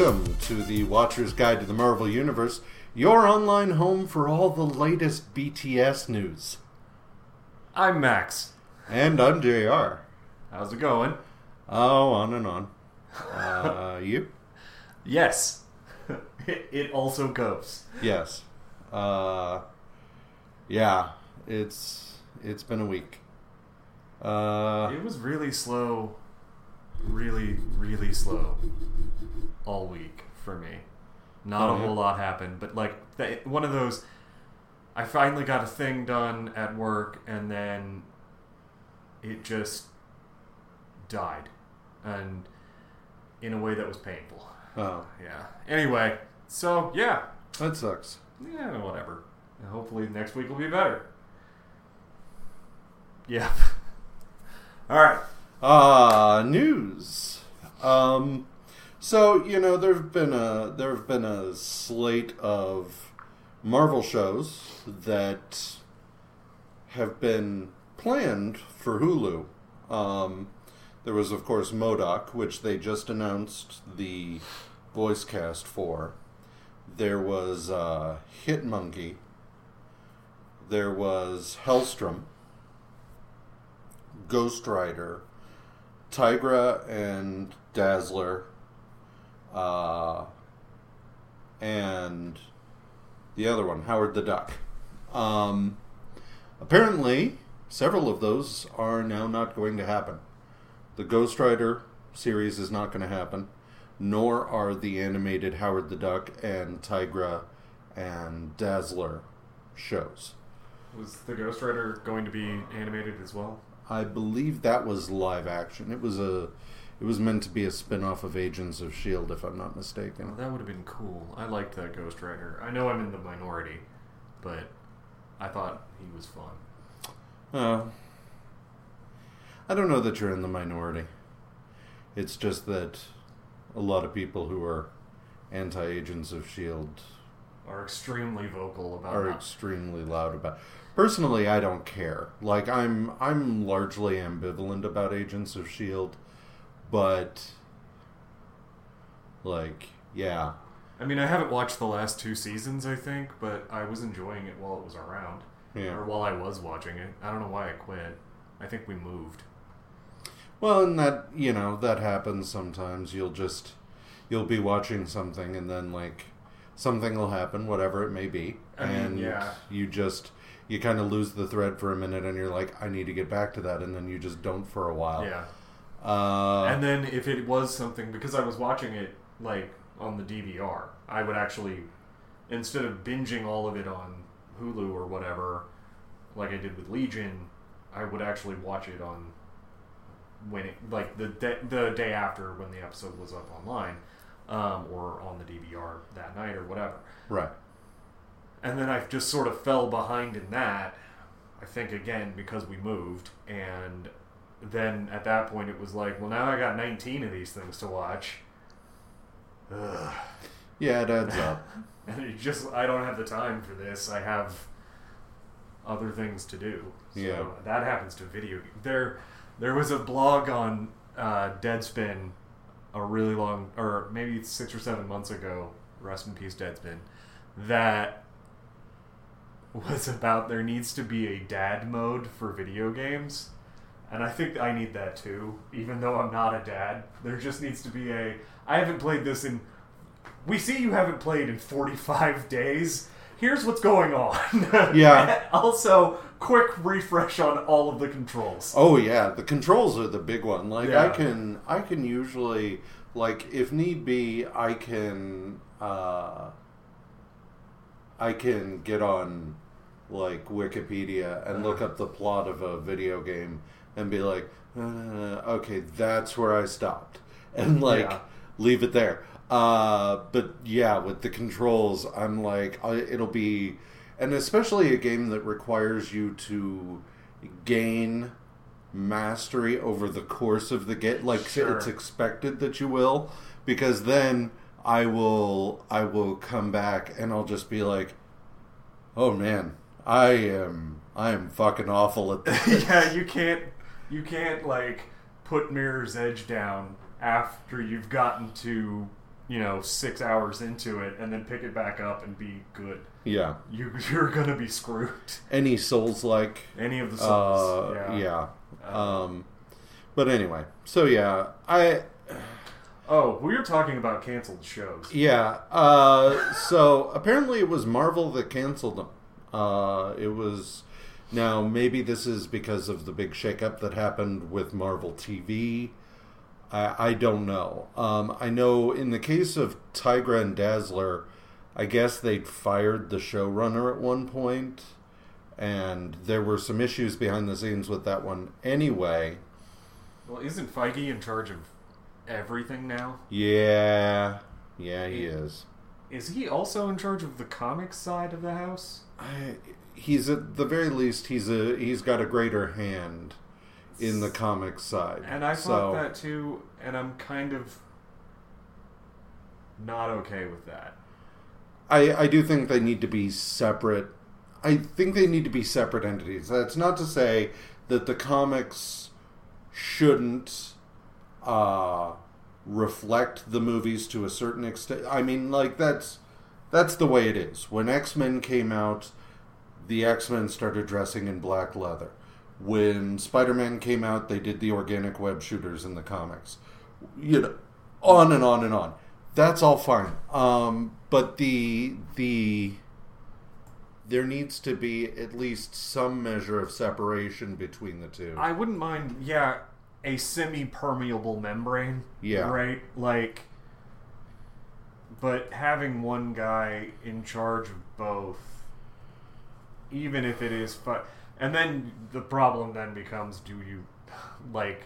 Welcome to the Watcher's Guide to the Marvel Universe, your online home for all the latest BTS news. I'm Max. And I'm JR. How's it going? Oh, on and on. Uh, you? Yes. it, it also goes. Yes. Uh, yeah, it's it's been a week. Uh, It was really slow, really, really slow all week for me. Not Oh, a yeah? whole lot happened, but like th- one of those. I finally got a thing done at work, and then it just died, and in a way that was painful. oh, Yeah. Anyway, so yeah, that sucks. Yeah, whatever. Hopefully next week will be better. Yeah. All right. Uh, news. Um, so you know there've been a there've been a slate of Marvel shows that have been planned for Hulu. Um, there was of course MODOK, which they just announced the voice cast for. There was uh, Hit Monkey. There was Helstrom. Ghost Rider. Tigra and Dazzler, uh, and the other one, Howard the Duck. Um, apparently, several of those are now not going to happen. The Ghost Rider series is not going to happen, nor are the animated Howard the Duck and Tigra and Dazzler shows. Was the Ghost Rider going to be animated as well? I believe that was live action. It was a it was meant to be a spin-off of Agents of Shield if I'm not Well, mistaken. that would have been cool. I liked that Ghost Rider. I know I'm in the minority, but I thought he was fun. Uh, I don't know that you're in the minority. It's just that a lot of people who are anti-Agents of Shield Are extremely vocal about are not- extremely loud about. Personally, I don't care. Like I'm I'm largely ambivalent about Agents of Shield, but like yeah, I mean, I haven't watched the last two seasons, I think, but I was enjoying it while it was around, yeah. or while I was watching it. I don't know why I quit. I think we moved. Well, and that you know that happens sometimes. You'll just you'll be watching something, and then like something will happen, whatever it may be, I mean, and yeah. you just you kind of lose the thread for a minute, and you're like, I need to get back to that, and then you just don't for a while. Yeah. Uh, and then if it was something because I was watching it like on the DVR, I would actually instead of binging all of it on Hulu or whatever, like I did with Legion, I would actually watch it on when it like the day, the day after when the episode was up online, um, or on the DVR that night or whatever. right. And then I just sort of fell behind in that. I think again because we moved, and then at that point it was like, well, now I got 19 of these things to watch. Ugh. Yeah, it adds up. And it just I don't have the time for this. I have other things to do. So Yeah. that happens to video. There, there was a blog on uh, Deadspin a really long, or maybe six or seven months ago. Rest in peace, Deadspin. That was about there needs to be a dad mode for video games. And I think I need that too, even though I'm not a dad. There just needs to be a. I haven't played this in. We see you haven't played in 45 days. Here's what's going on. Yeah. also, quick refresh on all of the controls. Oh yeah, the controls are the big one. Like I can I can usually like if need be I can uh I can get on like Wikipedia and look up the plot of a video game and be like, uh, okay, that's where I stopped, and like Yeah. leave it there. Uh, but yeah, with the controls, I'm like, I, it'll be, and especially a game that requires you to gain mastery over the course of the game. Like Sure. it's expected that you will, because then I will, I will come back and I'll just be like, oh man, I am, I am fucking awful at this. yeah, you can't you can't like put Mirror's Edge down after you've gotten to you know, six hours into it and then pick it back up and be good. Yeah. You you're gonna be screwed. Any Souls like Any of the Souls, uh yeah. yeah. Um but anyway, so yeah, I Oh, we were talking about canceled shows. Yeah. Uh, so apparently it was Marvel that canceled them. Uh, it was. Now, maybe this is because of the big shakeup that happened with Marvel TV. I, I don't know. Um, I know in the case of Tigra and Dazzler, I guess they'd fired the showrunner at one point, and there were some issues behind the scenes with that one anyway. Well, isn't Feige in charge of everything now? Yeah. Yeah, he is. Is he also in charge of the comics side of the house? I, he's at the very least he's a he's got a greater hand in the comics side. And I so, thought that too, and I'm kind of not okay with that. I I do think they need to be separate. I think they need to be separate entities. That's not to say that the comics shouldn't uh, reflect the movies to a certain extent. I mean, like that's that's the way it is. When X Men came out, the X Men started dressing in black leather. When Spider Man came out, they did the organic web shooters in the comics. You know, on and on and on. That's all fine. Um, but the the there needs to be at least some measure of separation between the two. I wouldn't mind, yeah, a semi-permeable membrane. Yeah. Right. Like, but having one guy in charge of both, even if it is fun, and then the problem then becomes: Do you like?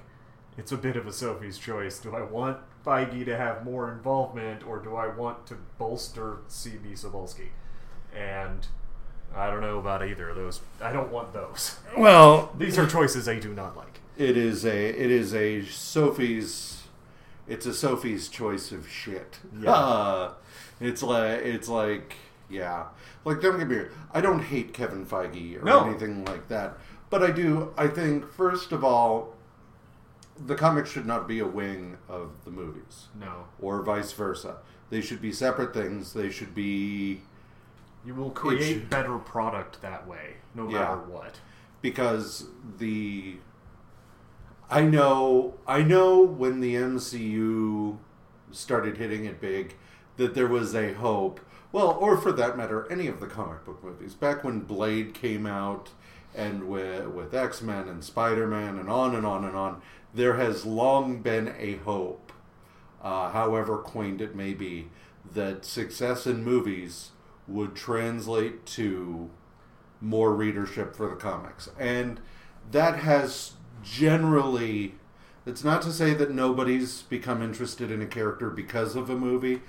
It's a bit of a Sophie's choice. Do I want Feige to have more involvement, or do I want to bolster CB Cebulski? And I don't know about either of those. I don't want those. well, These are choices I do not like. It is a it is a Sophie's it's a Sophie's choice of shit. Yeah. Uh, it's like it's like yeah. Like don't get me wrong, I don't hate Kevin Feige or No. anything like that. But I do I think first of all the comics should not be a wing of the movies. No. Or vice versa. They should be separate things. They should be You will create should- better product that way, no Yeah. matter what. because the I know I know when the MCU started hitting it big that there was a hope. Well, or for that matter, any of the comic book movies. Back when Blade came out and with with X-Men and Spider-Man and on and on and on, there has long been a hope, uh, however quaint it may be, that success in movies would translate to more readership for the comics. And that has generally it's not to say that nobody's become interested in a character because of a movie,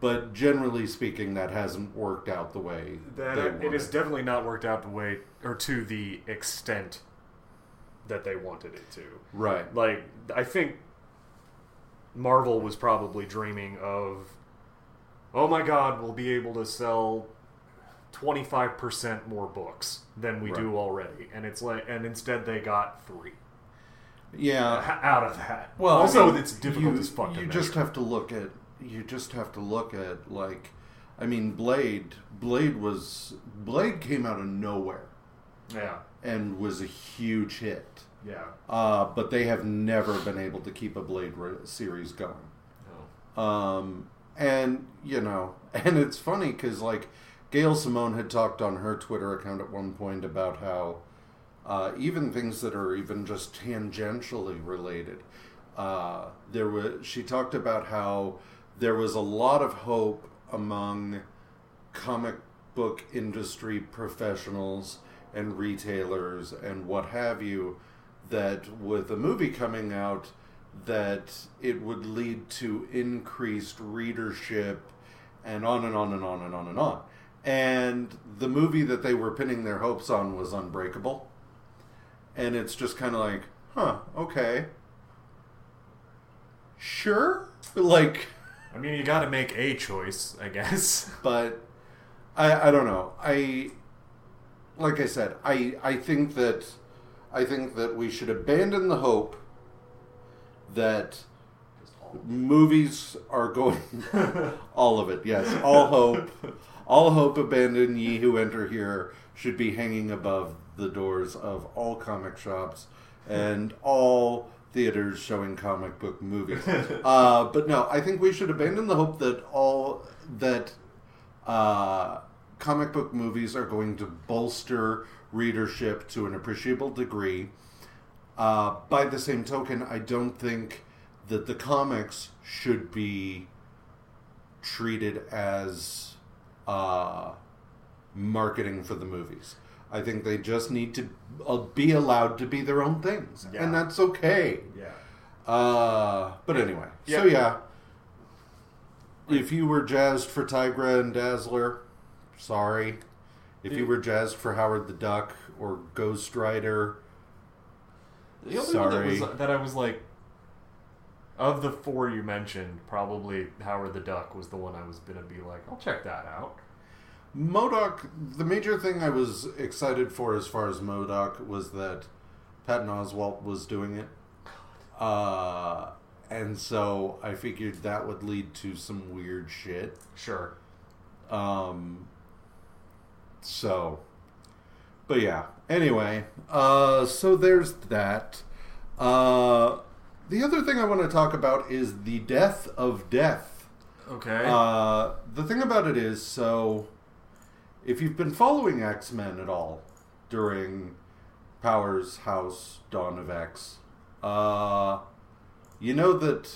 but generally speaking that hasn't worked out the way That they uh, it has definitely not worked out the way or to the extent that they wanted it to. right. Like I think Marvel was probably dreaming of oh my god, we'll be able to sell 25% more books than we do already. And it's like and instead they got 3 Yeah. out of that. Well, also I mean, it's difficult you, as fuck to You just have to look at you just have to look at like I mean Blade Blade was Blade came out of nowhere yeah. and was a huge hit. Yeah. Uh, but they have never been able to keep a Blade re- series going. No. Um, and you know, and it's funny because like Gail Simone had talked on her Twitter account at one point about how uh, even things that are even just tangentially related. Uh, there was she talked about how there was a lot of hope among comic book industry professionals and retailers and what have you that with a movie coming out that it would lead to increased readership and on and on and on and on and on and the movie that they were pinning their hopes on was unbreakable and it's just kind of like huh okay sure like I mean, you got to make a choice, I guess. but I I don't know. I like I said, I I think that I think that we should abandon the hope that movies are going. all of it, yes. All hope, all hope abandon ye who enter here should be hanging above the doors of all comic shops and all theaters showing comic book movies. uh, but no, I think we should abandon the hope that all that uh, comic book movies are going to bolster readership to an appreciable degree. Uh, by the same token, I don't think that the comics should be treated as uh, marketing for the movies. I think they just need to uh, be allowed to be their own things, Yeah. and that's okay. Yeah. Uh, but anyway, so Yeah. yeah, if you were jazzed for Tigra and Dazzler, sorry. If you were jazzed for Howard the Duck or Ghost Rider, The only one that, was, that I was like, of the four you mentioned, probably Howard the Duck was the one I was gonna be like, I'll check that out. MODOK, the major thing I was excited for as far as MODOK was that Patton Oswalt was doing it. Uh, and so I figured that would lead to some weird shit. Sure. Um, so, but yeah. Anyway, uh, so there's that. Uh, the other thing I want to talk about is the death of death. Okay. Uh, the thing about it is, so if you've been following X Men at all during Powers House Dawn of X, uh, you know that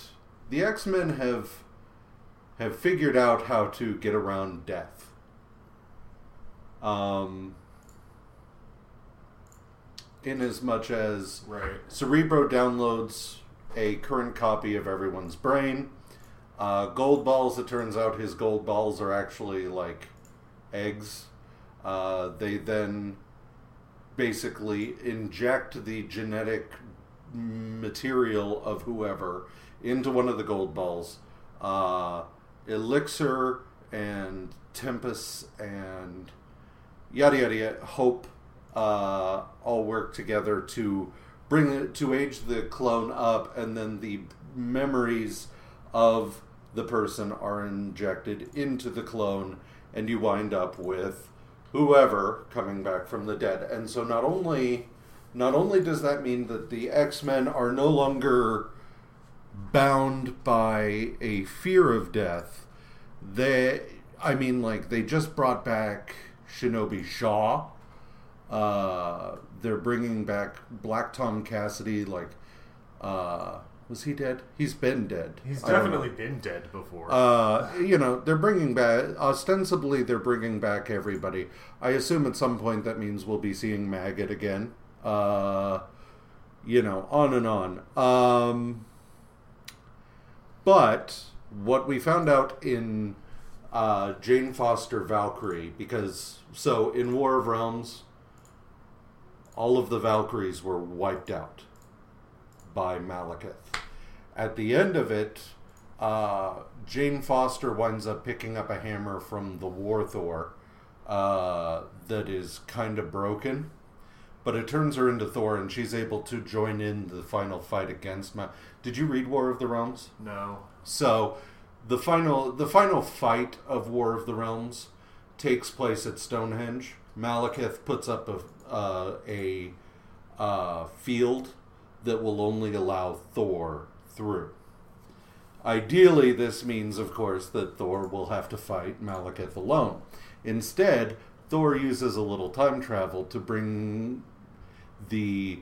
the X Men have have figured out how to get around death. Um, in as much as right. Cerebro downloads a current copy of everyone's brain. Uh, Goldballs, it turns out his gold balls are actually like eggs. Uh, they then basically inject the genetic material of whoever into one of the gold balls. Uh, Elixir and Tempest and yada yada yada, Hope uh, all work together to bring it to age the clone up, and then the memories of the person are injected into the clone, and you wind up with whoever coming back from the dead. And so not only not only does that mean that the X Men are no longer bound by a fear of death, they I mean like they just brought back Shinobi Shaw. Uh, they're bringing back Black Tom Cassidy. Like, uh, was he dead? He's been dead. He's I don't know. definitely been dead before. Uh, you know, they're bringing back, ostensibly, they're bringing back everybody. I assume at some point that means we'll be seeing Maggot again. Uh, you know, on and on. Um, but what we found out in uh, Jane Foster Valkyrie, because, so in War of Realms, all of the Valkyries were wiped out by Malekith. At the end of it, uh, Jane Foster winds up picking up a hammer from the War Thor uh, that is kind of broken, but it turns her into Thor, and she's able to join in the final fight against Ma. Did you read War of the Realms? no. So, the final the final fight of War of the Realms takes place at Stonehenge. Malekith puts up a uh, a uh, field that will only allow Thor through. Ideally, this means, of course, that Thor will have to fight Malekith alone. Instead, Thor uses a little time travel to bring the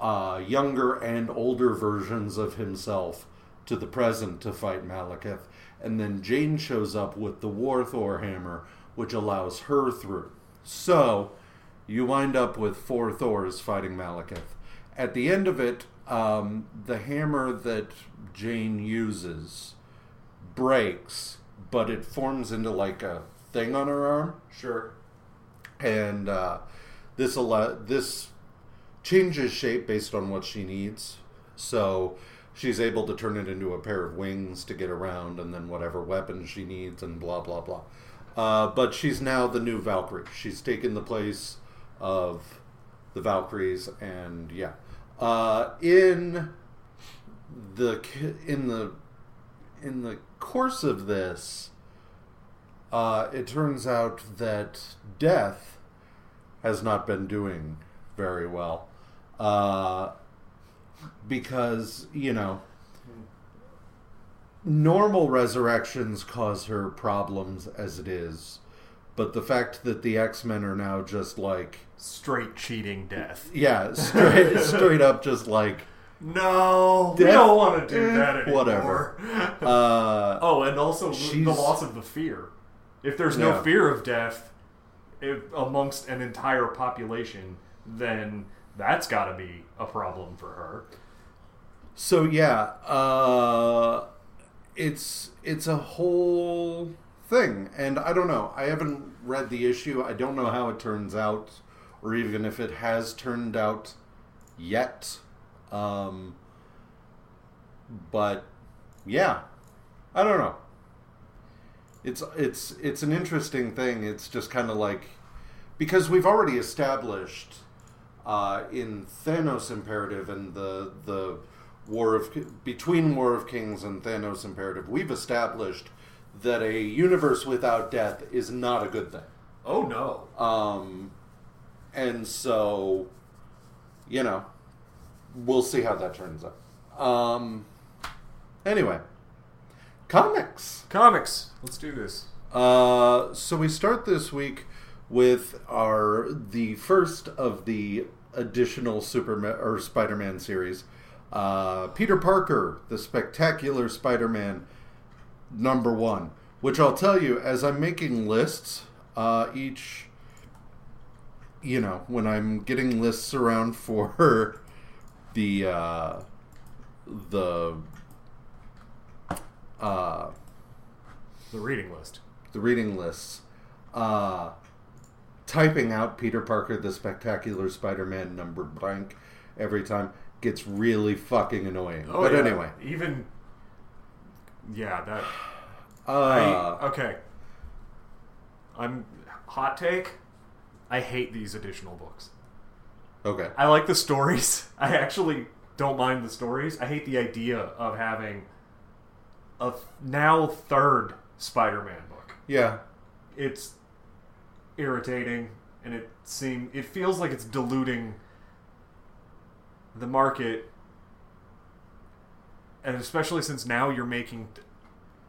uh, younger and older versions of himself to the present to fight Malekith. And then Jane shows up with the War Thor hammer, which allows her through. So, you wind up with four Thors fighting Malekith. At the end of it, um, the hammer that Jane uses breaks, but it forms into like a thing on her arm Sure. and uh, this allow this changes shape based on what she needs. So she's able to turn it into a pair of wings to get around, and then whatever weapon she needs, and blah blah blah. Uh, but she's now the new Valkyrie. She's taken the place of the Valkyries, and yeah, uh, in the in the in the course of this, uh, it turns out that death has not been doing very well. Uh, because, you know, normal resurrections cause her problems as it is. But the fact that the X Men are now just like, Straight cheating death. yeah, straight, straight up just like, No, we don't want to do eh, that anymore. whatever. uh, oh, and also the loss of the fear. If there's no Yeah. fear of death if, amongst an entire population, then that's got to be a problem for her. So yeah, uh, it's it's a whole thing, and I don't know. I haven't read the issue. I don't know how it turns out, or even if it has turned out yet. Um, but yeah, I don't know. It's it's it's an interesting thing. It's just kind of like because we've already established uh, in Thanos Imperative and the the War of between War of Kings and Thanos Imperative, we've established that a universe without death is not a good thing. Oh no. Um, and so, you know, we'll see how that turns out. Um, anyway, comics. Comics. Let's do this. Uh, so we start this week with our the first of the additional Superman or Spider-Man series. Uh, Peter Parker, the Spectacular Spider-Man, number one. Which I'll tell you, as I'm making lists, uh, each, you know, when I'm getting lists around for the uh, the uh, The reading list. the reading lists, uh, typing out Peter Parker, the Spectacular Spider-Man number blank every time gets really fucking annoying. Oh, but yeah. anyway, even yeah, that uh, I, okay. I'm hot take. I hate these additional books. okay, I like the stories. I actually don't mind the stories. I hate the idea of having a now third Spider-Man book. yeah, It's irritating, and it seem it feels like it's diluting the market, and especially since now you're making th-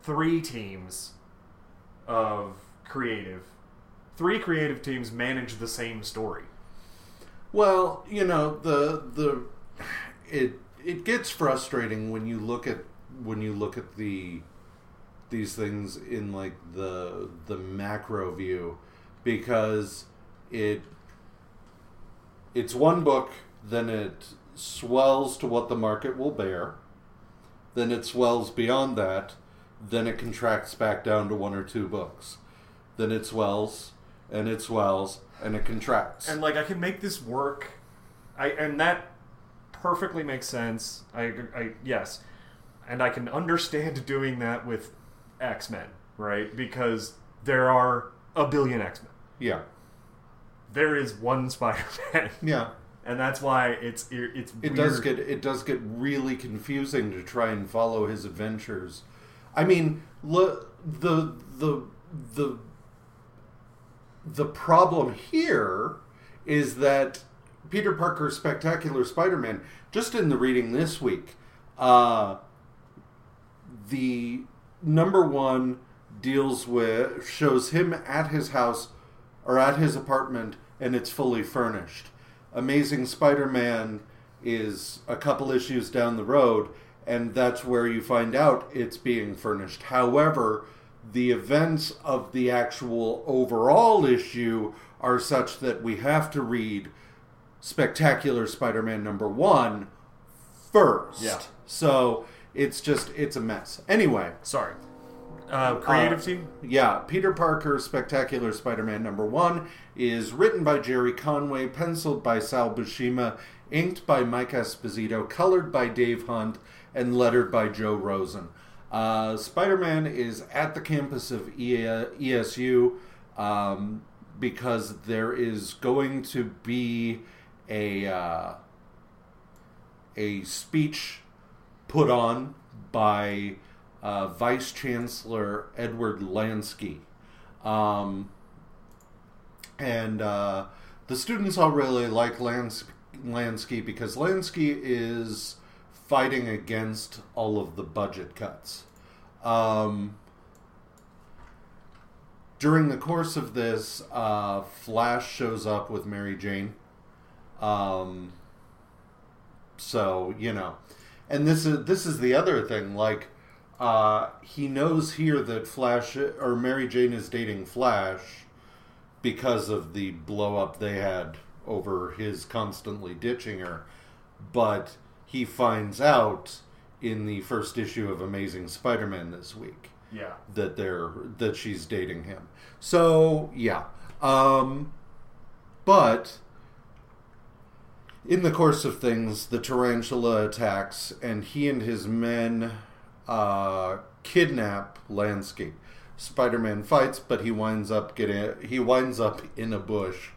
three teams of creative, three creative teams manage the same story. Well, you know the the it it gets frustrating when you look at when you look at the these things in like the the macro view because it it's one book then it swells to what the market will bear then it swells beyond that then it contracts back down to one or two books then it swells and it swells and it contracts and like I can make this work. I and that perfectly makes sense. I, I yes, and I can understand doing that with X Men, right? Because there are a billion X Men. yeah There is one Spider Man, yeah and that's why it's it's It weird. does get it does get really confusing to try and follow his adventures. I mean, look the the the the problem here is that Peter Parker's Spectacular Spider-Man, just in the reading this week, uh, the number one deals with shows him at his house or at his apartment and it's fully furnished. Amazing Spider-Man is a couple issues down the road and that's where you find out it's being furnished. However, the events of the actual overall issue are such that we have to read Spectacular Spider-Man number one first. Yeah. So it's just it's a mess. Anyway, Sorry, uh, creative uh, team. yeah, Peter Parker Spectacular Spider-Man number 1 is written by Gerry Conway, penciled by Sal Buscema, inked by Mike Esposito, colored by Dave Hunt, and lettered by Joe Rosen. Uh, Spider-Man is at the campus of ESU um, because there is going to be a uh, a speech put on by uh, Vice Chancellor Edward Lansky. Um, and uh, the students all really like Lans- Lansky because Lansky is fighting against all of the budget cuts. Um, during the course of this, uh, Flash shows up with Mary Jane. Um, so you know, and this is this is the other thing. Like, uh, he knows here that Flash or Mary Jane is dating Flash because of the blow up they had over his constantly ditching her, but he finds out in the first issue of Amazing Spider-Man this week Yeah. that they're that she's dating him. So yeah, um, but in the course of things, the tarantula attacks, and he and his men uh, kidnap Lansky. Spider-Man fights, but he winds up getting he winds up in a bush,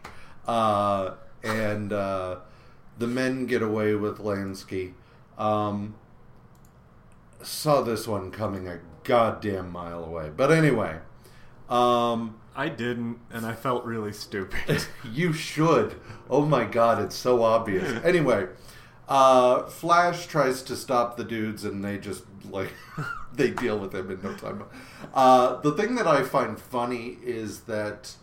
uh, and uh, the men get away with Lansky. Um, saw this one coming a goddamn mile away, but anyway, um, I didn't, and I felt really stupid. you should. Oh my god, it's so obvious. Anyway, uh, Flash tries to stop the dudes, and they just like they deal with him in no time. Uh, the thing that I find funny is that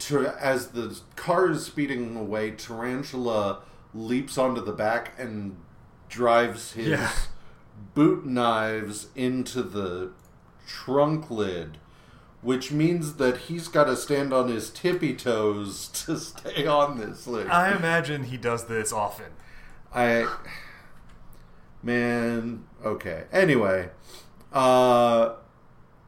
to, as the car is speeding away, Tarantula leaps onto the back and drives his Yeah. boot knives into the trunk lid, which means that he's got to stand on his tippy toes to stay on this lid. I imagine he does this often. I man, okay. Anyway, uh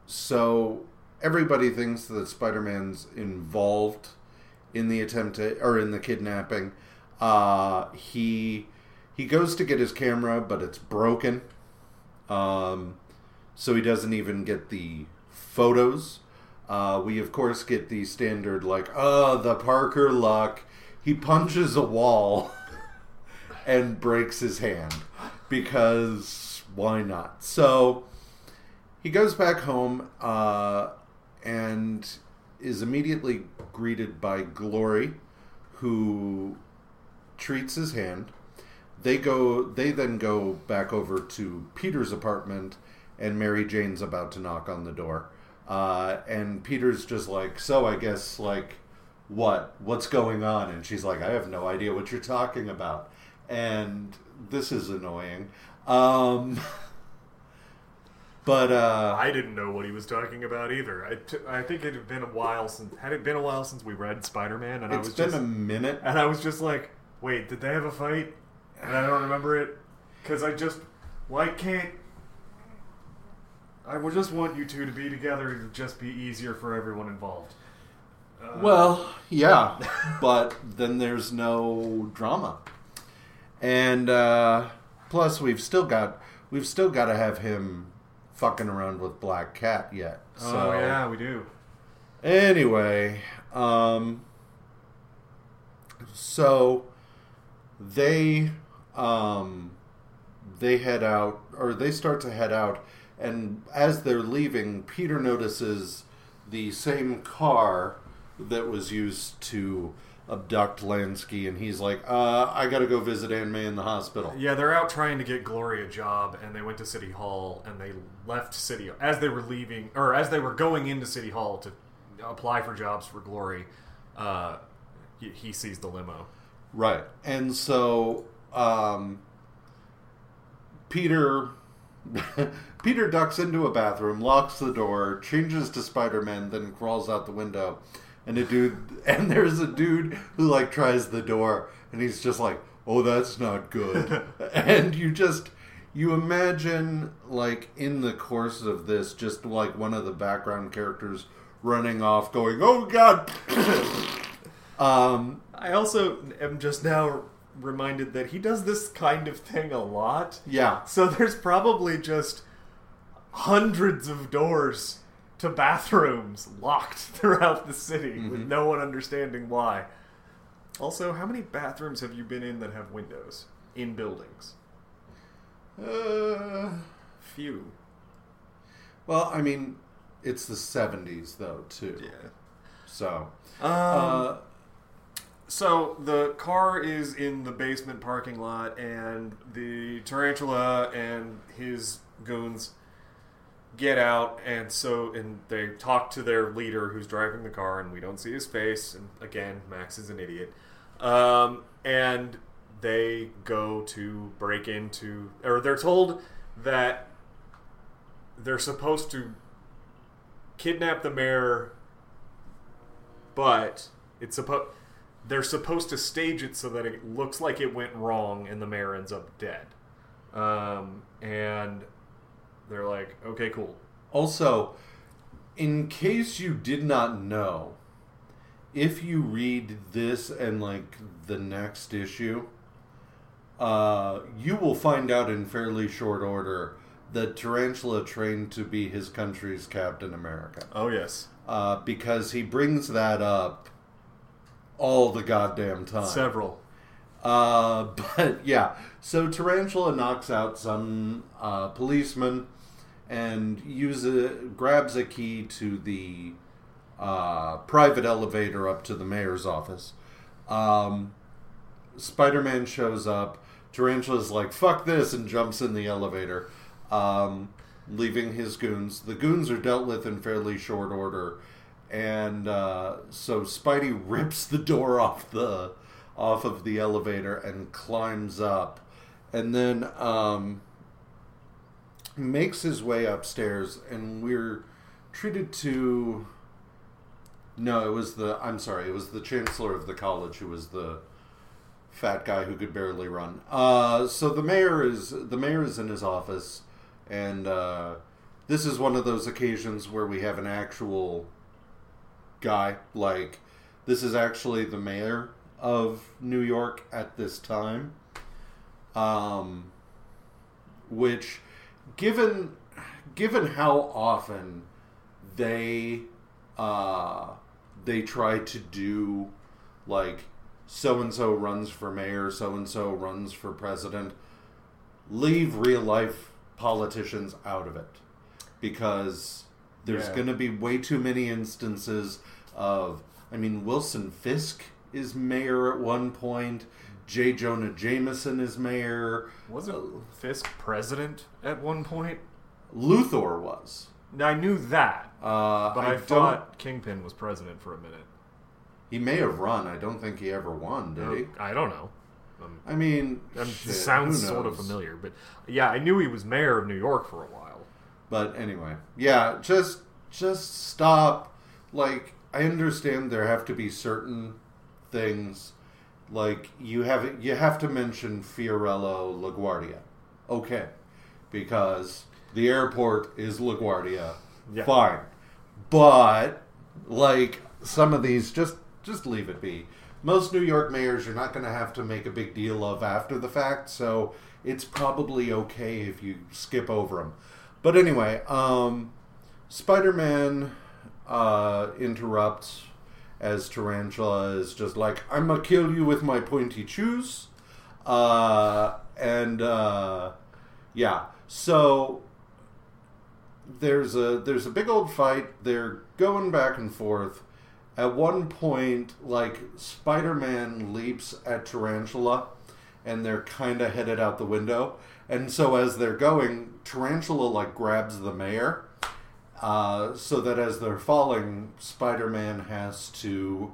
so everybody thinks that Spider-Man's involved in the attempt to, or in the kidnapping. Uh he he goes to get his camera, but it's broken. Um so he doesn't even get the photos. Uh, we of course get the standard like, oh, the Parker luck. He punches a wall and breaks his hand because why not? So he goes back home uh, and is immediately greeted by Glory, who treats his hand. They go. They then go back over to Peter's apartment, and Mary Jane's about to knock on the door. Uh, and Peter's just like, "So I guess like, what? What's going on?" And she's like, "I have no idea what you're talking about." And this is annoying. Um, but uh, I didn't know what he was talking about either. I, t- I think it had been a while since had it been a while since we read Spider Man, and I was been just a minute. and I was just like, wait, did they have a fight? And I don't remember it because I just why can't I would just want you two to be together to just be easier for everyone involved. Uh, Well, yeah, but then there's no drama, and uh, plus we've still got we've still got to have him fucking around with Black Cat yet. So oh yeah, we do. anyway, um, so they um, they head out or they start to head out, and as they're leaving, Peter notices the same car that was used to abduct Lansky, and he's like, uh, "I got to go visit Aunt May in the hospital." Yeah, they're out trying to get Glory a job, and they went to City Hall, and they left City as they were leaving, or as they were going into City Hall to apply for jobs for Glory. Uh, he, he sees the limo. Right. And so um, Peter Peter ducks into a bathroom, locks the door, changes to Spider-Man, then crawls out the window. And a dude and there's a dude who like tries the door and he's just like, "Oh, that's not good." and you just you imagine like in the course of this just like one of the background characters running off going, "Oh god." um I also am just now reminded that he does this kind of thing a lot. yeah. So there's probably just hundreds of doors to bathrooms locked throughout the city with Mhm. no one understanding why. Also, how many bathrooms have you been in that have windows in buildings? Uh, Few. Well, I mean, it's the '70s though too. Yeah. So, Um, uh, So the car is in the basement parking lot, and the tarantula and his goons get out, and so and they talk to their leader who's driving the car, and we don't see his face. And again, Max is an idiot. Um, and they go to break into, or they're told that they're supposed to kidnap the mayor, but it's supposed they're supposed to stage it so that it looks like it went wrong and the mayor ends up dead. Um, and they're like, okay, cool. also, in case you did not know, if you read this and like the next issue, uh, you will find out in fairly short order that Tarantula trained to be his country's Captain America. Oh yes, uh, because he brings that up all the goddamn time. several. Uh, but yeah, so Tarantula knocks out some uh, policeman and uses grabs a key to the uh, private elevator up to the mayor's office. Um, Spider-Man shows up. Tarantula's like, "Fuck this," and jumps in the elevator, um, leaving his goons. The goons are dealt with in fairly short order, and uh, so Spidey rips the door off the off of the elevator and climbs up, and then um, makes his way upstairs, and we're treated to. No, it was the. I'm sorry, it was the chancellor of the college who was the fat guy who could barely run. Uh, so the mayor is the mayor is in his office, and uh, this is one of those occasions where we have an actual guy. Like this is actually the mayor of New York at this time. Um, which, given given how often they uh, they try to do like so and so runs for mayor, so and so runs for president, leave real life politicians out of it because there's Yeah. going to be way too many instances of I mean Wilson Fisk is mayor at one point, J. Jonah Jameson is mayor, Wasn't Fisk president at one point? Luthor was. I knew that, Uh, but I, don't- thought Kingpin was president for a minute. he may have run. I don't think he ever won, did he? I don't know. Um, I mean, um, shit, sounds who sort of knows? familiar, but yeah, I knew he was mayor of New York for a while. But anyway, yeah, just just stop. Like, I understand there have to be certain things, like you have you have to mention Fiorello LaGuardia, okay, because the airport is LaGuardia, Yeah. fine, but like some of these, just just leave it be. Most New York mayors, you're not going to have to make a big deal of after the fact, so it's probably okay if you skip over them. But anyway, um, Spider-Man uh, interrupts as Tarantula is just like, "I'm gonna kill you with my pointy shoes," uh, and uh, yeah, so there's a there's a big old fight. They're going back and forth. At one point, like Spider-Man leaps at Tarantula, and they're kind of headed out the window. And so as they're going, Tarantula like grabs the mayor, uh, so that as they're falling, Spider-Man has to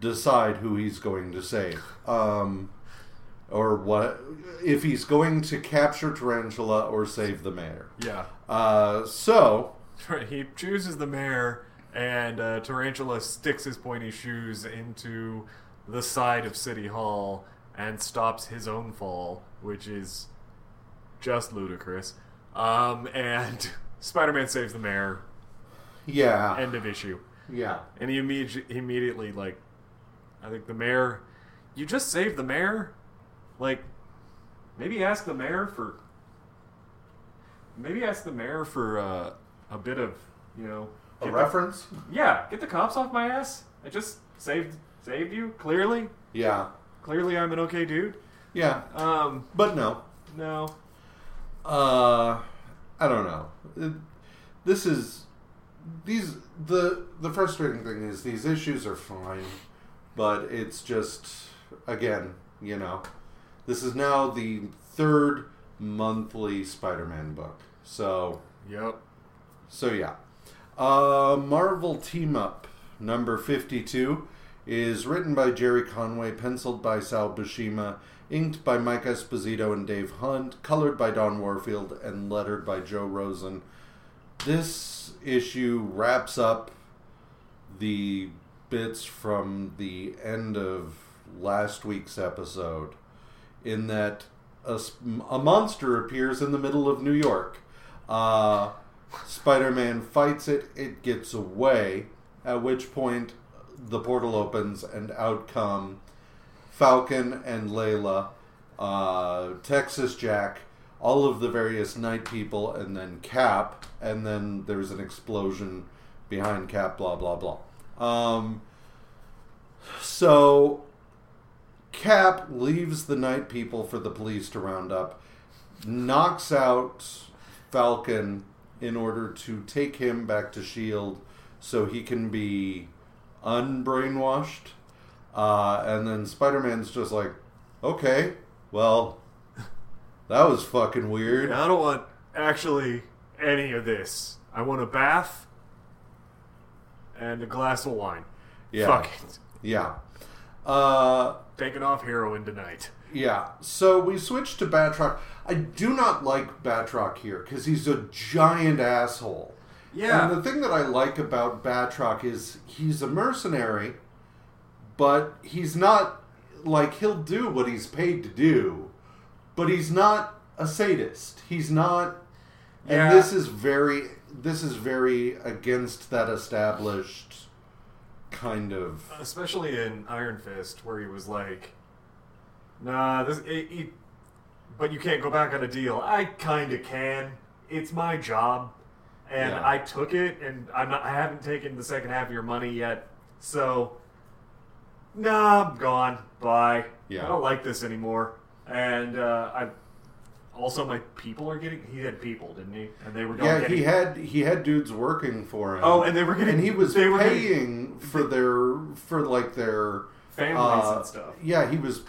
decide who he's going to save, um, or what if he's going to capture Tarantula or save the mayor. Yeah. Uh, so He chooses the mayor, and uh, Tarantula sticks his pointy shoes into the side of City Hall and stops his own fall, which is just ludicrous. Um, and Spider Man saves the mayor. yeah, End of issue. yeah, And he imme- immediately, like, I think the mayor. You just saved the mayor? Like, maybe ask the mayor for. Maybe ask the mayor for uh, a bit of, you know. a the- reference. yeah, get the cops off my ass. I just saved saved you. Clearly, Yeah, clearly, I'm an okay dude. yeah, Um, but no. no. Uh, I don't know. It- this is these the the frustrating thing is these issues are fine, but it's just again, you know, this is now the third monthly Spider-Man book. So Yep. so yeah. Uh, Marvel Team Up number 52 is written by Gerry Conway, penciled by Sal Buscema, inked by Mike Esposito and Dave Hunt, colored by Don Warfield, and lettered by Joe Rosen. This issue wraps up the bits from the end of last week's episode in that a, a monster appears in the middle of New York. Uh, Spider Man fights it, it gets away, at which point the portal opens and out come Falcon and Leila, uh, Texas Jack, all of the various night people, and then Cap, and then there's an explosion behind Cap, blah, blah, blah. Um, so Cap leaves the night people for the police to round up, knocks out Falcon in order to take him back to S.H.I.E.L.D. so he can be unbrainwashed. Uh, and then Spider Man's just like, okay, well, that was fucking weird. I don't want actually any of this. I want a bath and a glass of wine. Yeah. Fuck it. Yeah. Uh, Taking off heroin tonight. Yeah, so we switch to Batroc. I do not like Batroc here because he's a giant asshole. Yeah. And the thing that I like about Batroc is he's a mercenary, but he's not like he'll do what he's paid to do, but he's not a sadist. He's not Yeah. and this is very this is very against that established kind of Especially in Iron Fist, where he was like, "Nah, this, it, it, but you can't go back on a deal." I kind of can. It's my job, and Yeah. I took it, and I'm not. I haven't taken the second half of your money yet, so nah, I'm gone. Bye. Yeah. I don't like this anymore, and uh, I. Also, my people are getting. He had people, didn't he? And they were going. Yeah, getting, he had he had dudes working for him. Oh, and they were getting. and he was they were getting paying for their for like their families uh, and stuff. Yeah, he was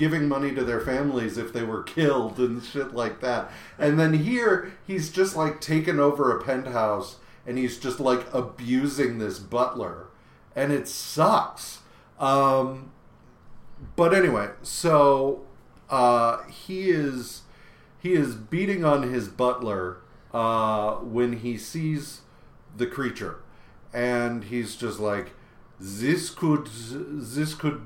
giving money to their families if they were killed and shit like that. And then here he's just like taken over a penthouse and he's just like abusing this butler and it sucks. Um but anyway, so uh he is he is beating on his butler uh when he sees the creature. And he's just like this could this could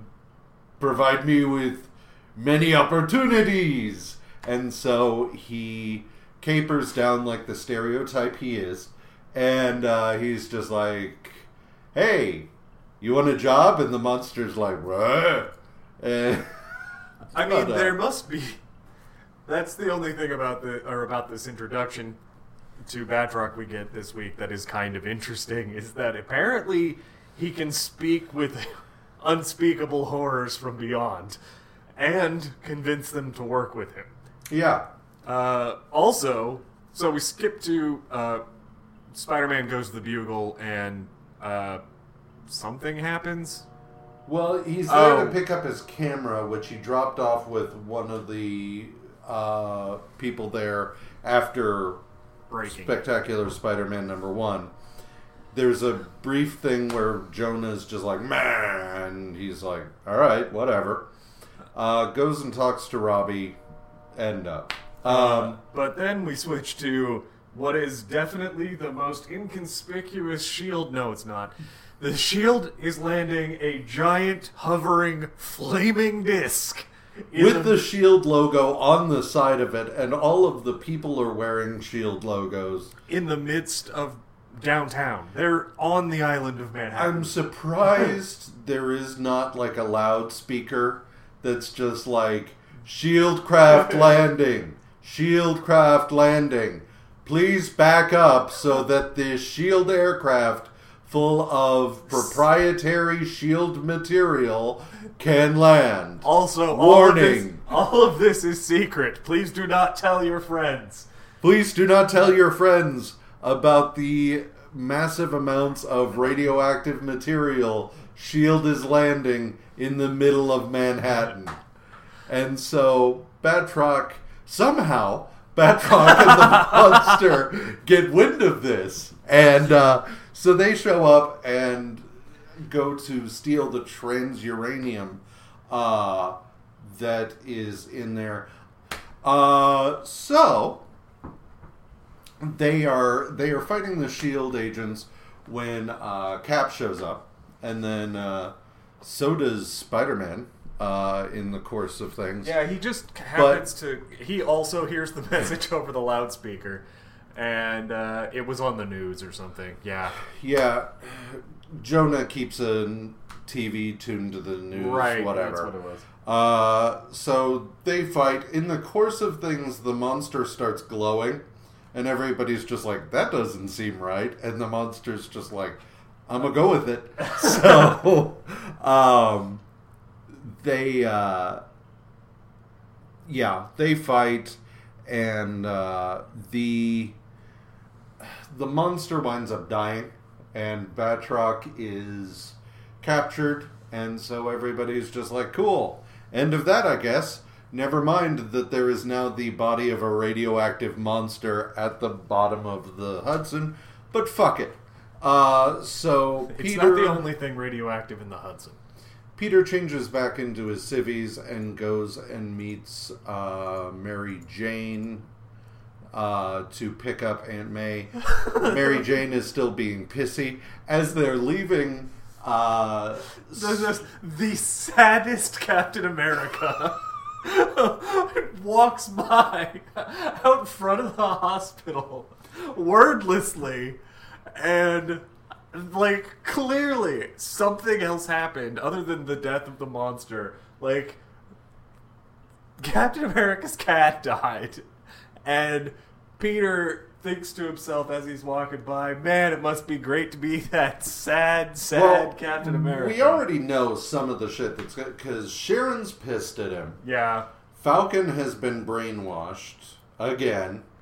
provide me with many opportunities. And so he capers down like the stereotype he is. And uh, he's just like hey you want a job? And the monster's like what? I mean, there must be. That's the only thing about the or about this introduction to Batroc we get this week that is kind of interesting is that apparently he can speak with unspeakable horrors from beyond and convince them to work with him. yeah Uh, also, so we skip to uh, Spider-Man goes to the Bugle and uh, something happens. Well, he's there Oh. to pick up his camera, which he dropped off with one of the uh, people there after Breaking. Spectacular Spider-Man number one. There's a brief thing where Jonah's just like, man, he's like, all right, whatever. Uh, goes and talks to Robbie, end up. um, Um, but then we switch to what is definitely the most inconspicuous shield. No, it's not. The shield is landing a giant, hovering, flaming disc. With the Shield logo on the side of it, and all of the people are wearing Shield logos. in the midst of downtown. They're on the island of Manhattan. I'm surprised there is not like a loudspeaker that's just like Shieldcraft landing, Shieldcraft landing. Please back up so that this Shield aircraft full of proprietary Shield material can land. also, all of, this, Warning. all of this is secret. Please do not tell your friends. Please do not tell your friends about the massive amounts of radioactive material Shield is landing in the middle of Manhattan. And so Batroc somehow Batroc and the monster get wind of this, and uh, so they show up and go to steal the transuranium uh, that is in there. Uh, so they are they are fighting the Shield agents when uh, Cap shows up, and then uh, so does Spider Man uh, in the course of things. Yeah, he just happens to. He also hears the message over the loudspeaker, and uh, it was on the news or something. Yeah, Yeah, Jonah keeps a TV tuned to the news, right. whatever. That's what it was. Uh, so they fight. In the course of things, the monster starts glowing, and everybody's just like, "That doesn't seem right." And the monster's just like, "I'm gonna go with it." so, um, they, uh, yeah, they fight, and uh, the the monster winds up dying, and Batroc is captured, and so everybody's just like, cool. End of that, I guess. Never mind that there is now the body of a radioactive monster at the bottom of the Hudson, but fuck it. Uh, so It's Peter, not the only thing radioactive in the Hudson. Peter changes back into his civvies and goes and meets uh, Mary Jane uh, to pick up Aunt May. Mary Jane is still being pissy as they're leaving. Uh, is the saddest Captain America walks by out front of the hospital wordlessly and like clearly something else happened other than the death of the monster like Captain America's cat died and Peter thinks to himself as he's walking by man it must be great to be that sad sad well, Captain America We already know some of the shit that's because Sharon's pissed at him. yeah Falcon has been brainwashed again.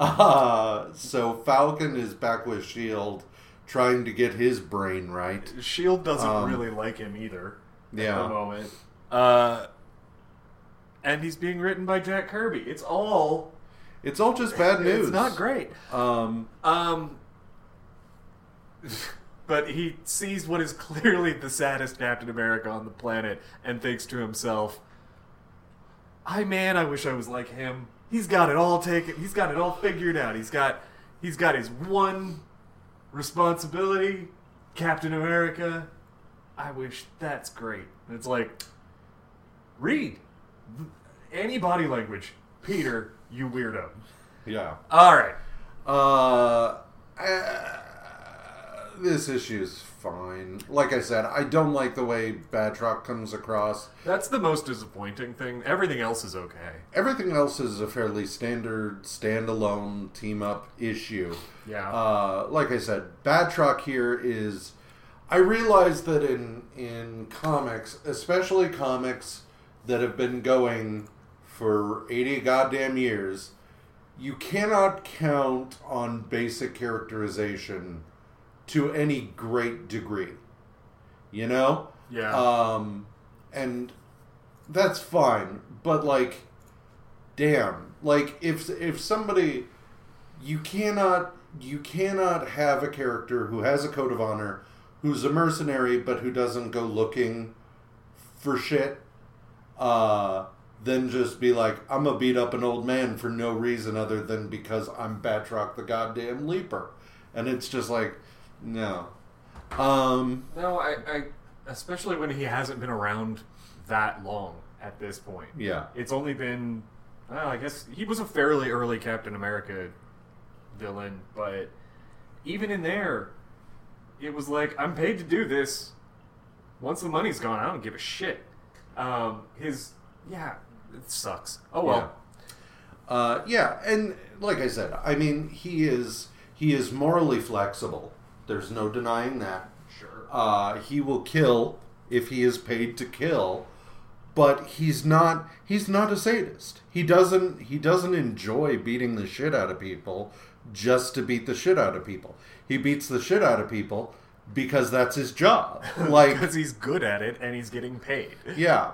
Uh, so Falcon is back with Shield, trying to get his brain right. Shield doesn't Um, really like him either at the Yeah, moment. Uh, and he's being written by Jack Kirby. It's all it's all just bad news. It's not great. Um, Um, but he sees what is clearly the saddest Captain America on the planet and thinks to himself, "I man, I wish I was like him. He's got it all taken. He's got it all figured out. He's got he's got his one responsibility, Captain America. I wish that's great." And it's like, read any body language, Peter. You weirdo. yeah. All right. Uh, uh, this issue's fine. Like I said, I don't like the way Batroc comes across. That's the most disappointing thing. Everything else is okay. Everything else is a fairly standard standalone team up issue. Yeah. Uh, like I said, Batroc here is. I realize that in in comics, especially comics that have been going for eighty goddamn years, you cannot count on basic characterization to any great degree. You know? yeah. Um, and that's fine, but like, damn, like if if somebody, you cannot you cannot have a character who has a code of honor, who's a mercenary but who doesn't go looking for shit. Uh, then just be like, I'm gonna beat up an old man for no reason other than because I'm Batroc the goddamn leaper, and it's just like, no. Um, no, I, I. Especially when he hasn't been around that long at this point. yeah. It's only been. Well, I guess he was a fairly early Captain America villain, but even in there, it was like I'm paid to do this. Once the money's gone, I don't give a shit. Um, his yeah, it sucks. Oh well. Uh, yeah, and like I said, I mean, he is he is morally flexible. There's no denying that. Sure. Uh, he will kill if he is paid to kill, but he's not he's not a sadist. He doesn't he doesn't enjoy beating the shit out of people just to beat the shit out of people. He beats the shit out of people because that's his job. Like because he's good at it and he's getting paid. yeah.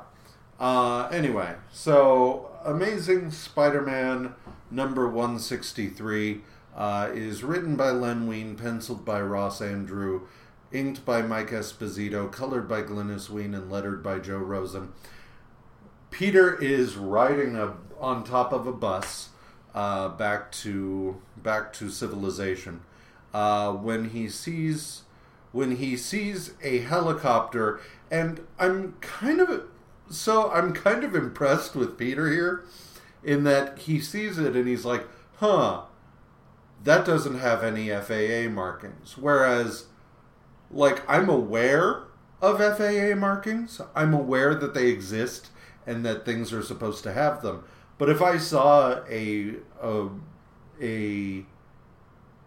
Uh, anyway, so Amazing Spider-Man number 163 uh, is written by Len Wein, penciled by Ross Andru, inked by Mike Esposito, colored by Glynis Wein, and lettered by Joe Rosen. Peter is riding a, on top of a bus uh, back to back to civilization uh, when he sees when he sees a helicopter, and I'm kind of so I'm kind of impressed with Peter here in that he sees it and he's like, "Huh, that doesn't have any FAA markings." Whereas, like, I'm aware of FAA markings. I'm aware that they exist and that things are supposed to have them. But if I saw a a, a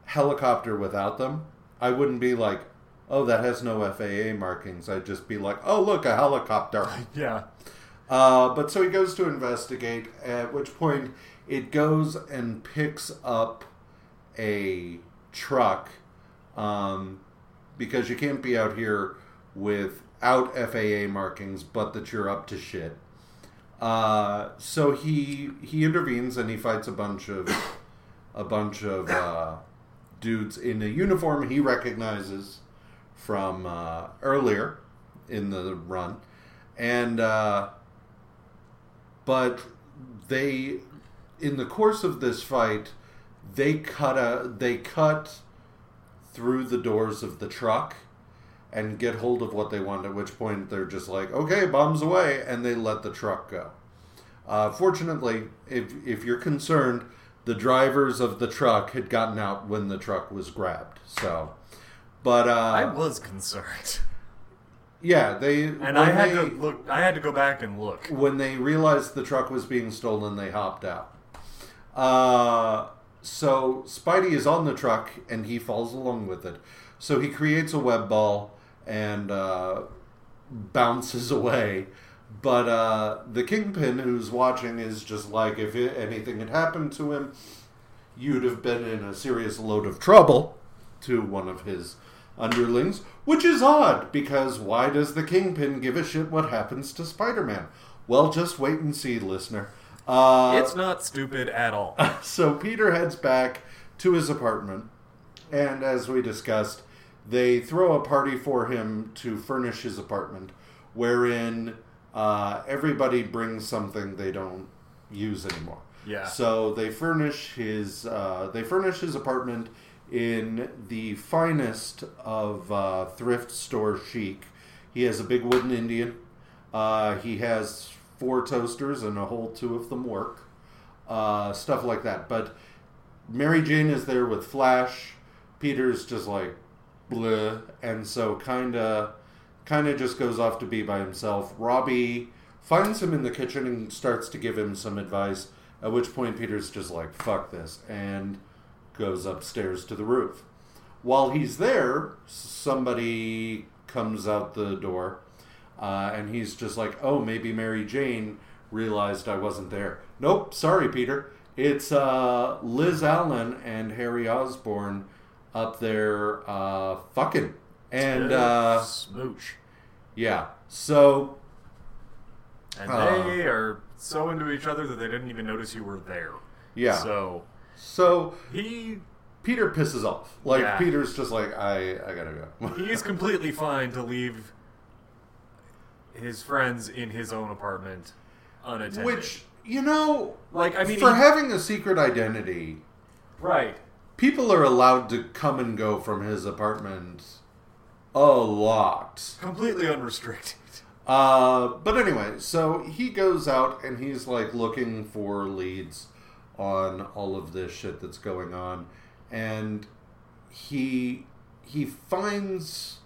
helicopter without them, I wouldn't be like, "Oh, that has no FAA markings." I'd just be like, "Oh, look, a helicopter." Yeah. Uh, but so he goes to investigate, at which point it goes and picks up a truck um, because you can't be out here without FAA markings, but that you're up to shit. Uh, so he he intervenes and he fights a bunch of a bunch of uh, dudes in a uniform he recognizes from uh, earlier in the run, and uh, but they in the course of this fight they cut a they cut through the doors of the truck and get hold of what they want at which point they're just like okay bombs away and they let the truck go. Uh, fortunately if, if you're concerned the drivers of the truck had gotten out when the truck was grabbed. So but uh, I was concerned. yeah they And I had they- to look I had to go back and look. when they realized the truck was being stolen, they hopped out. Uh, so Spidey is on the truck and he falls along with it. So he creates a web ball and uh, bounces away. But uh, the kingpin who's watching is just like, if it, anything had happened to him, you'd have been in a serious load of trouble to one of his underlings, which is odd because why does the kingpin give a shit what happens to Spider-Man? Well, just wait and see, listener. Uh, It's not stupid at all. so Peter heads back to his apartment, and as we discussed, they throw a party for him to furnish his apartment, wherein uh, everybody brings something they don't use anymore. Yeah. So they furnish his uh, they furnish his apartment in the finest of uh, thrift store chic. He has a big wooden Indian. Uh, he has four toasters and a whole two of them work. Uh, stuff like that. But Mary Jane is there with Flash. Peter's just like bleh, and so kind of kind of just goes off to be by himself. Robbie finds him in the kitchen and starts to give him some advice. At which point Peter's just like fuck this and goes upstairs to the roof. While he's there, somebody comes out the door, uh, and he's just like, "Oh, maybe Mary Jane realized I wasn't there." Nope, sorry, Peter. It's uh, Liz Allen and Harry Osborn up there uh, fucking, and uh, smooch. yeah. So And Uh. they are so into each other that they didn't even notice you were there. yeah, So so he Peter pisses off. Like Yeah. Peter's just like, I I gotta go. he's completely fine to leave his friends in his own apartment unattended. Which you know, like I mean, for he- having a secret identity, right? people are allowed to come and go from his apartment a lot. Completely unrestricted. Uh, but anyway, so he goes out and he's like looking for leads on all of this shit that's going on, and he he finds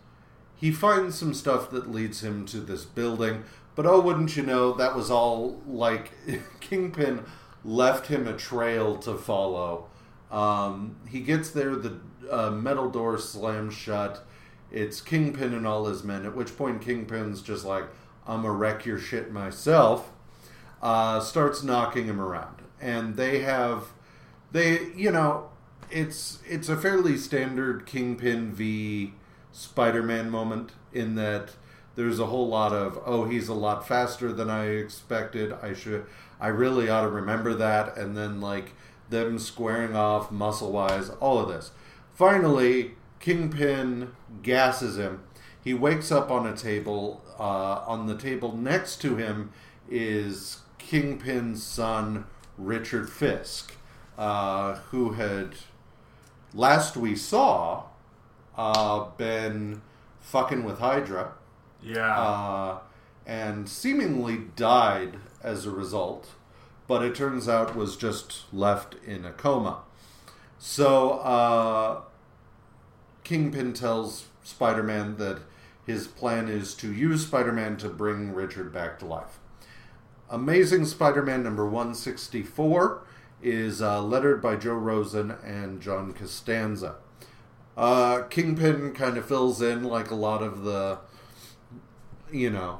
he finds some stuff that leads him to this building. But oh, wouldn't you know, that was all like Kingpin left him a trail to follow. Um, he gets there, the uh, metal door slams shut. It's Kingpin and all his men. At which point, Kingpin's just like, "I'm gonna wreck your shit myself." Uh, starts knocking him around, and they have, they, you know, it's it's a fairly standard Kingpin v Spider-Man moment in that there's a whole lot of oh he's a lot faster than I expected. I should I really ought to remember that and then like them squaring off muscle wise, all of this. Finally, Kingpin gasses him. He wakes up on a table. Uh, on the table next to him is Kingpin's son, Richard Fisk, uh, who had, last we saw, uh, been fucking with Hydra Yeah. uh, and seemingly died as a result, but it turns out was just left in a coma. So uh, Kingpin tells Spider Man that his plan is to use Spider Man to bring Richard back to life. Amazing Spider Man number 164 is uh, lettered by Joe Rosen and John Costanza. Uh, Kingpin kind of fills in like a lot of the, you know,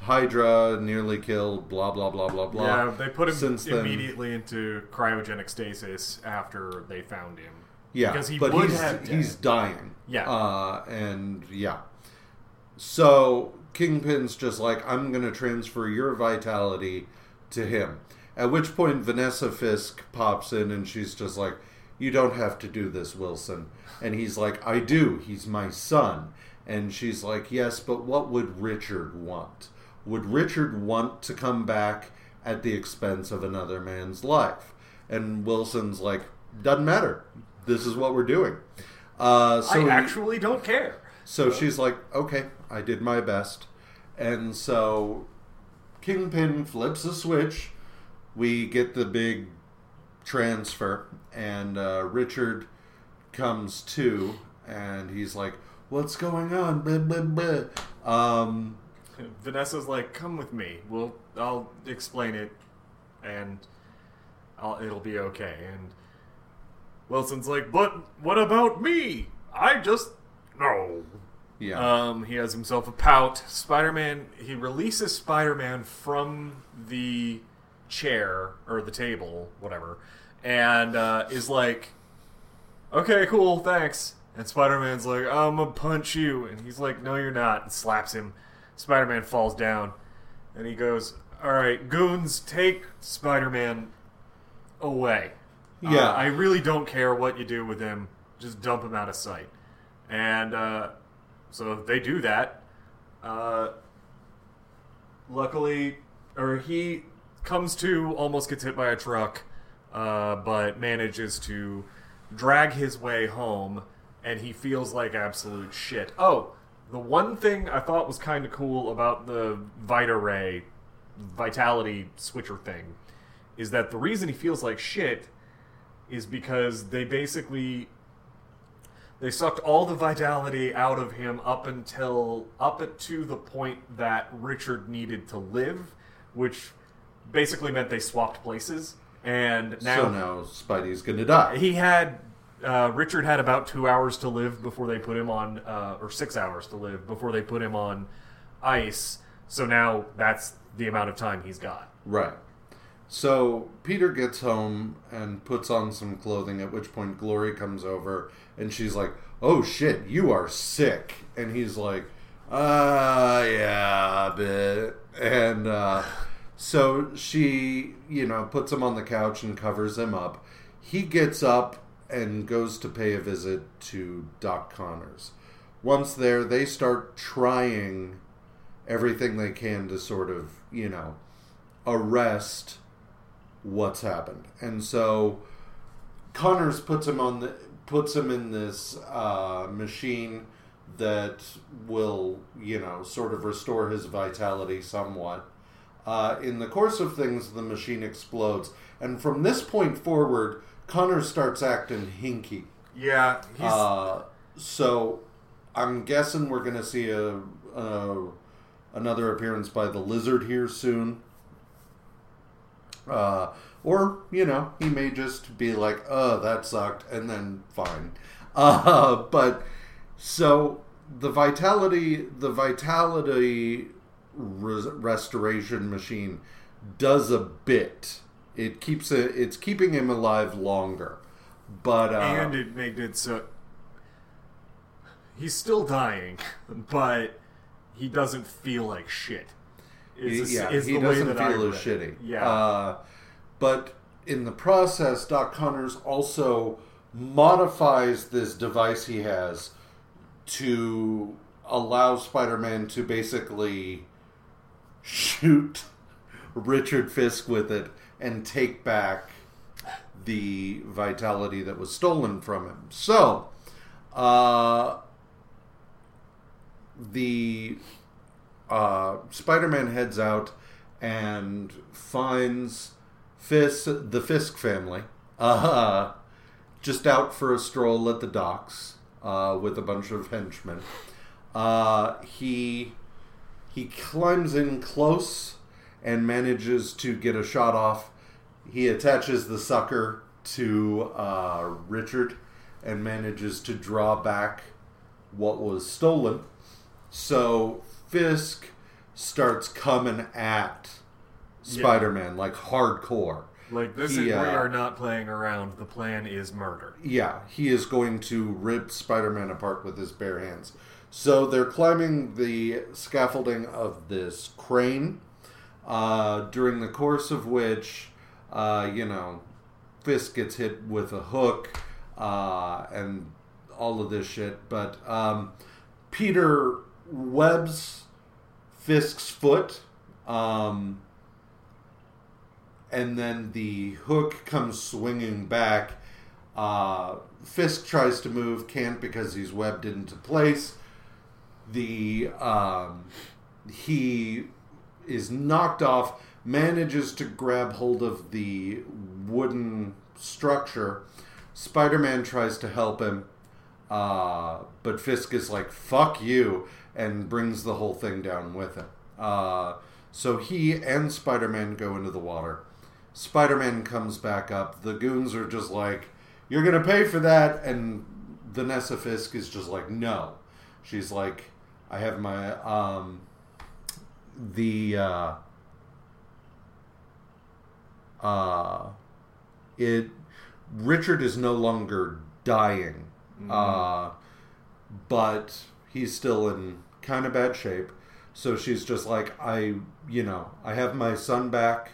Hydra nearly killed, blah, blah, blah, blah, blah. yeah, they put him Since then- immediately into cryogenic stasis after they found him. Yeah, because he but would he's, he's dying. Yeah. Uh, and yeah. So Kingpin's just like, I'm going to transfer your vitality to him. At which point Vanessa Fisk pops in and she's just like, You don't have to do this, Wilson. And he's like, I do. He's my son. And she's like, Yes, but what would Richard want? Would Richard want to come back at the expense of another man's life? And Wilson's like, Doesn't matter. This is what we're doing. Uh, so I he- actually don't care. so she's like, okay, I did my best. And so Kingpin flips a switch. We get the big transfer. And uh, Richard comes to. And he's like, what's going on? Blah, blah, blah. Um, Vanessa's like, "Come with me. We'll I'll explain it, and I'll, it'll be okay." And Wilson's like, "But what about me? I just no." Yeah. Um, he has himself a pout. Spider-Man. He releases Spider-Man from the chair or the table, whatever, and uh, is like, "Okay, cool, thanks." And Spider-Man's like, "I'm gonna punch you," and he's like, "No, you're not," and slaps him. Spider-Man falls down, and he goes, "All right, goons, take Spider-Man away." Yeah. Uh, I really don't care what you do with him. Just dump him out of sight. And uh, so if they do that. Uh, luckily, or he comes to, almost gets hit by a truck, uh, but manages to drag his way home, and he feels like absolute shit. Oh, the one thing I thought was kind of cool about the Vita Ray Vitality Switcher thing is that the reason he feels like shit is because they basically they sucked all the vitality out of him up until up to the point that Richard needed to live, which basically meant they swapped places. And now, so now Spidey's going to die. he had uh, Richard had about two hours to live before they put him on, uh, or six hours to live before they put him on ice. So now that's the amount of time he's got. Right. So Peter gets home and puts on some clothing, at which point Glory comes over and she's like, Oh shit, you are sick. And he's like, Uh, yeah, a bit. And uh, so she, you know, puts him on the couch and covers him up. He gets up and goes to pay a visit to Doc Connors. Once there, they start trying everything they can to sort of, you know, arrest what's happened. And so Connors puts him on the puts him in this uh, machine that will, you know, sort of restore his vitality somewhat. Uh, in the course of things, the machine explodes, and from this point forward, Connor starts acting hinky. Yeah, he's Uh, so I'm guessing we're going to see a, a another appearance by the lizard here soon. Uh, or you know, he may just be like, "Oh, that sucked," and then fine. Uh, but so the vitality, the vitality res- restoration machine does a bit. It keeps it. It's keeping him alive longer. But uh, and it made it so he's still dying, but he doesn't feel like shit. Is, yeah, is he the doesn't that feel as shitty. Yeah, Uh, but in the process, Doc Connors also modifies this device he has to allow Spider-Man to basically shoot Richard Fisk with it and take back the vitality that was stolen from him. So, uh, the uh, Spider-Man heads out and finds Fisk, the Fisk family, uh, just out for a stroll at the docks uh, with a bunch of henchmen. Uh, he he climbs in close and manages to get a shot off. He attaches the sucker to uh, Richard and manages to draw back what was stolen. So Fisk starts coming at Spider Man like hardcore. like this he, is we uh, are not playing around. The plan is murder. Yeah, he is going to rip Spider Man apart with his bare hands. So they're climbing the scaffolding of this crane, uh, during the course of which, uh, you know, Fisk gets hit with a hook uh, and all of this shit. But um, Peter webs Fisk's foot. Um, and then the hook comes swinging back. Uh, Fisk tries to move, can't because he's webbed into place. The um, he is knocked off, manages to grab hold of the wooden structure. Spider-Man tries to help him, uh, but Fisk is like "fuck you" and brings the whole thing down with him. Uh, so he and Spider-Man go into the water. Spider-Man comes back up. The goons are just like, "You're gonna pay for that," and Vanessa Fisk is just like, "No." She's like, "I have my um, the uh, uh, it Richard is no longer dying, uh, but he's still in kind of bad shape. So she's just like, I, you know, I have my son back,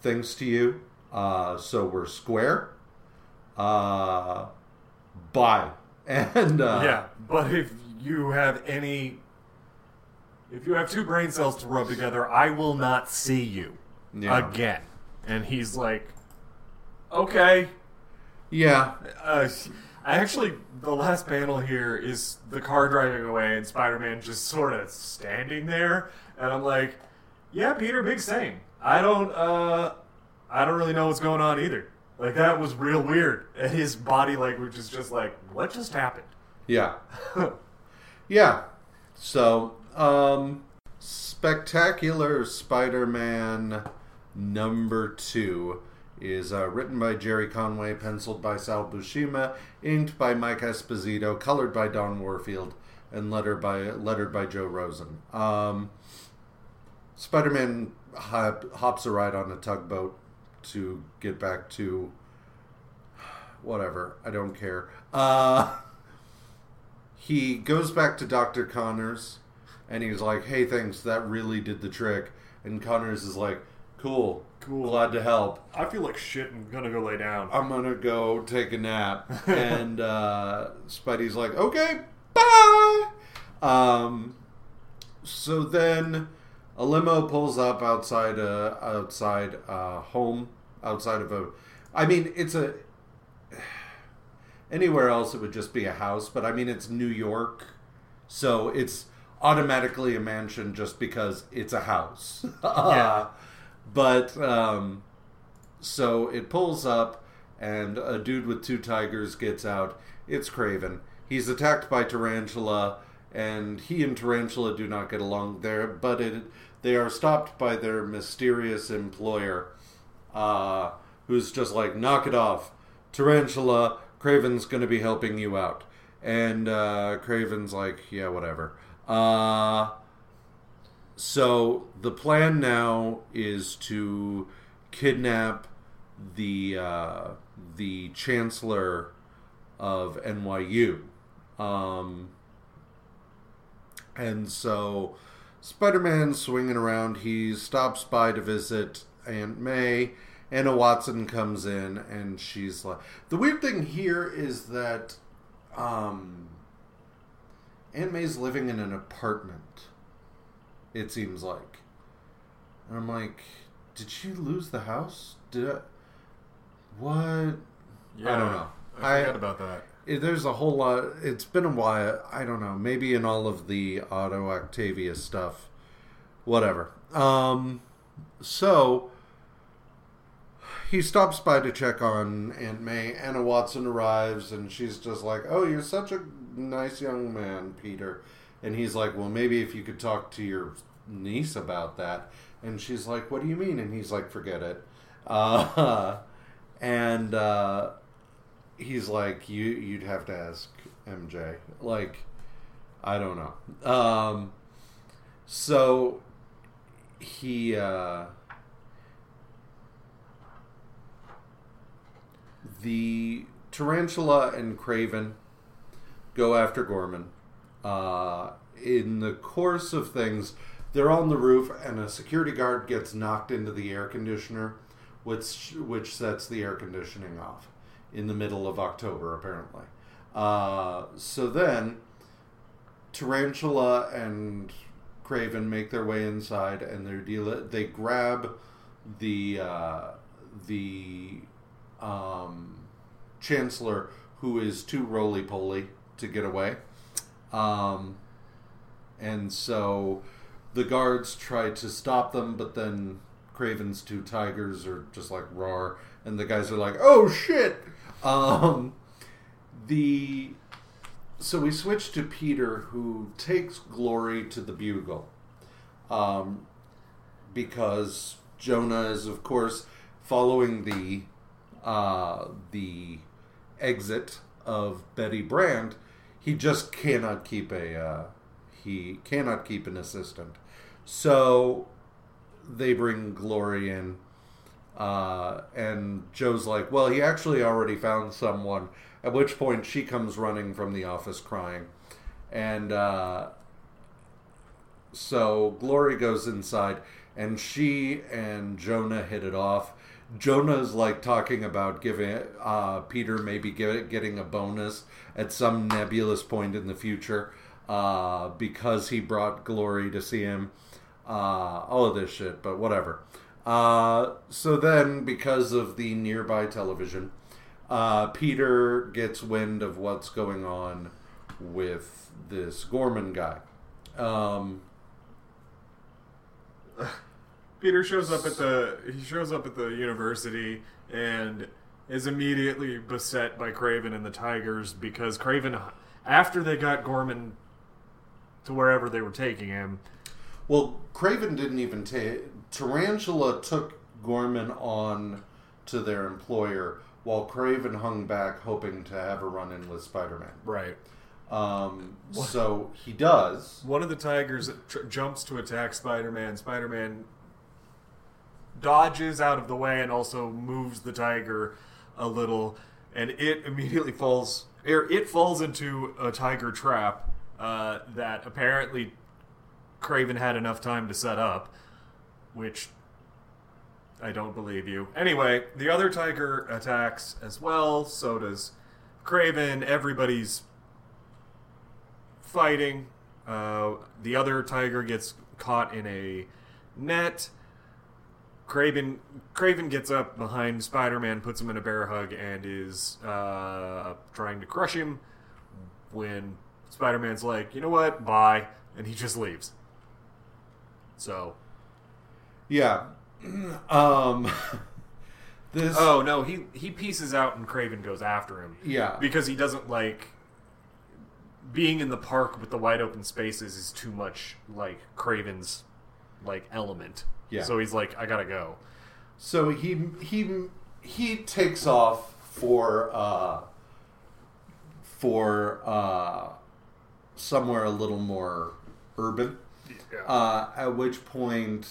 thanks to you. Uh, so we're square. Uh, bye. And uh, yeah, but if you have any, if you have two brain cells to rub together, I will not see you Yeah. again. And he's like, okay. yeah, Uh, I actually, the last panel here is the car driving away and Spider-Man just sort of standing there, and I'm like, yeah, Peter, big same. I don't, uh, I don't really know what's going on either. Like that was real weird, and his body language is just like, what just happened? Yeah. yeah. So, um, Spectacular Spider Man number two is uh, written by Gerry Conway, penciled by Sal Buscema, inked by Mike Esposito, colored by Don Warfield, and lettered by lettered by Joe Rosen. Um, Spider Man hop, hops a ride on a tugboat to get back to whatever. I don't care. Uh, he goes back to Dr. Connors and he's like, hey, thanks, that really did the trick. And Connors is like, cool, Cool. glad to help. I feel like shit and gonna go lay down. I'm gonna go take a nap. and uh, Spidey's like, okay, bye. Um, so then a limo pulls up outside a outside a home outside of a. I mean, it's a. Anywhere else, it would just be a house, but I mean, it's New York, so it's automatically a mansion just because it's a house. Yeah. But um, so it pulls up, and a dude with two tigers gets out. It's Kraven. He's attacked by Tarantula, and he and Tarantula do not get along there, but it, they are stopped by their mysterious employer, uh, who's just like, knock it off. Tarantula, Kraven's going to be helping you out. And uh, Kraven's like, yeah, whatever. Uh, so the plan now is to kidnap the uh, the chancellor of NYU. Um, and so Spider Man swinging around, he stops by to visit Aunt May. Anna Watson comes in, and she's like. The weird thing here is that um, Aunt May's living in an apartment, it seems like. And I'm like, did she lose the house? Did I. What? Yeah, I don't know. I forgot I- about that. It, there's a whole lot. It's been a while. I don't know. Maybe in all of the Otto Octavia stuff, whatever. Um, so he stops by to check on Aunt May. Anna Watson arrives, and she's just like, "Oh, you're such a nice young man, Peter." And he's like, "Well, maybe if you could talk to your niece about that." And she's like, "What do you mean?" And he's like, "Forget it." Uh, and uh, he's like, "You you'd have to ask MJ." Like, I don't know. Um, so he. Uh, the tarantula and Kraven go after Gorman. Uh, in the course of things, they're on the roof, and a security guard gets knocked into the air conditioner, which which sets the air conditioning off in the middle of October, apparently. Uh, so then, Tarantula and Kraven make their way inside, and they deal. They grab the uh, the um, chancellor, who is too roly poly to get away. Um, and so the guards try to stop them, but then Kraven's two tigers are just like roar, and the guys are like, "Oh shit!" Um, the so we switch to Peter, who takes Glory to the Bugle, um, because Jonah is, of course, following the uh, the exit of Betty Brant. He just cannot keep a uh, he cannot keep an assistant, so they bring Glory in. Uh, and Joe's like, well, he actually already found someone. At which point she comes running from the office crying. And uh, so Glory goes inside, and she and Jonah hit it off. Jonah's like talking about giving uh, Peter maybe get, getting a bonus at some nebulous point in the future uh, because he brought Glory to see him. Uh, all of this shit, but whatever. Uh, so then, because of the nearby television, uh, Peter gets wind of what's going on with this Gorman guy. Um, Peter shows up at the he shows up at the university and is immediately beset by Kraven and the Tigers because Kraven after they got Gorman to wherever they were taking him. well, Kraven didn't even take. Tarantula took Gorman on to their employer, while Kraven hung back, hoping to have a run in with Spider Man. Right. Um, so he does. One of the Tigers tr- jumps to attack Spider-Man. Spider-Man dodges out of the way and also moves the tiger a little, and it immediately falls. Or it falls into a tiger trap uh, that apparently Kraven had enough time to set up, which I don't believe you. Anyway, the other tiger attacks as well. So does Kraven. Everybody's fighting. Uh, the other tiger gets caught in a net. Kraven Kraven gets up behind Spider-Man, puts him in a bear hug, and is uh, trying to crush him. When Spider-Man's like, "You know what? Bye," and he just leaves. So, Yeah. Um, this. oh no, he he pieces out, and Kraven goes after him Yeah. because he doesn't like being in the park with the wide open spaces is too much like Kraven's like element. Yeah. So he's like, I gotta go. So he he he takes off for uh for uh somewhere a little more urban. Uh, at which point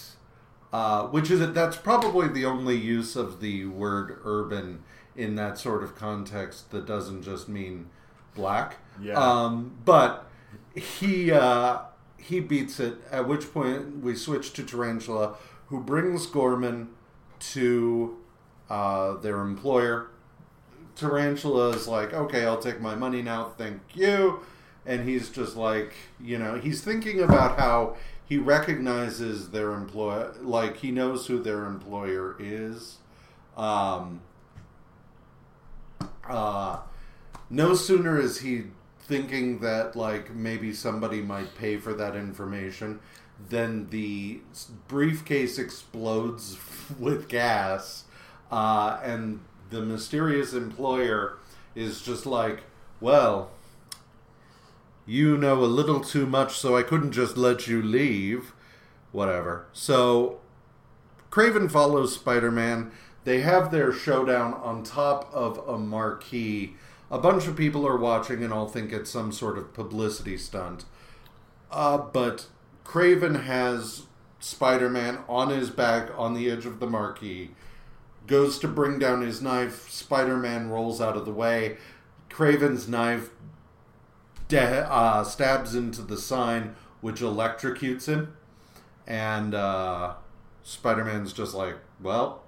uh, which is it that's probably the only use of the word urban in that sort of context that doesn't just mean black. Yeah. Um, but he uh, he beats it. At which point we switch to Tarantula, who brings Gorman to uh, their employer. Tarantula is like, okay, I'll take my money now, thank you. And he's just like, you know, he's thinking about how he recognizes their employer, like he knows who their employer is. Um, uh, no sooner is he thinking that like maybe somebody might pay for that information Then the briefcase explodes with gas uh, and the mysterious employer is just like well you know a little too much so i couldn't just let you leave. Whatever. So Kraven follows spider-man. They have their showdown on top of a marquee a bunch of people are watching and all think it's some sort of publicity stunt. Uh, but Kraven has Spider Man on his back on the edge of the marquee, goes to bring down his knife. Spider Man rolls out of the way. Kraven's knife de- uh, stabs into the sign, which electrocutes him. And uh, Spider Man's just like, well,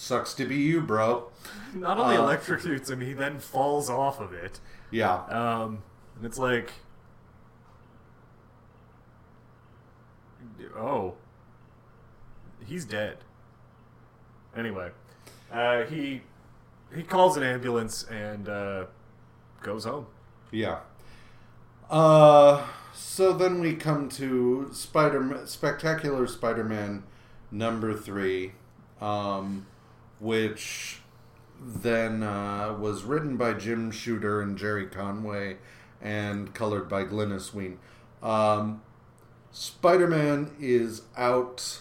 sucks to be you, bro. Not only Uh, electrocutes him, he then falls off of it. Yeah. Um, and it's like, oh, he's dead. Anyway, uh, he he calls an ambulance and uh, goes home. Yeah. Uh, so then we come to Spider Spectacular Spider-Man number three, um, which then uh, was written by Jim Shooter and Gerry Conway and colored by Glynis Wein. Um, Spider-Man is out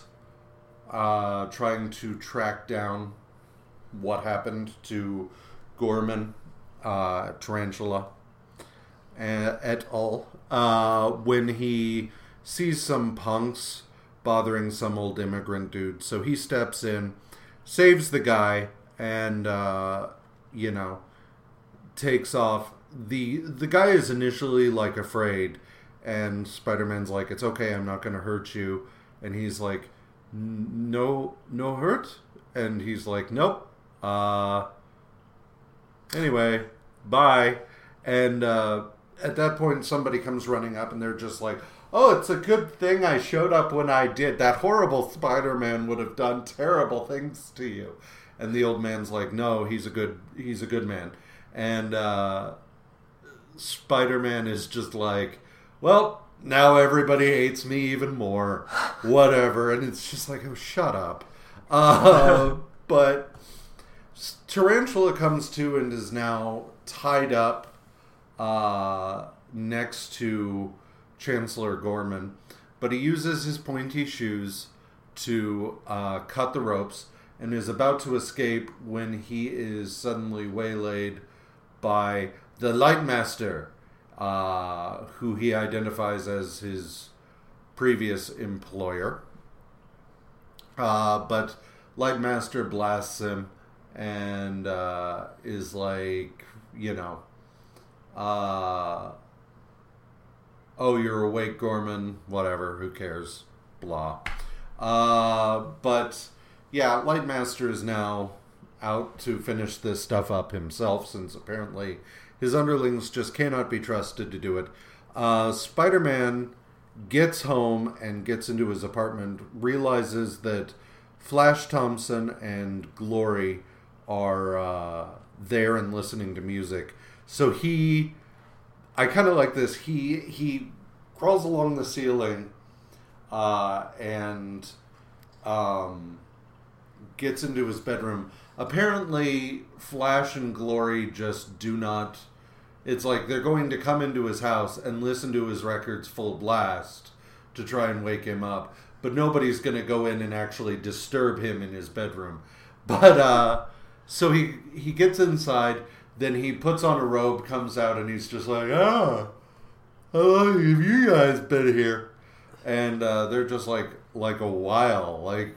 uh, trying to track down what happened to Gorman, uh, Tarantula, a- et al. Uh, when he sees some punks bothering some old immigrant dude. So he steps in, saves the guy, and, uh, you know, takes off. The, the guy is initially, like, afraid, and Spider-Man's like, it's okay, I'm not going to hurt you. And he's like, no, no hurt? And he's like, nope. Uh, anyway, bye. And uh, at that point, somebody comes running up, and they're just like, "Oh, it's a good thing I showed up when I did. That horrible Spider-Man would have done terrible things to you." And the old man's like, "No, he's a good, he's a good man." And uh, Spider-Man is just like, "Well." Now everybody hates me even more. Whatever. And it's just like, oh, shut up. Uh, but Tarantula comes to and is now tied up uh, next to Chancellor Gorman, but he uses his pointy shoes to uh, cut the ropes and is about to escape when he is suddenly waylaid by the Lightmaster, uh, who he identifies as his previous employer. Uh, but Lightmaster blasts him and uh, is like, you know, uh, oh, you're awake, Gorman, whatever, who cares, blah. Uh, but yeah, Lightmaster is now out to finish this stuff up himself since apparently his underlings just cannot be trusted to do it. Uh, Spider Man gets home and gets into his apartment, realizes that Flash Thompson and Glory are uh, there and listening to music. So he, I kind of like this. He he crawls along the ceiling, uh, and um, gets into his bedroom. Apparently, Flash and Glory just do not. It's like they're going to come into his house and listen to his records full blast to try and wake him up, but nobody's going to go in and actually disturb him in his bedroom. But uh, so he he gets inside, then he puts on a robe, comes out, and he's just like, ah, how long have you guys been here? And uh, they're just like, like a while. Like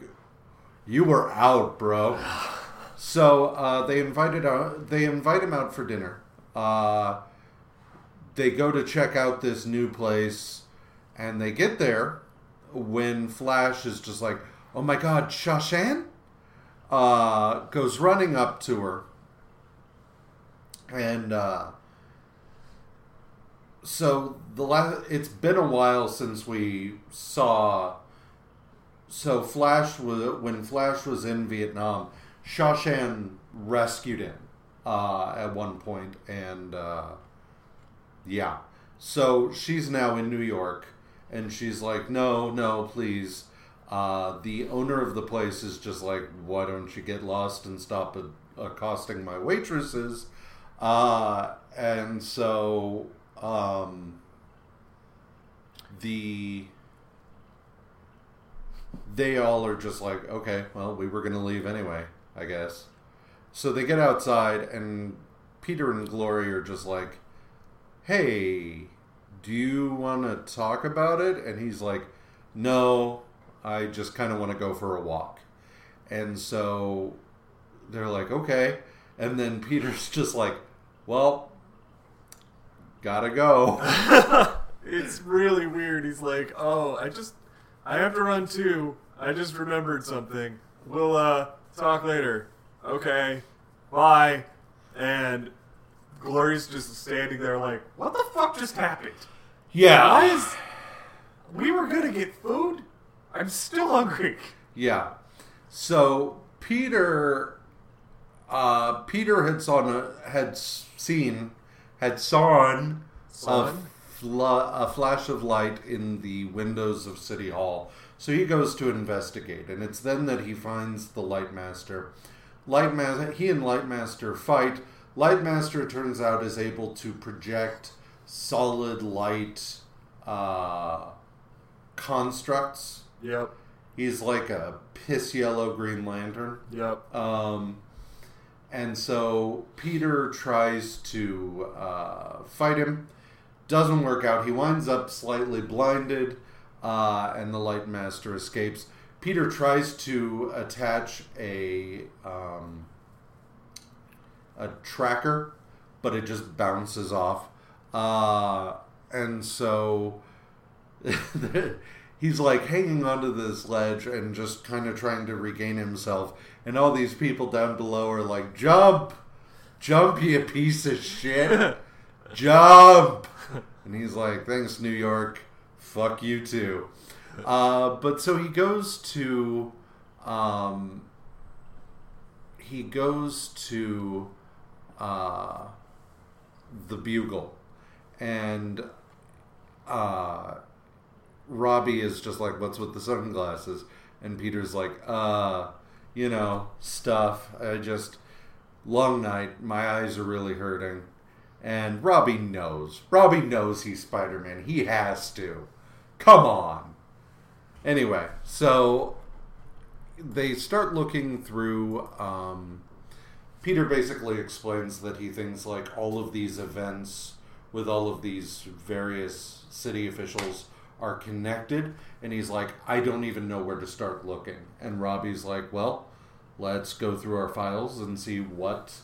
you were out, bro. So uh, they invited out. They invite him out for dinner. Uh, they go to check out this new place, and they get there when Flash is just like, "Oh my God, Sha Shan!" Uh, goes running up to her, and uh, so the last. It's been a while since we saw. So Flash was when Flash was in Vietnam. Sha Shan rescued him uh, at one point, and uh, yeah. So she's now in New York, and she's like, "No, no, please." Uh, the owner of the place is just like, "Why don't you get lost and stop accosting my waitresses?" Uh, and so um, the they all are just like, "Okay, well, we were gonna leave anyway." I guess. So they get outside, and Peter and Glory are just like, hey, do you want to talk about it? And he's like, no, I just kind of want to go for a walk. And so they're like, okay. And then Peter's just like, well, gotta go. it's really weird. He's like, oh, I just, I have to run too. I just remembered something. We'll, uh, talk later. Okay, bye. And Glory's just standing there like, what the fuck just happened? Yeah. Guys, we were gonna get food. I'm still hungry. Yeah. So Peter, uh, Peter had saw had seen had saw a, a flash of light in the windows of City Hall. So he goes to investigate, and it's then that he finds the Lightmaster. Lightmaster, he and Lightmaster fight. Lightmaster turns out is able to project solid light uh, constructs. Yep. He's like a piss yellow Green Lantern. Yep. Um, and so Peter tries to uh, fight him. Doesn't work out. He winds up slightly blinded, uh, and the Light Master escapes. Peter tries to attach a um, a tracker, but it just bounces off. Uh, and so he's like hanging onto this ledge and just kind of trying to regain himself. And all these people down below are like, "Jump, jump, you piece of shit, jump!" And he's like, "Thanks, New York. Fuck you too." Uh, but so he goes to, um, he goes to uh, the Bugle, and uh, Robbie is just like, "What's with the sunglasses?" And Peter's like, "Uh, you know, stuff. I just long night. My eyes are really hurting." And Robbie knows. Robbie knows he's Spider Man. He has to. Come on. Anyway, so they start looking through. Um, Peter basically explains that he thinks like all of these events with all of these various city officials are connected, and he's like, I don't even know where to start looking. And Robbie's like, Well, let's go through our files and see what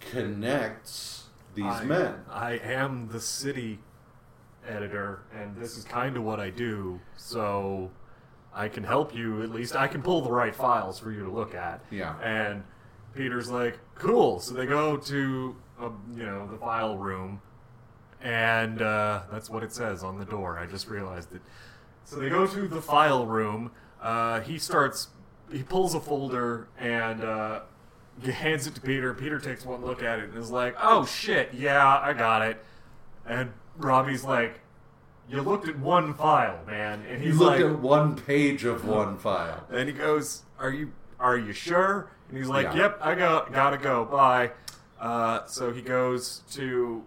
connects these I, men. I am the city editor, and this is kind of what I do. So I can help you. At least I can pull the right files for you to look at. Yeah. And Peter's like, "Cool." So they go to, um, you know, the file room, and uh, that's what it says on the door. I just realized it. So they go to the file room. Uh, he starts. He pulls a folder and uh, hands it to Peter. Peter takes one look at it and is like, "Oh shit, yeah, I got it." And Robbie's like, "You looked at one file, man." And He he's looked like, at one page of one file. and he goes, "Are you are you sure?" And he's like, Yeah. "Yep, I got gotta go. Bye." Uh, so he goes to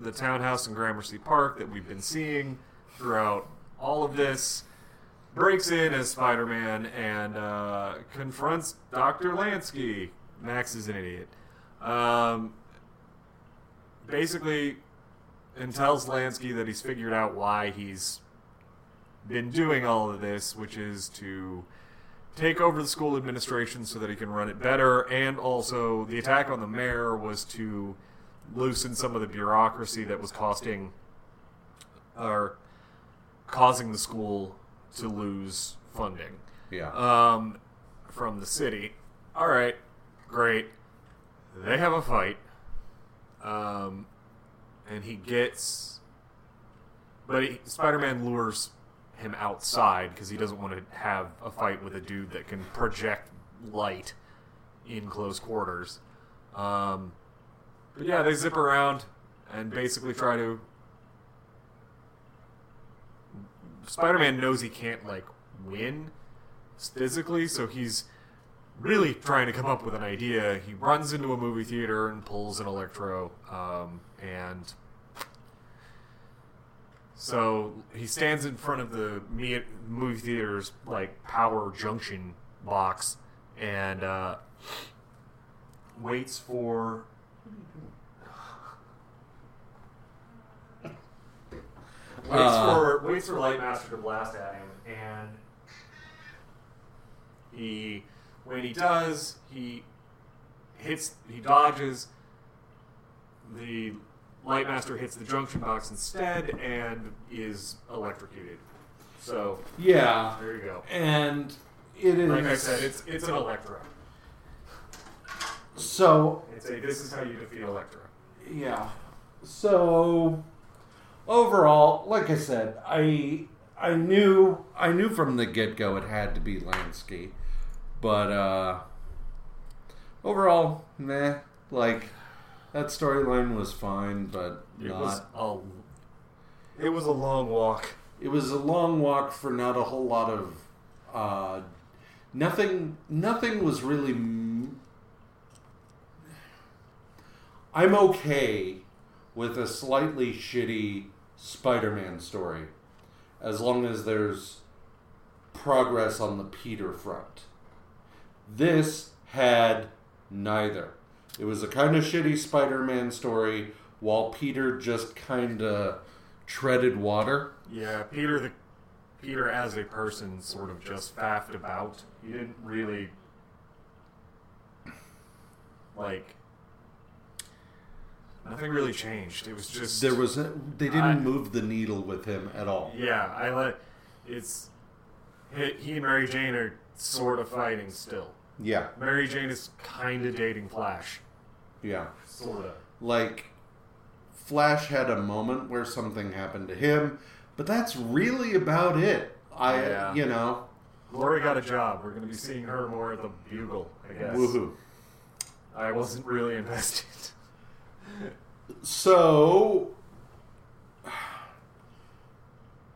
the townhouse in Gramercy Park that we've been seeing throughout all of this. Breaks in as Spider-Man and uh, confronts Doctor Lansky. Max is an idiot. Um, basically, and tells Lansky that he's figured out why he's been doing all of this, which is to take over the school administration so that he can run it better, and also the attack on the mayor was to loosen some of the bureaucracy that was costing or causing the school to lose funding Yeah. um, from the city. All right, great. They have a fight, um, and he gets, but he, Spider-Man lures him outside because he doesn't want to have a fight with a dude that can project light in close quarters. Um, but yeah, they zip around and basically try to. Spider-Man knows he can't like win physically, so he's really trying to come up with an idea. He runs into a movie theater and pulls an electro, um, and so he stands in front of the movie theater's like power junction box and uh, waits for. Waits Uh. for waits for Lightmaster to blast at him, and he when he does, he hits he dodges. The Lightmaster hits the junction box instead and is electrocuted. So yeah. there you go. And it is. Like I said, it's it's an Electro. so It's a this is how you defeat Electro. Yeah. So overall, like I said, I I knew I knew from the get go it had to be Lansky, but uh, overall, meh. Like that storyline was fine, but It not. was a it was a long walk. it was a long walk for not a whole lot of uh, nothing nothing was really m- i'm okay with a slightly shitty spider-man story as long as there's progress on the peter front. This had neither. It was a kind of shitty spider-man story while peter just kind of treaded water. Yeah, Peter the Peter as a person sort of just faffed about. He didn't really like nothing really changed. It was just There was a, they didn't I- move the needle with him at all. Yeah, I let it's he, he and Mary Jane are sort of fighting still. Yeah, Mary Jane is kind of dating Flash, yeah. sort of. Like Flash had a moment where something happened to him, but that's really about it. I, Yeah. you know, Lori got a job. We're going to be seeing her more at the Bugle, I guess. woohoo. I wasn't really invested. So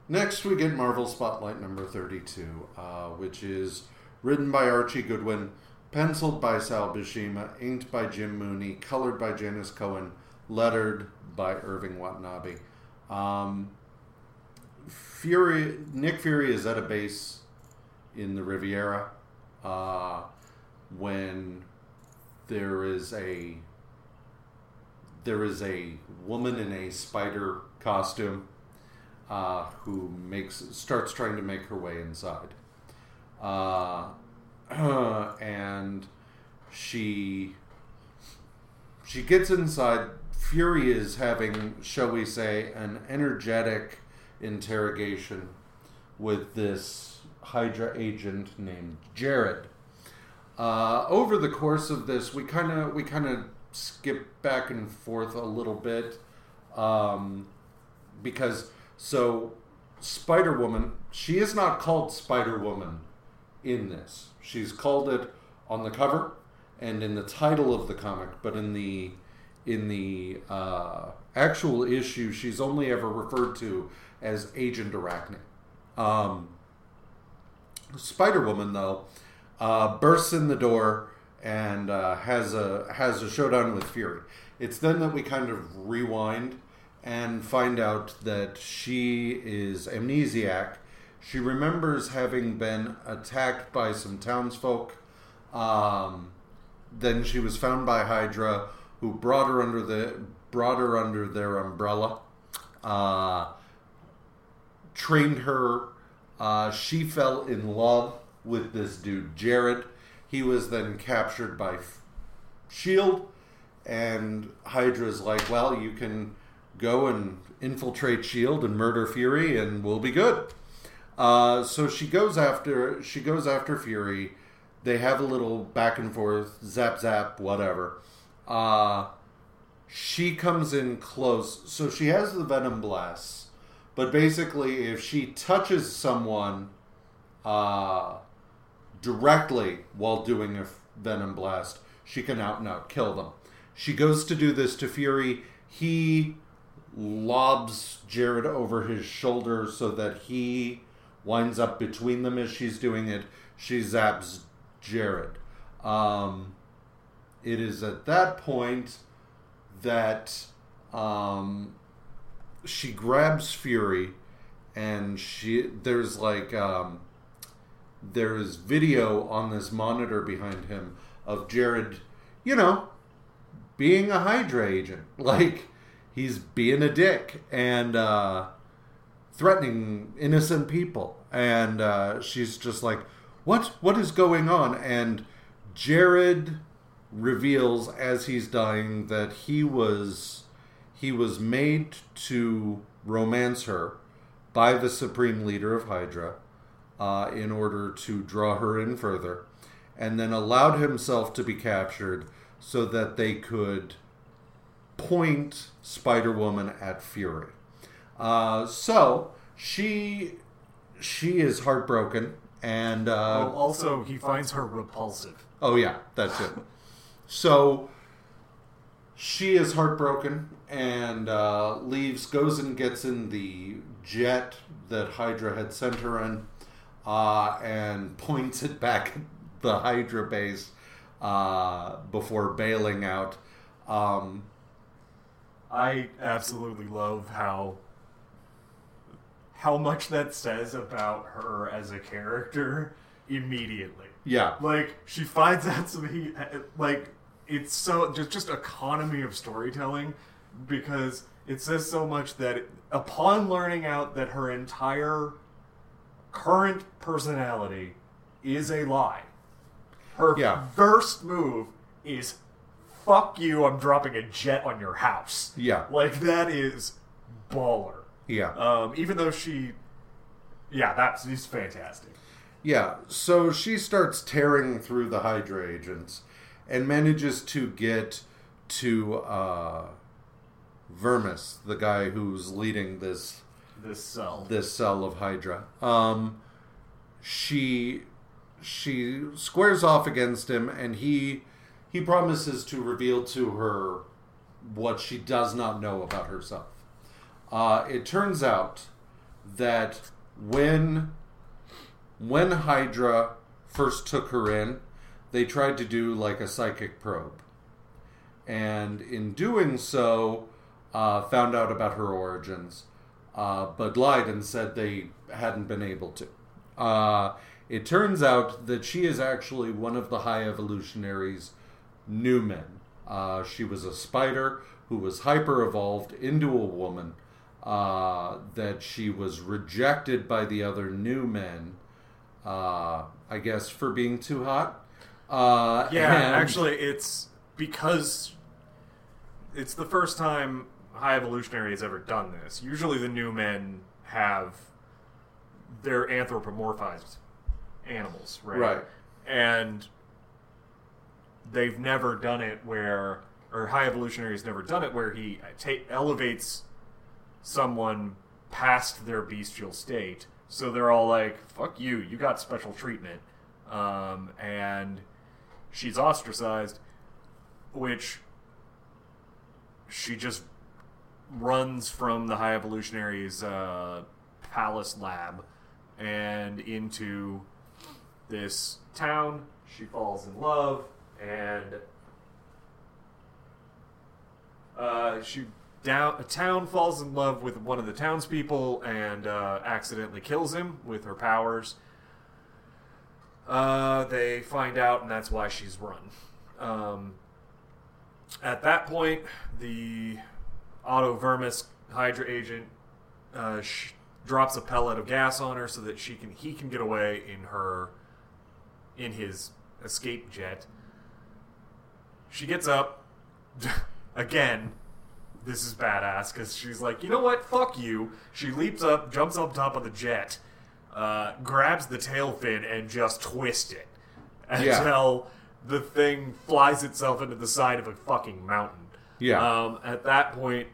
next we get Marvel Spotlight number thirty-two, uh, which is written by Archie Goodwin, penciled by Sal Buscema, inked by Jim Mooney, colored by Janice Cohen, lettered by Irving Watanabe. Um, Fury, Nick Fury is at a base in the Riviera uh, when there is a there is a woman in a spider costume uh, who makes starts trying to make her way inside, uh, and she she gets inside. Fury is having, shall we say, an energetic interrogation with this Hydra agent named Jared. Uh, over the course of this, we kind of we kind of skip back and forth a little bit um, because so Spider Woman, she is not called Spider Woman in this. She's called it on the cover and in the title of the comic, but in the in the uh, actual issue, she's only ever referred to as Agent Arachne. Um, Spider Woman, though, uh, bursts in the door and uh, has a has a showdown with Fury. It's then that we kind of rewind and find out that she is amnesiac. She remembers having been attacked by some townsfolk. Um, then she was found by Hydra, who brought her under the brought her under their umbrella, uh, trained her Uh, she fell in love with this dude, Jared. He was then captured by Shield, and Hydra's like, "Well, you can go and infiltrate Shield and murder Fury, and we'll be good." Uh, so she goes after she goes after Fury. They have a little back and forth, zap zap, whatever. Uh, she comes in close, so she has the venom blasts. But basically, if she touches someone uh, directly while doing a venom blast, she can out and out kill them. She goes to do this to Fury. He lobs Jared over his shoulder so that he winds up between them as she's doing it. She zaps Jared. Um, it is at that point that um, she grabs Fury, and she there's like um, there is video on this monitor behind him of Jared, you know, being a Hydra agent, like he's being a dick and uh, threatening innocent people, and uh, she's just like, "What? What is going on?" And Jared reveals as he's dying that he was he was made to romance her by the supreme leader of Hydra uh, in order to draw her in further, and then allowed himself to be captured so that they could point Spider Woman at Fury. Uh, so she she is heartbroken, and uh, Well, also, he finds her repulsive. Oh yeah, that's it. so she is heartbroken and uh, leaves, goes and gets in the jet that Hydra had sent her in, uh, and points it back at the Hydra base uh, before bailing out. Um, I absolutely love how how much that says about her as a character immediately. yeah, Like she finds out some he like it's so just just economy of storytelling because it says so much that upon learning out that her entire current personality is a lie, her Yeah. first move is "fuck you." I'm dropping a jet on your house. Yeah. like that is baller. yeah. Um, even though she, yeah, that's she's fantastic. Yeah, so she starts tearing through the Hydra agents and manages to get to uh, Vermis, the guy who's leading this This cell. this cell of Hydra. Um, she she squares off against him, and he he promises to reveal to her what she does not know about herself. Uh, it turns out that when when Hydra first took her in, they tried to do like a psychic probe, and in doing so, uh, found out about her origins, uh, but lied and said they hadn't been able to. Uh, it turns out that she is actually one of the High Evolutionaries' new men. Uh, she was a spider who was hyper evolved into a woman. Uh, that she was rejected by the other new men, uh, I guess, for being too hot. Uh, Yeah, and- actually, it's because it's the first time High Evolutionary has ever done this. Usually, the new men have they're anthropomorphized animals, right? Right. And they've never done it where, or High Evolutionary has never done it where he ta- elevates someone past their bestial state. So they're all like, "Fuck you! You got special treatment," um, and she's ostracized, which she just runs from the High Evolutionary's uh, palace lab and into this town. She falls in love and uh, she down a town falls in love with one of the townspeople and uh, accidentally kills him with her powers. Uh, they find out, and that's why she's run. Um, at that point, the Otto Vermis Hydra agent uh, sh- drops a pellet of gas on her so that she can he can get away in her in his escape jet. She gets up again. This is badass because she's like, you know what? Fuck you. She leaps up, jumps up top of the jet, uh, grabs the tail fin, and just twists it Yeah. until the thing flies itself into the side of a fucking mountain. Yeah. Um, at that point,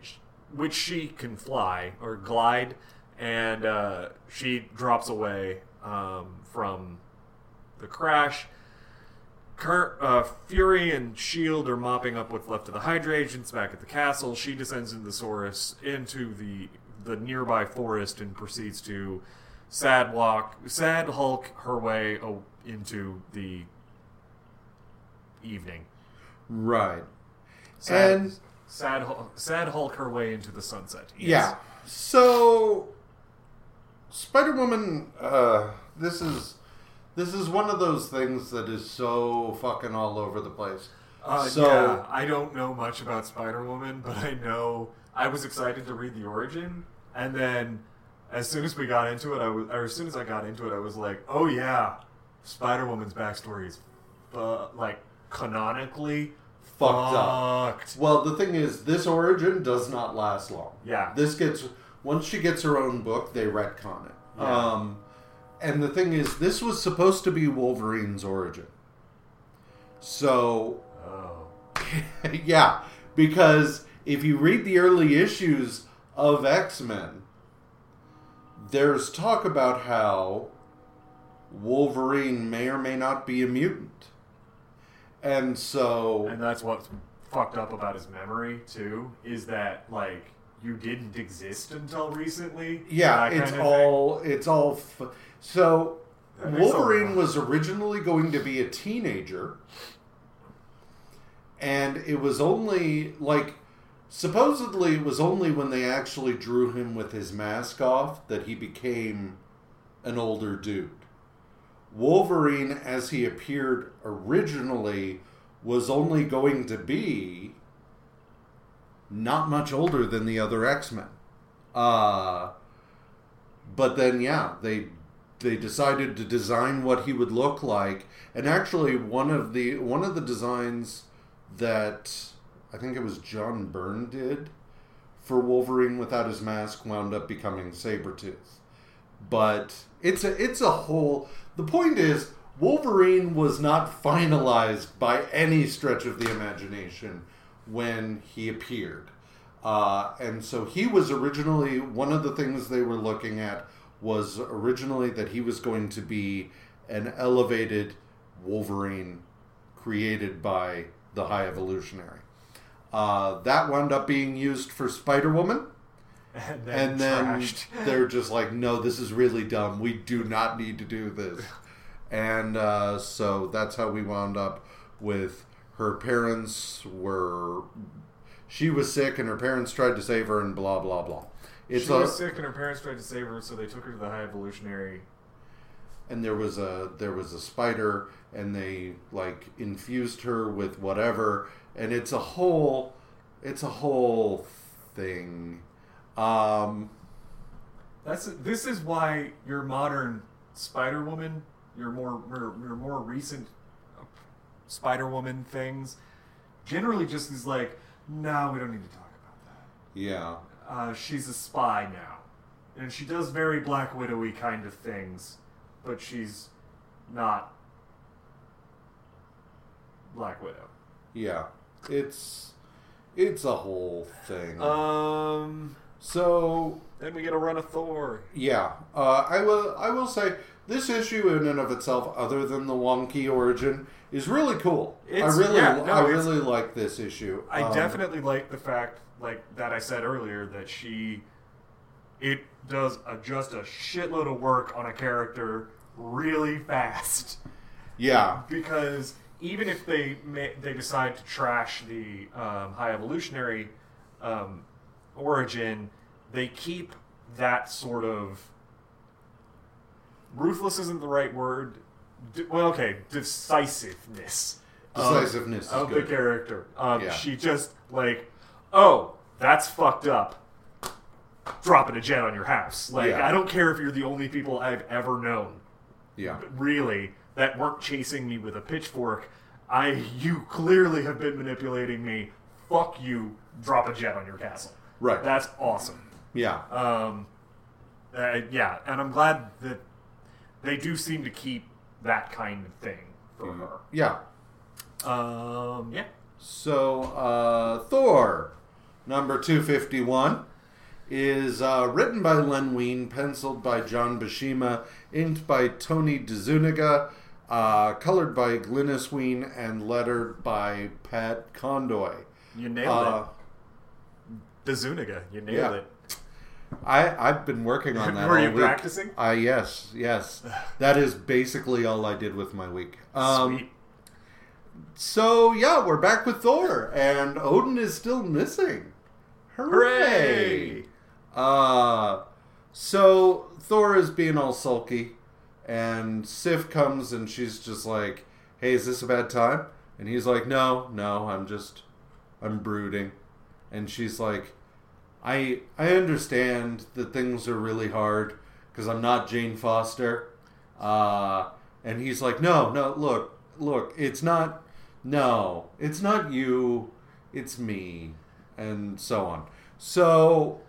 which she can fly or glide, and uh, she drops away um, from the crash. Kurt, uh, Fury and Shield are mopping up what's left of the Hydra agents back at the castle. She descends in the Saurus into the the nearby forest and proceeds to sad walk, sad Hulk her way into the evening. Right. Sad, And- sad, sad Hulk her way into the sunset. Yes. Yeah. So Spider Woman, uh, this is this is one of those things that is so fucking all over the place. Uh, So- yeah, I don't know much about Spider Woman, but I know I was excited to read the origin, and then as soon as we got into it, I was, or as soon as I got into it, I was like, oh yeah, Spider Woman's backstory is fu- like canonically Fucked up. Well, the thing is, this origin does not last long. Yeah. This gets once she gets her own book, they retcon it. Yeah. Um, and the thing is, this was supposed to be Wolverine's origin. So Oh, yeah, because if you read the early issues of X Men, there's talk about how Wolverine may or may not be a mutant. And so, and that's what's fucked up about his memory too, is that like you didn't exist until recently. yeah, it's kind of all, it's all. So, Wolverine was originally going to be a teenager, and it was only like supposedly it was only when they actually drew him with his mask off that he became an older dude. Wolverine, as he appeared originally, was only going to be not much older than the other X Men. Uh, but then, yeah, they they decided to design what he would look like, and actually, one of the one of the designs that I think it was John Byrne did for Wolverine without his mask wound up becoming Sabretooth. But it's a it's a whole the point is Wolverine was not finalized by any stretch of the imagination when he appeared. Uh, and so he was originally one of the things they were looking at was originally that he was going to be an elevated Wolverine created by the High Evolutionary. Uh, that wound up being used for Spider Woman, and then, and then trashed. they're just like, "No, this is really dumb. We do not need to do this." And uh, so that's how we wound up with her parents were. She was sick, and her parents tried to save her, and blah blah blah. It's she a, was sick and her parents tried to save her, so they took her to the High Evolutionary. and there was a there was a spider and they like infused her with whatever and it's a whole it's a whole thing um That's this is why your modern Spider Woman, your more your, your more recent Spider Woman things, generally just is like, no, we don't need to talk about that. yeah Uh, she's a spy now, and she does very Black Widowy kind of things, but she's not Black Widow. yeah it's it's a whole thing Um, so then we get a run of Thor. yeah uh, i will i will say this issue in and of itself other than the wonky origin is really cool i really yeah, no, i really like this issue I Um, definitely like the fact, like that I said earlier, that she, it does a, just a shitload of work on a character really fast. yeah Because even if they ma- they decide to trash the um, high evolutionary um, origin, they keep that sort of ruthless isn't the right word. D- well, okay, decisiveness. of- Decisiveness is of the character. Um, Yeah. She just like, oh, that's fucked up. dropping a jet on your house. Like Yeah. I don't care if you're the only people I've ever known, Yeah. really, that weren't chasing me with a pitchfork. I you clearly have been manipulating me. Fuck you. Drop a jet on your castle. Right. That's awesome. Yeah. Um, uh, yeah, and I'm glad that they do seem to keep that kind of thing for Yeah. her. Um, yeah. So, uh, Thor, number 251, is uh, written by Len Wein, penciled by John Buscema, inked by Tony DeZuniga, uh, colored by Glynis Wein, and lettered by Pat Condoy. You nailed Uh, it. DeZuniga. You nailed yeah. it. I, I've been working on that Were all you week. practicing? Uh, yes, yes. that is basically all I did with my week. Um, Sweet. So yeah, we're back with Thor, and Odin is still missing. Hooray! Hooray! Uh, so Thor is being all sulky, and Sif comes and she's just like, "Hey, is this a bad time?" And he's like, "No, no, I'm just, I'm brooding." And she's like, "I, I understand that things are really hard because I'm not Jane Foster." Uh, and he's like, "No, no, look, look, it's not, no, it's not you, it's me." And so on. So,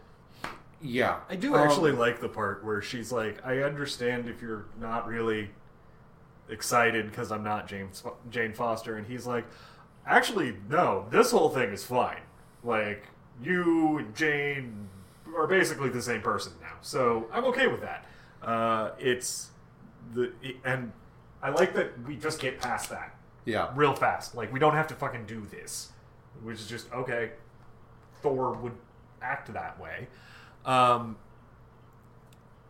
yeah. I do Um, actually like the part where she's like, "I understand if you're not really excited because I'm not James Jane Foster," and he's like, "Actually, no. This whole thing is fine. Like you and Jane are basically the same person now, so I'm okay with that. Uh, it's the and I like that we just get past that Yeah. real fast. Like we don't have to fucking do this, which is just okay. Thor would act that way, um,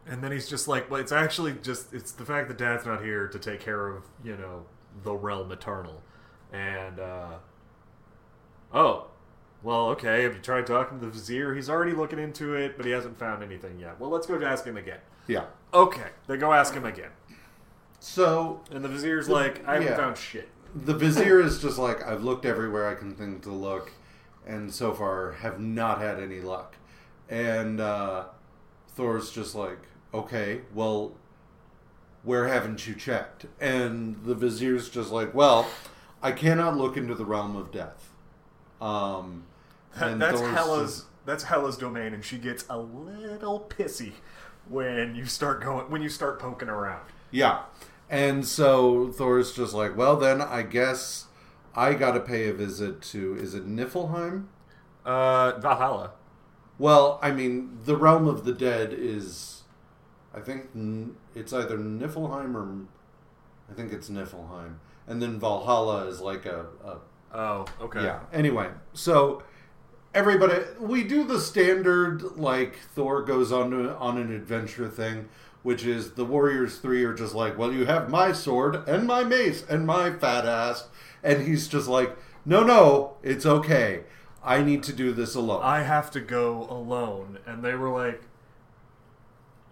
and then he's just like, "Well, it's actually just it's the fact that Dad's not here to take care of you know the realm eternal," and uh, oh. Well, okay. Have you tried talking to the vizier? He's already looking into it, but he hasn't found anything yet. Well, let's go ask him again. Yeah. Okay, they go ask him again, So and the vizier's like, "I haven't Yeah. found shit." the vizier is just like, I've looked everywhere I can think to look, and so far have not had any luck. And uh, Thor's just like, okay, well, where haven't you checked? And the vizier's just like, well, I cannot look into the realm of death. Um, and that's Thor's Hela's just- that's Hela's domain, and she gets a little pissy when you start going when you start poking around. Yeah. And so Thor's just like, well, then I guess I got to pay a visit to, is it Niflheim? Uh, Valhalla. Well, I mean, the realm of the dead is, I think it's either Niflheim or, I think it's Niflheim, and then Valhalla is like a, a Oh, okay. yeah. Anyway, so everybody, we do the standard like Thor goes on to, on an adventure thing, which is the Warriors Three are just like, well, you have my sword and my mace and my fat ass, and he's just like, no, no, it's okay. I need to do this alone. I have to go alone, and they were like,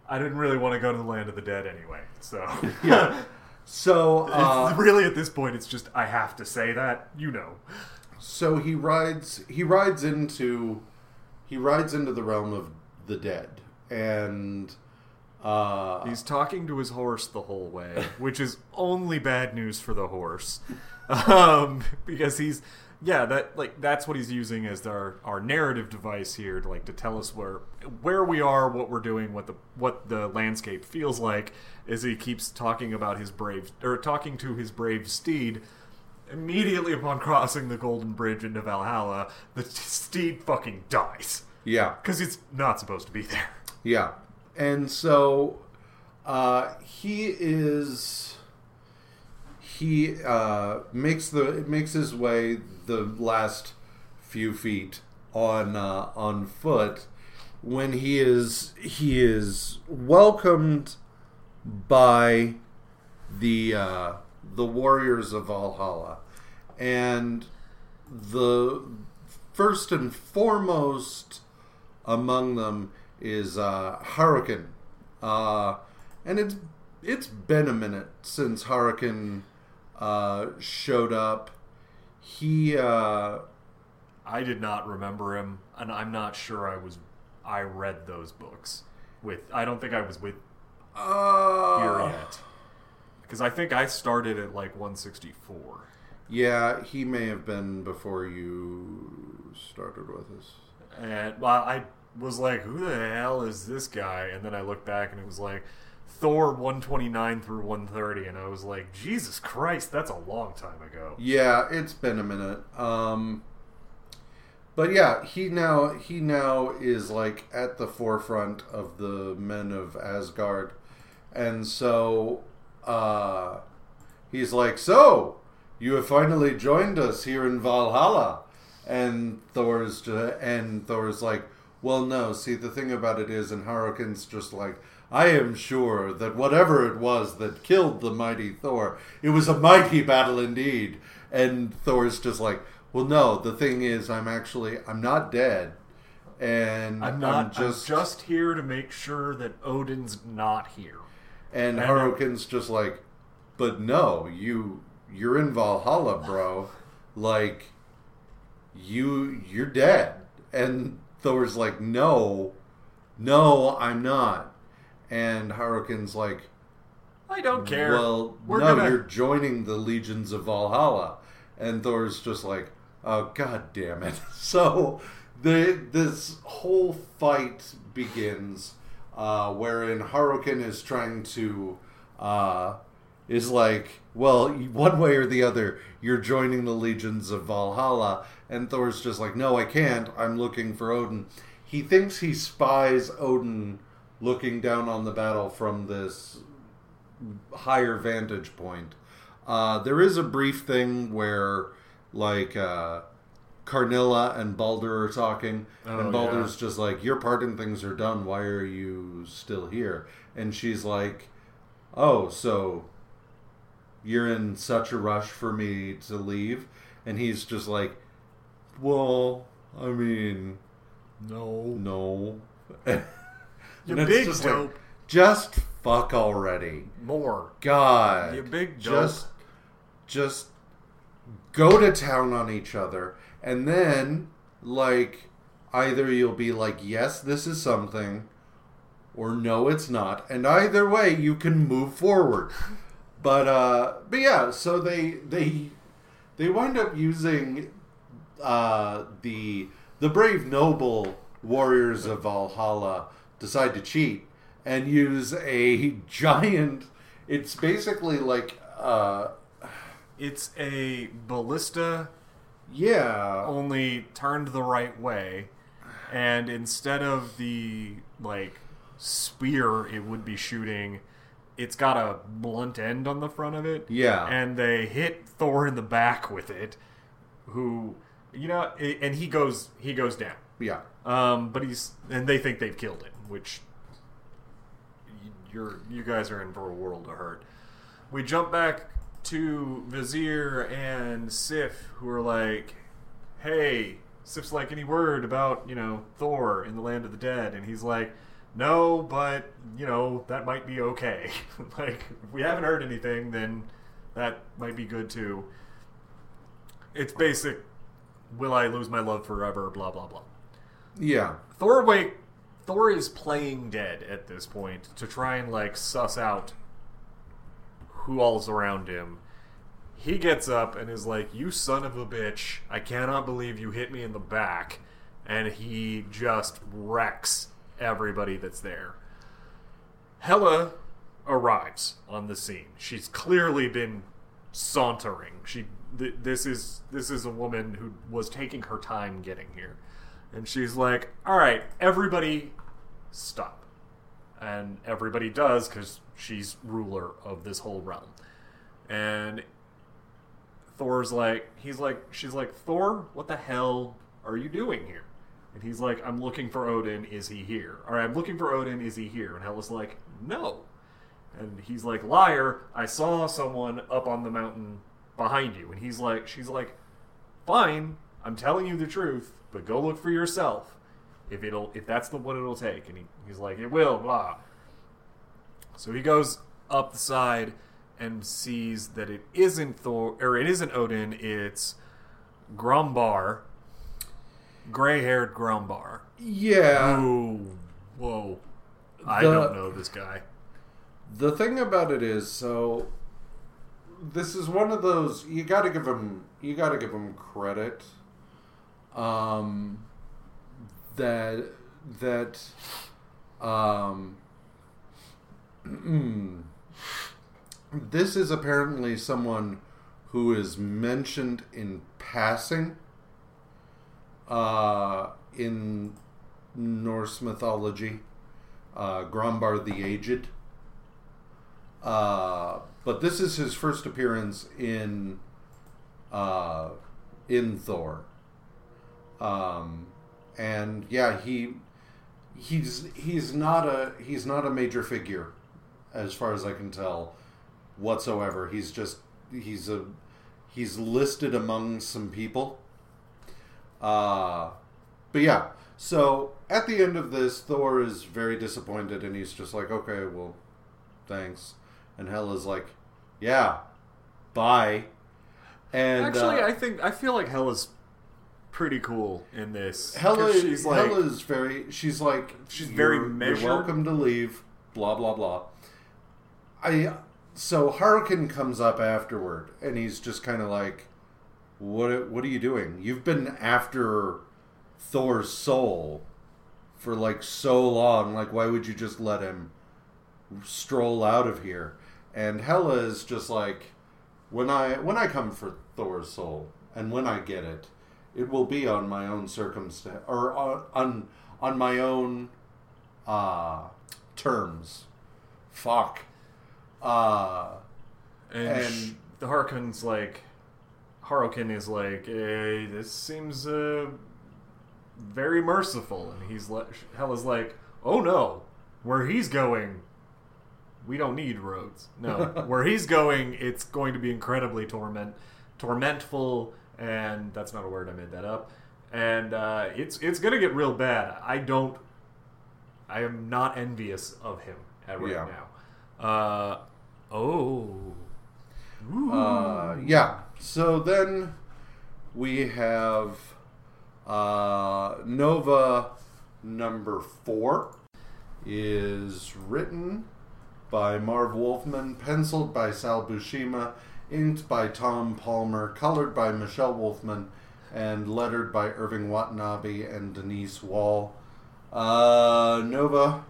I didn't really want to go to the land of the dead anyway. So yeah. So, uh, really at this point, it's just I have to say that you know. So he rides. He rides into. He rides into the realm of the dead, and uh, He's talking to his horse the whole way, which is only bad news for the horse, um, because he's yeah that like that's what he's using as our our narrative device here to like to tell us where where we are, what we're doing, what the what the landscape feels like. As he keeps talking about his brave or talking to his brave steed. Immediately upon crossing the Golden Bridge into Valhalla, the steed fucking dies. Yeah, because it's not supposed to be there. Yeah, and so uh, he is he uh, makes the makes his way the last few feet on uh, on foot when he is he is welcomed by the uh, the warriors of Valhalla, and the first and foremost among them is uh, Hurricane, uh, and it's it's been a minute since Hurricane uh, showed up. He uh, I did not remember him, and I'm not sure I was. I read those books. With I don't think I was with Uh, here yet because I think I started at like 164. Yeah, he may have been before you started with us. And well, I was like, who the hell is this guy? And then I looked back and it was like Thor 129 through 130. And I was like, Jesus Christ, that's a long time ago. Yeah, it's been a minute. Um, but yeah, he now he now is like at the forefront of the men of Asgard, and so uh, he's like, "So you have finally joined us here in Valhalla," and Thor's and Thor's like, "Well, no. See, the thing about it is, and Harokin's just like." I am sure that whatever it was that killed the mighty Thor, it was a mighty battle indeed. And Thor's just like, well, no. The thing is, I'm actually I'm not dead, and I'm not I'm just just here to make sure that Odin's not here. And Harokin's just like, but no, you you're in Valhalla, bro. Like, you you're dead. And Thor's like, no, no, I'm not. And Harokin's like, I don't care. Well, We're no, gonna- you're joining the legions of Valhalla, and Thor's just like, oh god damn it. So the this whole fight begins, uh, wherein Harokin is trying to, uh, is like, well, one way or the other, you're joining the legions of Valhalla, and Thor's just like, no, I can't. I'm looking for Odin. He thinks he spies Odin looking down on the battle from this higher vantage point. Uh, there is a brief thing where, like, uh, Karnilla and Balder are talking, Oh, and Balder's just like, "Your part in things are done. Why are you still here?" And she's like, "Oh, so you're in such a rush for me to leave?" And he's just like, "Well, I mean, no. no." You big just like, dope. just fuck already. More. God. You big dope. just just go to town on each other and then like either you'll be like yes this is something or no it's not. And either way you can move forward. But uh but yeah so they they they wind up using uh the the brave noble warriors of Valhalla decide to cheat and use a giant it's basically like uh It's a ballista yeah only turned the right way, and instead of the like spear it would be shooting, it's got a blunt end on the front of it. Yeah. and they hit Thor in the back with it, who you know, and he goes he goes down. yeah Um, but he's and they think they've killed him, which you're you guys are in for a world of hurt. We jump back to Vizier and Sif, who are like, "Hey, Sif's like any word about you know Thor in the land of the dead?" And he's like, "No, but you know that might be okay. like if we haven't heard anything, then that might be good too." It's basic. Will I lose my love forever? Blah blah blah. yeah Thor wait Thor is playing dead at this point to try and like suss out who all's around him. He gets up and is like, "You son of a bitch! I cannot believe you hit me in the back." And he just wrecks everybody that's there. Hela arrives on the scene. She's clearly been sauntering. She th- this is this is a woman who was taking her time getting here. And she's like, "All right, everybody stop." And everybody does cuz she's ruler of this whole realm. And Thor's like, he's like, she's like, Thor, what the hell are you doing here? And he's like, I'm looking for Odin. Is he here? Or I'm looking for Odin. Is he here? And Hela's like, no. And he's like, liar. I saw someone up on the mountain behind you. And he's like, she's like, fine. I'm telling you the truth, but go look for yourself. If it'll, if that's the what it'll take. And he, he's like, it will. Blah. So he goes up the side and sees that it isn't Thor or it isn't Odin. It's Grumbar. gray-haired Grumbar. Yeah. Ooh, whoa! I The- don't know this guy. The thing about it is, so this is one of those you got to give him you got to give him credit. Um, that that um, this is apparently someone who is mentioned in passing uh, in Norse mythology. Uh, Grombar the Aged. Uh, but this is his first appearance in uh, in Thor. Um, and yeah, he he's he's not a he's not a major figure as far as I can tell whatsoever. He's just he's a he's listed among some people. Uh but yeah, so at the end of this, Thor is very disappointed and he's just like, okay, well, thanks. And Hela's like, yeah, bye. And Actually, uh, I think I feel like Hela's pretty cool in this. Hela, she's like, Hela is very. She's like. She's very "You're- measured." You're welcome to leave. Blah blah blah. I. So Harkin comes up afterward, and he's just kind of like, "What? What are you doing? You've been after Thor's soul for like so long. Like, why would you just let him stroll out of here?" And Hela is just like, "When I when I come for Thor's soul, and when I get it." It will be on my own circumstance or on on, on my own uh terms. Fuck. Uh and, and- sh- the Harkon's like, Harokin is like, hey, this seems uh, very merciful, and he's like, Hela's like, oh no, where he's going, we don't need roads. No, where he's going, it's going to be incredibly torment, tormentful, and that's not a word. I made that up. And uh, it's it's gonna get real bad. I don't. I am not envious of him at right Yeah. now. Uh, oh. Uh yeah so then we have uh nova number four is written by marv wolfman penciled by sal buscema inked by tom palmer colored by michelle wolfman and lettered by irving watanabe and denise wohl. Uh, nova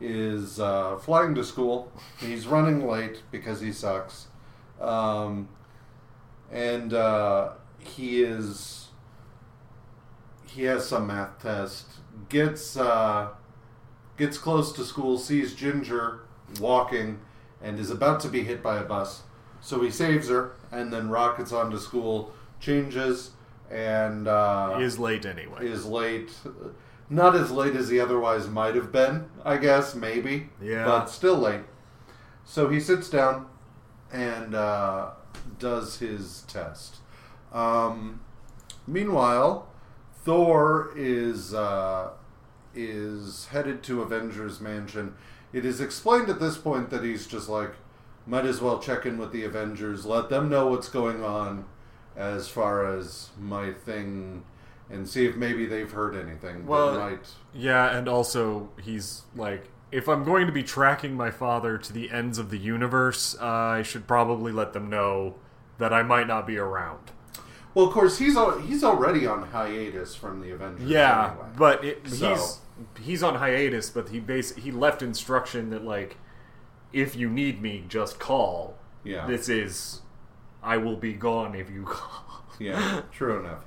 is uh, flying to school. He's running late because he sucks. Um, and uh, he is he has some math test. Gets uh, gets close to school sees ginger walking and is about to be hit by a bus so he saves her and then rockets onto school changes and uh, is late anyway. is late not as late as he otherwise might have been i guess maybe Yeah. but still late so he sits down and uh, does his test um, meanwhile thor is uh, is headed to avengers mansion it is explained at this point that he's just like might as well check in with the avengers let them know what's going on as far as my thing and see if maybe they've heard anything Well, might Yeah, and also he's like, if I'm going to be tracking my father to the ends of the universe, uh, I should probably let them know that I might not be around. well of course he's al- he's already on hiatus from the avengers Yeah, anyway. but it, So- he's he's on hiatus, but he base he left instruction that like, if you need me, just call. Yeah. This is, I will be gone if you call. Yeah, true enough.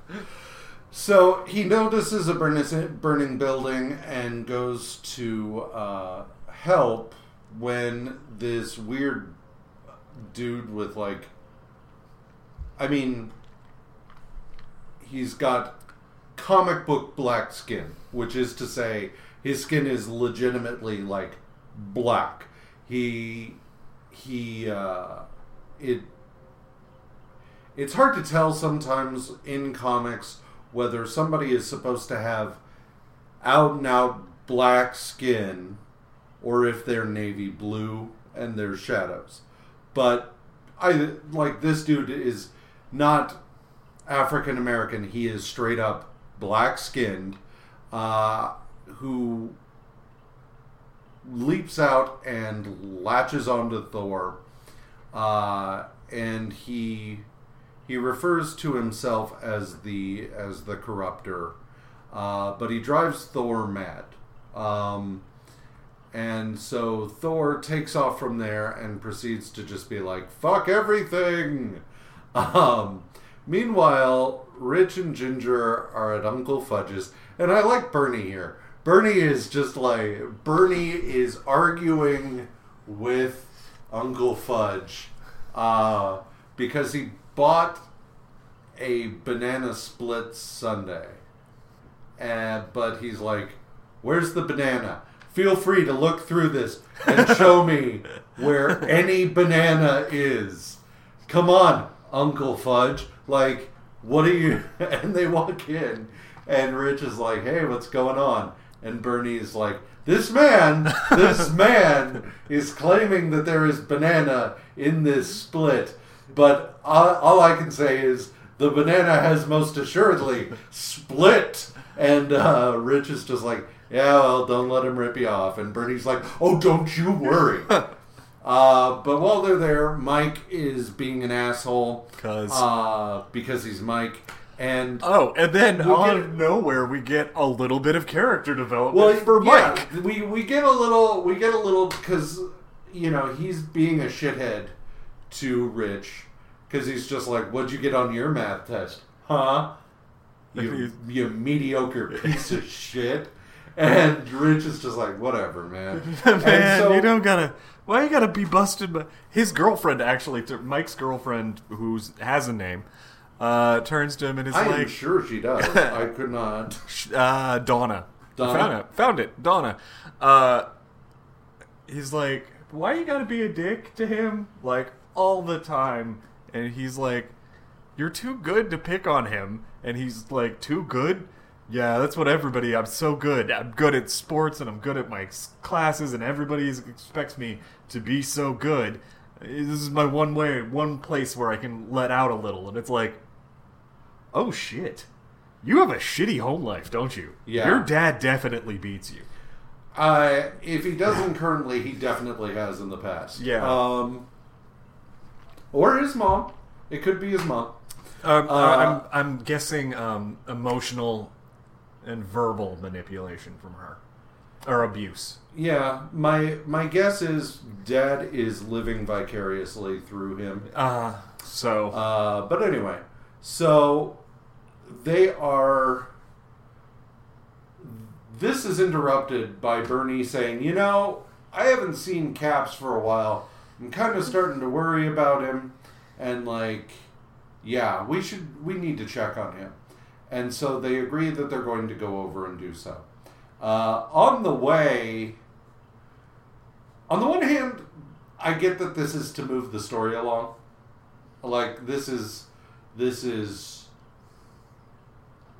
So he notices a burning, burning building and goes to uh, help when this weird dude with like, I mean, he's got comic book black skin, which is to say, his skin is legitimately like black. He he uh, it it's hard to tell sometimes in comics whether somebody is supposed to have out and out black skin or if they're navy blue and there's shadows. But I like this dude is not African American, he is straight up black skinned, uh, who leaps out and latches onto Thor, uh, and he he refers to himself as the as the corruptor, uh, but he drives Thor mad. Um, and so Thor takes off from there and proceeds to just be like, fuck everything! Um, meanwhile, Rich and Ginger are at Uncle Fudge's, and I like Bernie here. Bernie is just like, Bernie is arguing with Uncle Fudge uh, because he bought a banana split sundae, but he's like, where's the banana? Feel free to look through this and show me where any banana is. Come on, Uncle Fudge. Like, what are you? And they walk in, and Rich is like, hey, what's going on? And Bernie's like, this man, this man is claiming that there is banana in this split. But all, all I can say is the banana has most assuredly split. And uh, Rich is just like, yeah, well, don't let him rip you off. And Bernie's like, oh, don't you worry. uh, but while they're there, Mike is being an asshole 'Cause- uh, because he's Mike. And Oh, and then We'll out of nowhere, we get a little bit of character development well, for yeah, we we get a little, we get a little because you know he's being a shithead to Rich because he's just like, "What'd you get on your math test, huh? You you mediocre piece of shit." And Rich is just like, "Whatever, man." Man, and so, you don't gotta. Why you gotta be busted? By, his girlfriend actually, Mike's girlfriend, who has a name, uh, turns to him and is I am like, sure she does. I could not. uh, Donna. Donna? Found it. Found it. Donna. Uh, he's like, why you gotta be a dick to him? Like, all the time. And he's like, you're too good to pick on him. And he's like, too good? Yeah, that's what everybody, I'm so good. I'm good at sports and I'm good at my classes and everybody expects me to be so good. This is my one way, one place where I can let out a little. And it's like, oh shit. You have a shitty home life, don't you? Yeah. Your dad definitely beats you. Uh, if he doesn't currently, he definitely has in the past. Yeah. Um, or his mom. It could be his mom. Um, Uh, I'm, I'm guessing um, emotional and verbal manipulation from her. Or abuse. Yeah, my my guess is dad is living vicariously through him. Uh, so. Uh, but anyway, so they are. This is interrupted by Bernie saying, "You know, I haven't seen Caps for a while. I'm kind of starting to worry about him, and like, yeah, we should we need to check on him." And so they agree that they're going to go over and do so. Uh, on the way, on the one hand, I get that this is to move the story along. Like this is this is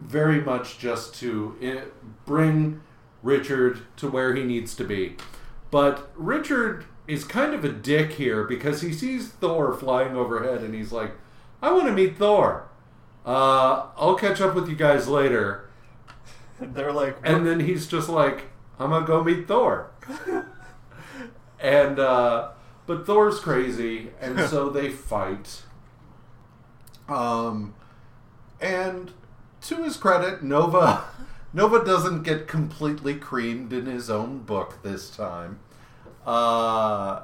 very much just to eh, bring Richard to where he needs to be. But Richard is kind of a dick here because he sees Thor flying overhead and he's like, "I want to meet Thor. Uh, I'll catch up with you guys later." They're like, And then he's just like, I'm gonna go meet Thor. and uh but Thor's crazy, and so they fight. Um and to his credit, Nova Nova doesn't get completely creamed in his own book this time. Uh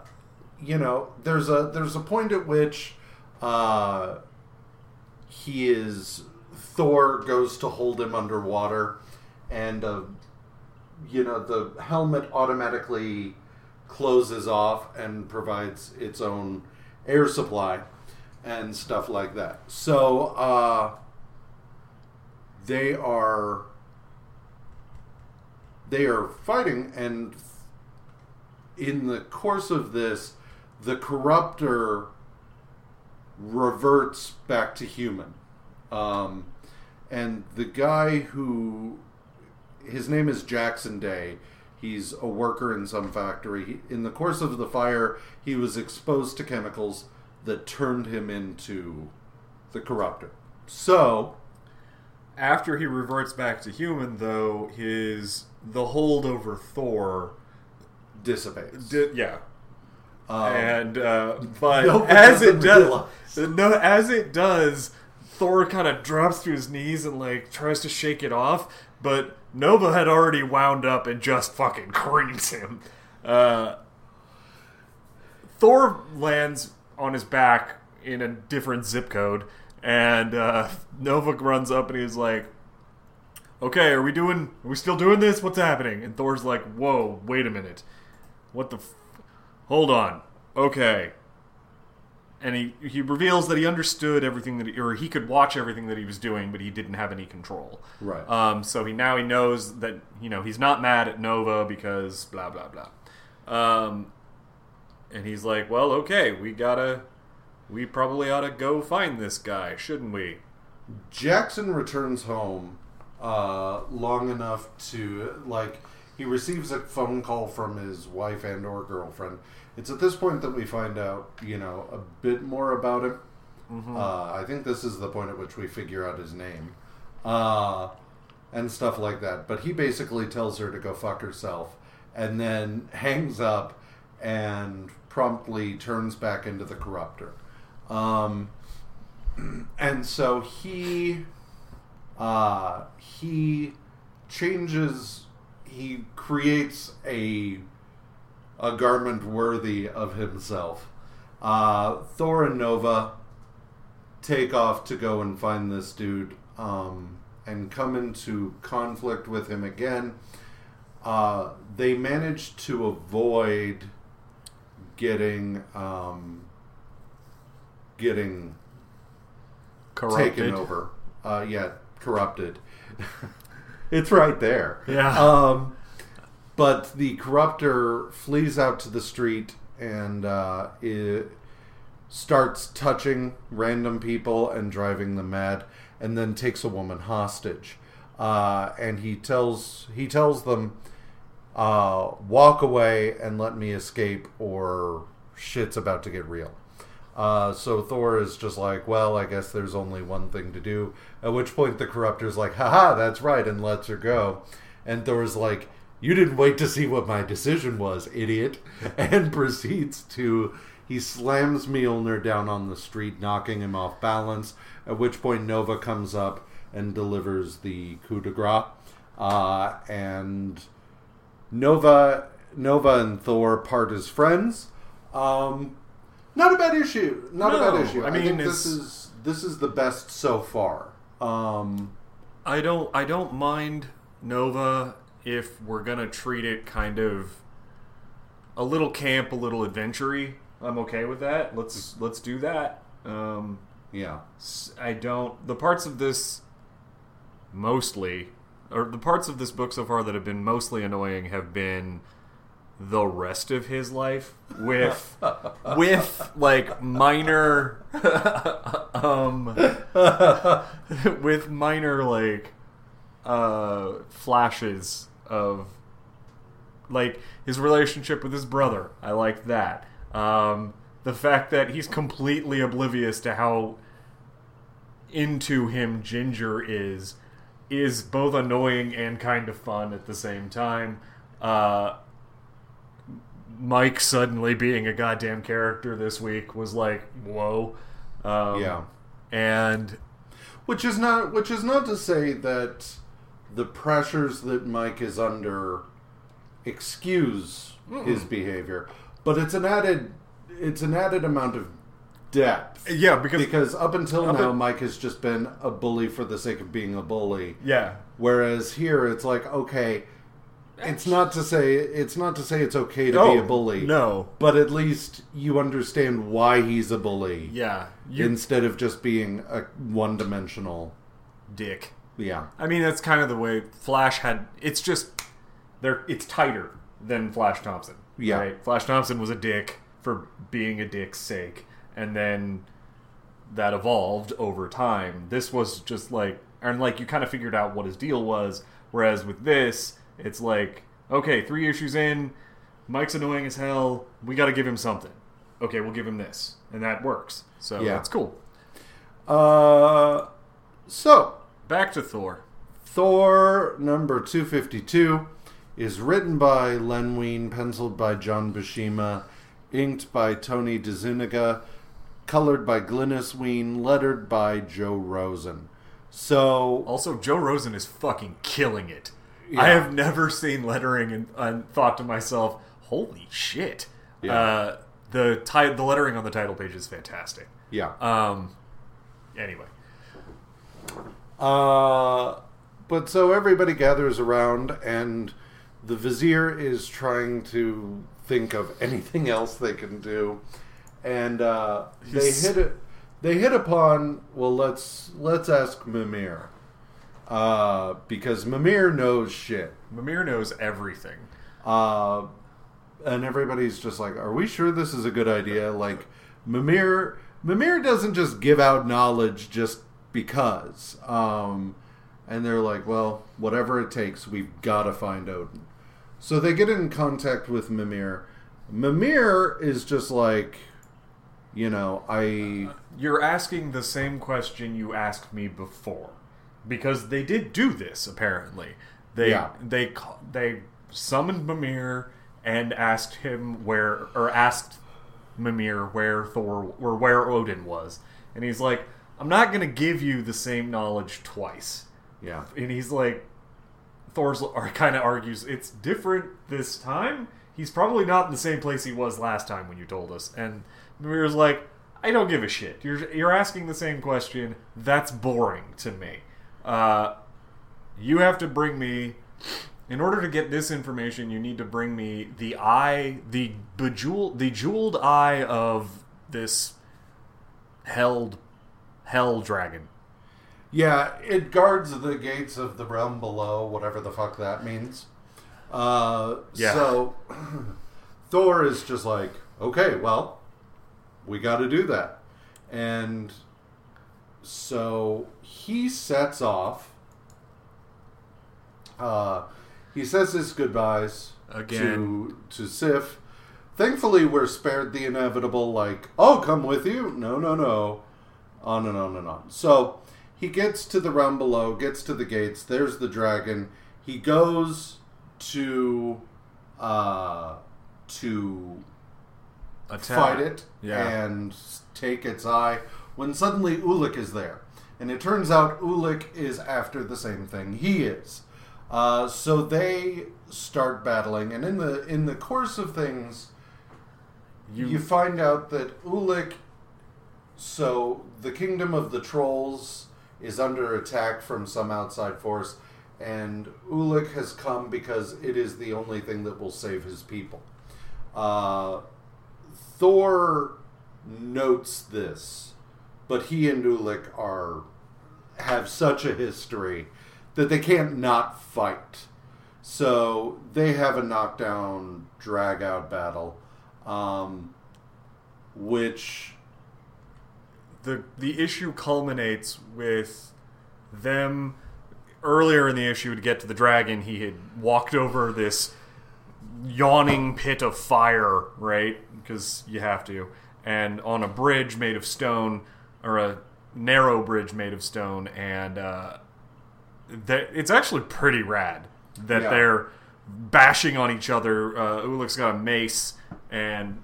you know, there's a there's a point at which uh he is Thor goes to hold him underwater and uh, you know the helmet automatically closes off and provides its own air supply and stuff like that. So uh, they are they are fighting, and in the course of this, the corruptor reverts back to human. Um, and the guy who his name is Jackson Day. He's a worker in some factory. He, in the course of the fire, he was exposed to chemicals that turned him into the corruptor. So, after he reverts back to human, though, his the hold over Thor, Dissipates. di- yeah, Um, and uh, but Nova as it does, realize. no, as it does, Thor kind of drops to his knees and like tries to shake it off, but Nova had already wound up and just fucking creams him. Uh, Thor lands on his back in a different zip code, and uh, Nova runs up and he's like, "Okay, are we doing? Are we still doing this? What's happening?" And Thor's like, "Whoa, wait a minute, what the? F- Hold on, okay." And he he reveals that he understood everything that, he, or he could watch everything that he was doing, but he didn't have any control. Right. Um, so he now he knows that you know he's not mad at Nova because blah blah blah. Um, and he's like, well, okay, we gotta, we probably ought to go find this guy, shouldn't we? Jackson returns home uh, long enough to like he receives a phone call from his wife and or girlfriend. It's at this point that we find out, you know, a bit more about him. Uh, I think this is the point at which we figure out his name uh, and stuff like that. But he basically tells her to go fuck herself and then hangs up and promptly turns back into the corruptor. Um, and so he uh, he changes he creates a a garment worthy of himself. Uh, thor and nova take off to go and find this dude um, and come into conflict with him again. Uh, they manage to avoid getting um, getting taken over. Uh, yeah, corrupted. it's right there. Yeah. Um, but the corruptor flees out to the street and uh, it starts touching random people and driving them mad, and then takes a woman hostage. Uh, and he tells he tells them, uh, "Walk away and let me escape, or shit's about to get real." Uh, so Thor is just like, well, I guess there's only one thing to do. At which point the Corruptor's like, haha, that's right, and lets her go. And Thor's like, you didn't wait to see what my decision was, idiot. And proceeds to, he slams Mjolnir down on the street, knocking him off balance. At which point Nova comes up and delivers the coup de grace. Uh, and Nova, Nova and Thor part as friends. Um, not a bad issue. Not a bad issue. I I, mean, this is this is the best so far. Um, I don't, I don't mind Nova if we're gonna treat it kind of a little camp, a little adventury. I'm okay with that. Let's let's do that. Um, yeah, I don't. The parts of this mostly, or the parts of this book so far that have been mostly annoying have been the rest of his life with with like minor um with minor like uh flashes of like his relationship with his brother. I like that. Um, the fact that he's completely oblivious to how into him Ginger is is both annoying and kind of fun at the same time. Uh, Mike suddenly being a goddamn character this week was like, whoa. Um, yeah. And Which is not which is not to say that the pressures that Mike is under excuse his behavior, but it's an added it's an added amount of depth. yeah, because Because up until Up now, Mike has just been a bully for the sake of being a bully. yeah, Whereas here, it's like, okay, it's not to say it's not to say it's okay to be Oh, a bully. no. but at least you understand why he's a bully yeah, you instead of just being a one-dimensional. dick. Yeah, I mean, that's kind of the way Flash had. It's just they're it's tighter than Flash Thompson. Yeah. right? Flash Thompson was a dick for being a dick's sake, and then that evolved over time. This was just like, and like you kind of figured out what his deal was. Whereas with this, it's like, okay, three issues in, Mike's annoying as hell. We got to give him something. Okay, we'll give him this, and that works. So Yeah. that's cool. Uh, so back to Thor. Thor number 252 is written by Len Wein, penciled by John Buscema, inked by Tony DeZuniga, colored by Glynis Wein, lettered by Joe Rosen. So, Also, Joe Rosen is fucking killing it. Yeah. I have never seen lettering and, and thought to myself, "Holy shit!" Yeah. Uh, the ti- the lettering on the title page is fantastic. yeah. Um. Anyway, Uh, but so everybody gathers around, and the vizier is trying to think of anything else they can do, and uh, they hit it. They hit upon well. Let's let's ask Mimir, uh, because Mimir knows shit, Mimir knows everything. uh, and everybody's just like, "Are we sure this is a good idea?" Like Mimir, Mimir doesn't just give out knowledge just because. Um, and they're like, well, whatever it takes, we've got to find Odin. So they get in contact with Mimir. Mimir is just like, you know, I. You're asking the same question you asked me before, because they did do this. Apparently, they Yeah. they they summoned Mimir and asked him where, or asked Mimir where Thor or where Odin was, and he's like, "I'm not gonna give you the same knowledge twice." Yeah. And he's like, Thor's kind of argues it's different this time. He's probably not in the same place he was last time when you told us. And Mimir's like, I don't give a shit. You're you're asking the same question. That's boring to me. Uh, you have to bring me. In order to get this information, you need to bring me the eye, the bejeweled, the jeweled eye of this held hell dragon. Yeah, it guards the gates of the realm below, whatever the fuck that means. Uh, Yeah. So Thor is just like, okay, well, we got to do that. And so he sets off. Uh, he says his goodbyes Again. to to Sif. Thankfully, we're spared the inevitable, like, "Oh, come with you." No, no, no. On and on and on. So he gets to the realm below, gets to the gates. There's the dragon. He goes to uh, to Attack. fight it Yeah. and take its eye when suddenly Ulik is there. And it turns out Ulik is after the same thing he is. Uh, so they start battling, and in the in the course of things, You, you find out that Ulik. So the kingdom of the trolls is under attack from some outside force, and Ulik has come because it is the only thing that will save his people. Uh, Thor notes this, but he and Ulik are have such a history that they can't not fight. So they have a knockdown, drag out battle, um, which the the issue culminates with them earlier in the issue to get to the dragon he had walked over this yawning pit of fire right because you have to and on a bridge made of stone or a narrow bridge made of stone and uh, that it's actually pretty rad that Yeah. they're bashing on each other. Uh, Ulik's got a mace and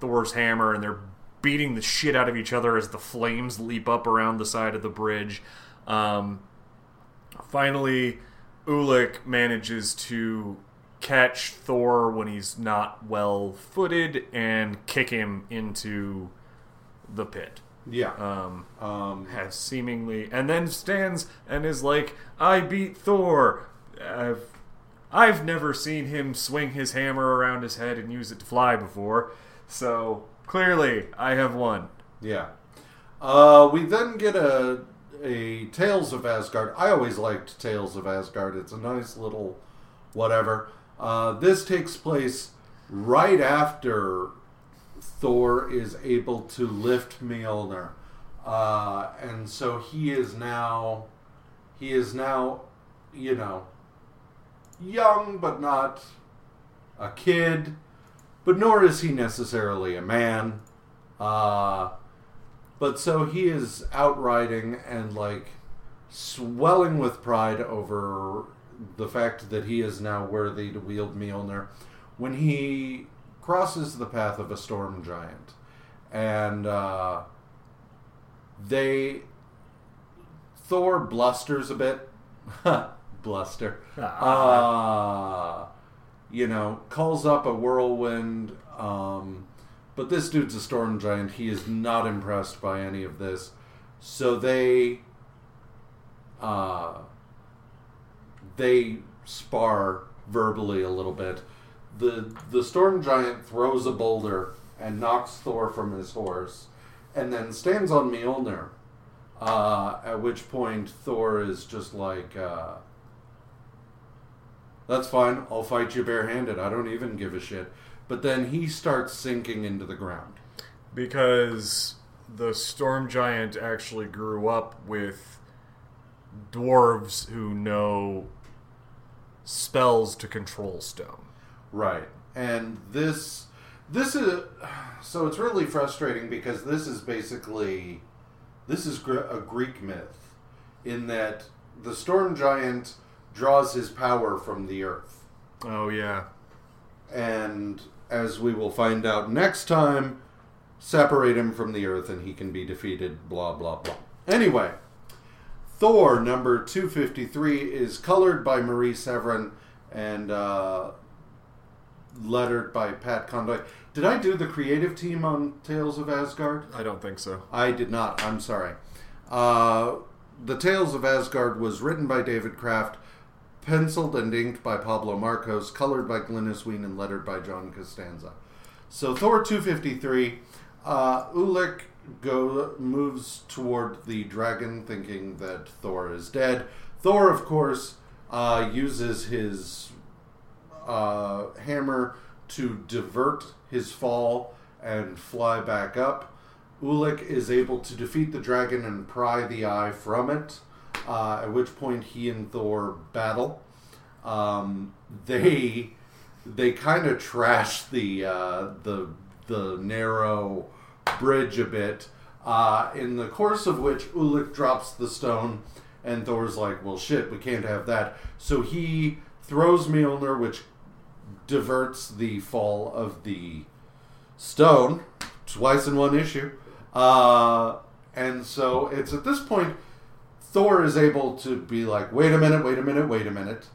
Thor's hammer, and they're beating the shit out of each other as the flames leap up around the side of the bridge. Um, finally, Ulik manages to catch Thor when he's not well footed and kick him into the pit yeah, um, um, has seemingly, and then stands and is like, "I beat Thor." I've, I've never seen him swing his hammer around his head and use it to fly before, so clearly I have won. yeah. Uh, we then get a a Tales of Asgard. I always liked Tales of Asgard. It's a nice little whatever. Uh, this takes place right after Thor is able to lift Mjolnir, uh, and so he is now he is now you know young but not a kid, but nor is he necessarily a man. Uh, but so he is out riding and like swelling with pride over the fact that he is now worthy to wield Mjolnir, when he crosses the path of a storm giant, and uh, they Thor blusters a bit, bluster. Uh, you know, calls up a whirlwind. Um, but this dude's a storm giant. He is not impressed by any of this. So they uh, they spar verbally a little bit. The the storm giant throws a boulder and knocks Thor from his horse, and then stands on Mjolnir. Uh, at which point Thor is just like, uh, "That's fine. I'll fight you barehanded. I don't even give a shit." But then he starts sinking into the ground. because the storm giant actually grew up with dwarves who know spells to control stone. Right. And this this is so it's really frustrating because this is basically this is a Greek myth in that the storm giant draws his power from the earth. Oh yeah. And as we will find out next time, separate him from the earth and he can be defeated blah blah blah. Anyway, Thor number 253 is colored by Marie Severin and uh, lettered by Pat Condoy. Did I do the creative team on Tales of Asgard? I don't think so. I did not. I'm sorry. Uh, the Tales of Asgard was written by David Kraft, penciled and inked by Pablo Marcos, colored by Glynis Wein, and lettered by John Costanza. So Thor 253, uh, Ulik go moves toward the dragon, thinking that Thor is dead. Thor, of course, uh, uses his uh, hammer to divert his fall and fly back up. Ulik is able to defeat the dragon and pry the eye from it, uh, at which point he and Thor battle. Um, they they kind of trash the uh, the the narrow bridge a bit, uh, in the course of which Ulik drops the stone, and Thor's like, "Well, shit, we can't have that." So he throws Mjolnir, which diverts the fall of the stone twice in one issue. Uh, and so it's at this point Thor is able to be like, wait a minute, wait a minute, wait a minute,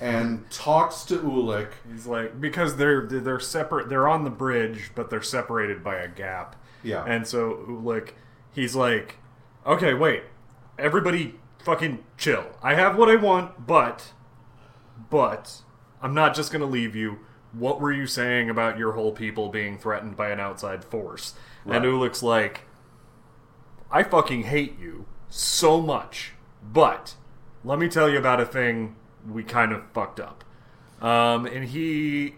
and talks to Ulik. He's like because they're they're separate. They're on the bridge, but they're separated by a gap. Yeah. And so like he's like, okay, wait, everybody, fucking chill. I have what I want, but but I'm not just gonna leave you. What were you saying about your whole people being threatened by an outside force? Right. And Ulik's like, I fucking hate you so much, but let me tell you about a thing we kind of fucked up. Um, and he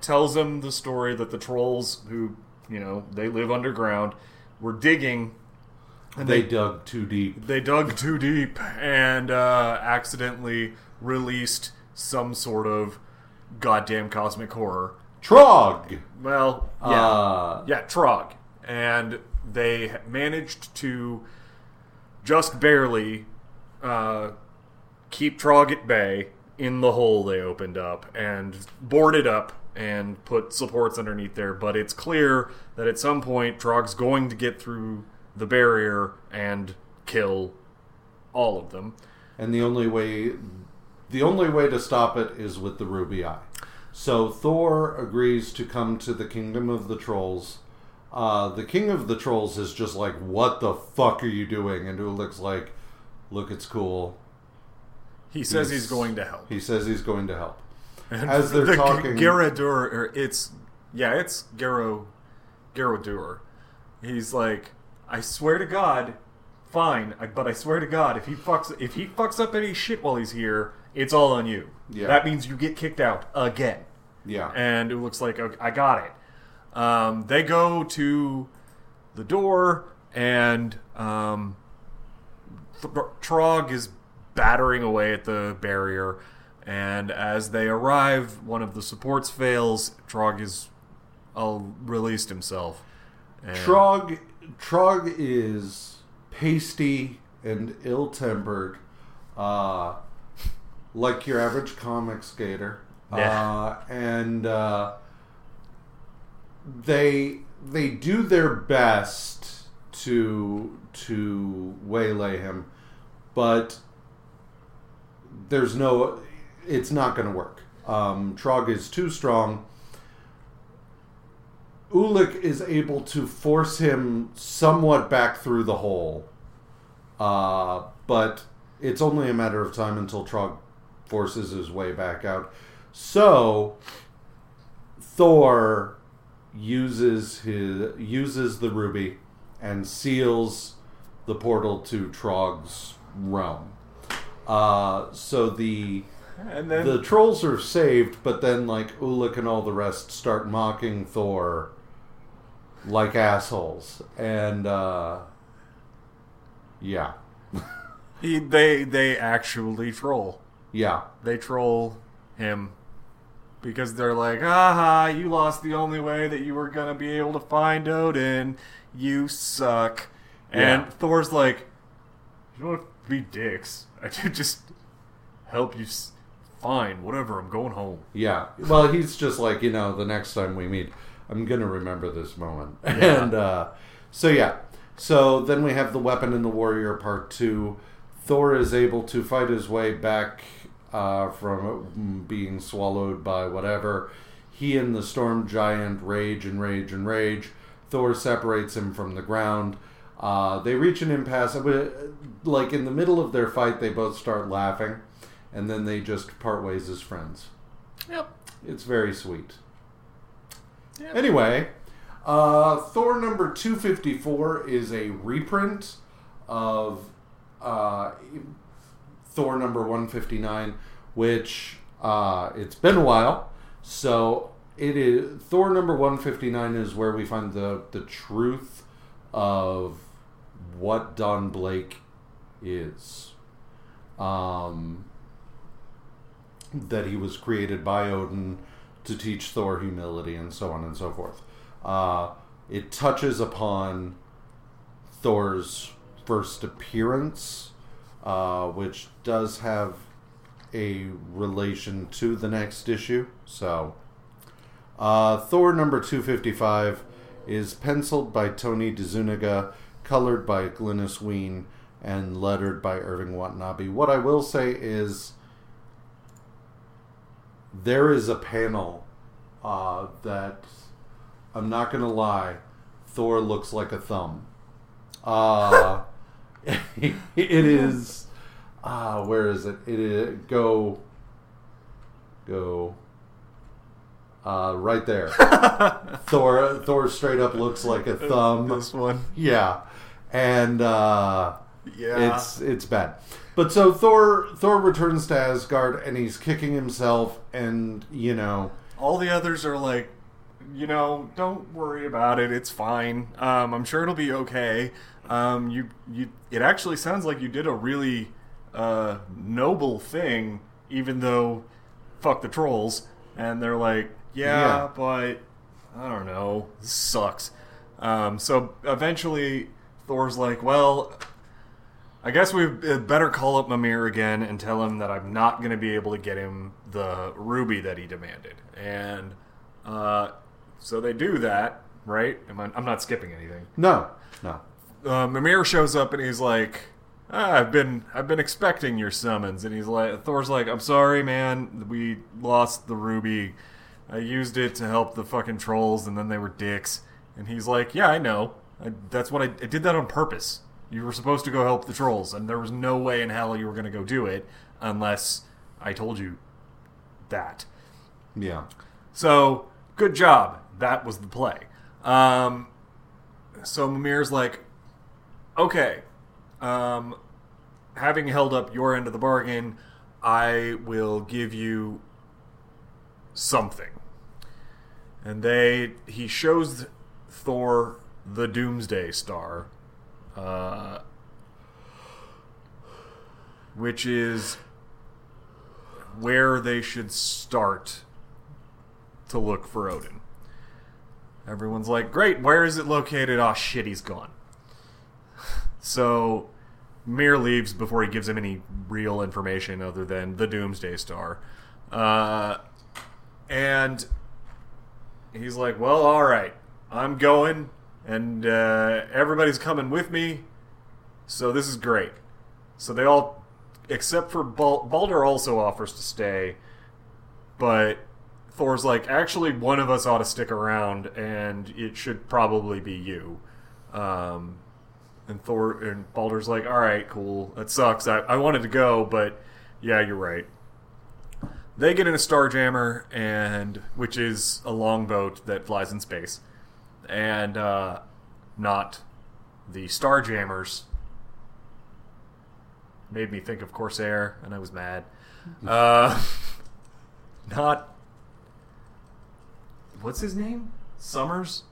tells him the story that the trolls, who, you know, they live underground, were digging. And They dug too deep. they dug too deep and uh, accidentally released some sort of goddamn cosmic horror. Trogg. Well, yeah. Uh, Yeah, Trogg. And they managed to just barely uh, keep Trogg at bay in the hole they opened up and boarded up and put supports underneath there. But it's clear that at some point Trogg's going to get through the barrier and kill all of them. and the only way, the only way to stop it is with the ruby eye. So Thor agrees to come to the kingdom of the trolls. Uh, the king of the trolls is just like, "What the fuck are you doing?" And Ulik's like, "Look, it's cool." He says He's- he's going to help. He says he's going to help. And As they're the talking- Garadur, or it's yeah, it's Garo, Garodur. He's like, I swear to God, fine, but I swear to God, if he fucks if he fucks up any shit while he's here, it's all on you. Yeah. That means you get kicked out again. Yeah. And it looks like okay, I got it. Um, they go to the door, and um, Trogg is battering away at the barrier. And as they arrive, one of the supports fails. Trogg is uh, released himself. And- Trogg Trogg is pasty and ill-tempered, uh, like your average comic skater. Yeah. Uh, and uh, they they do their best to to waylay him, but there's no. It's not going to work. Um, Trogg is too strong. Ulik is able to force him somewhat back through the hole, uh, but it's only a matter of time until Trogg forces his way back out. So Thor uses his uses the ruby and seals the portal to Trogg's realm. Uh, so the And then the trolls are saved, but then like Ulik and all the rest start mocking Thor like assholes, and uh, yeah, he, they they actually troll. Yeah, They troll him because they're like, "Aha, you lost the only way that you were gonna be able to find Odin. You suck." And Yeah. Thor's like, "You don't have to be dicks. I could just help you." S- Fine, whatever. I'm going home. yeah. Well, he's just like you know, the next time we meet, I'm gonna remember this moment, and uh, so yeah. So then we have the weapon and the warrior part two. Thor is able to fight his way back uh, from being swallowed by whatever. He and the storm giant rage and rage and rage. Thor separates him from the ground. Uh, they reach an impasse. Uh, Like in the middle of their fight, they both start laughing, and then they just part ways as friends. Yep. It's very sweet. Yep. Anyway, uh, Thor number 254 is a reprint of uh, Thor number 159, which uh, it's been a while. So it is Thor number 159 is where we find the, the truth of what Don Blake is. Um, that he was created by Odin to teach Thor humility and so on and so forth. Uh, it touches upon Thor's first appearance, uh, which does have a relation to the next issue. So, uh, Thor number 255 is penciled by Tony DeZuniga, colored by Glynis Wein, and lettered by Irving Watanabe. What I will say is there is a panel uh, that I'm not gonna lie, Thor looks like a thumb. Uh, it is. Uh, where is it? It is go. Go. Uh, right there. Thor. Thor straight up looks like a thumb. This one. Yeah, and. Uh, Yeah. it's it's bad. But so Thor Thor returns to Asgard and he's kicking himself and you know All the others are like, you know, don't worry about it. It's fine. Um, I'm sure it'll be okay. Um, you, you. It actually sounds like you did a really uh, noble thing, even though, fuck the trolls. And they're like, yeah, Yeah. but I don't know. This sucks. Um, so eventually, Thor's like, well. I guess we better call up Mimir again and tell him that I'm not going to be able to get him the ruby that he demanded. And uh, so they do that, right? Am I, I'm not skipping anything. no no Uh, Mimir shows up and he's like, ah, "I've been I've been expecting your summons." And he's like, Thor's like, "I'm sorry, man. We lost the ruby. I used it to help the fucking trolls, and then they were dicks." And he's like, "Yeah, I know. I, that's what I, I did that on purpose. You were supposed to go help the trolls, and there was no way in hell you were going to go do it unless I told you that." yeah So, good job. That was the play. Um, so Mimir's like, okay, um, having held up your end of the bargain, I will give you something. And they, he shows Thor the Doomsday Star, uh, which is where they should start to look for Odin. Everyone's like, great, where is it located? Oh shit, he's gone. So Mir leaves before he gives him any real information other than the Doomsday Star. Uh, and he's like, Well, alright, I'm going, and uh, everybody's coming with me, so this is great. So they all, except for Bal- Balder, also offers to stay, but Thor's like, actually, one of us ought to stick around, and it should probably be you. Um, and Thor and Balder's like, all right, cool. That sucks. I, I wanted to go, but yeah, you're right. They get in a Starjammer, and which is a longboat that flies in space, and uh, not the Starjammers. Made me think of Corsair, and I was mad. Uh, not what's his name? Summers.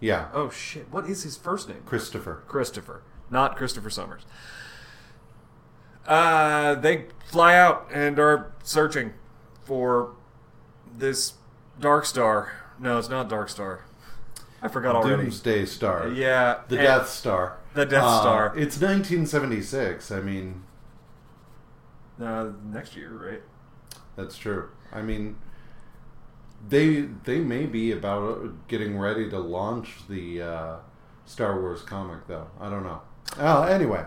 Yeah, Oh shit! What is his first name? Christopher. Christopher, not Christopher Summers. Uh, they fly out and are searching for this Dark Star. No, it's not Dark Star. I forgot already. Doomsday Star. Yeah, The Death Star. The Death Uh, Star. It's 1976. I mean, Uh, next year, right? that's true. I mean, they they may be about getting ready to launch the uh, Star Wars comic, though. I don't know. Uh, anyway,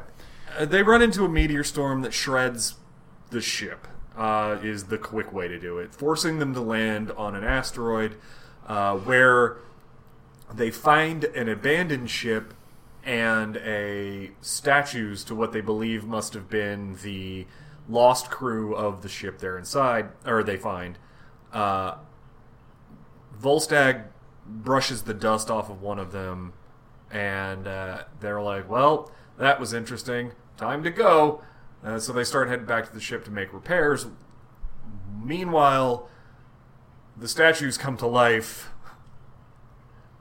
Uh, they run into a meteor storm that shreds the ship. Uh, is the quick way to do it, forcing them to land on an asteroid uh, where they find an abandoned ship and a statues to what they believe must have been the lost crew of the ship they're inside, or they find. Uh, Volstagg brushes the dust off of one of them, and uh, they're like, "Well, that was interesting. Time to go." Uh, so they start heading back to the ship to make repairs. Meanwhile, the statues come to life.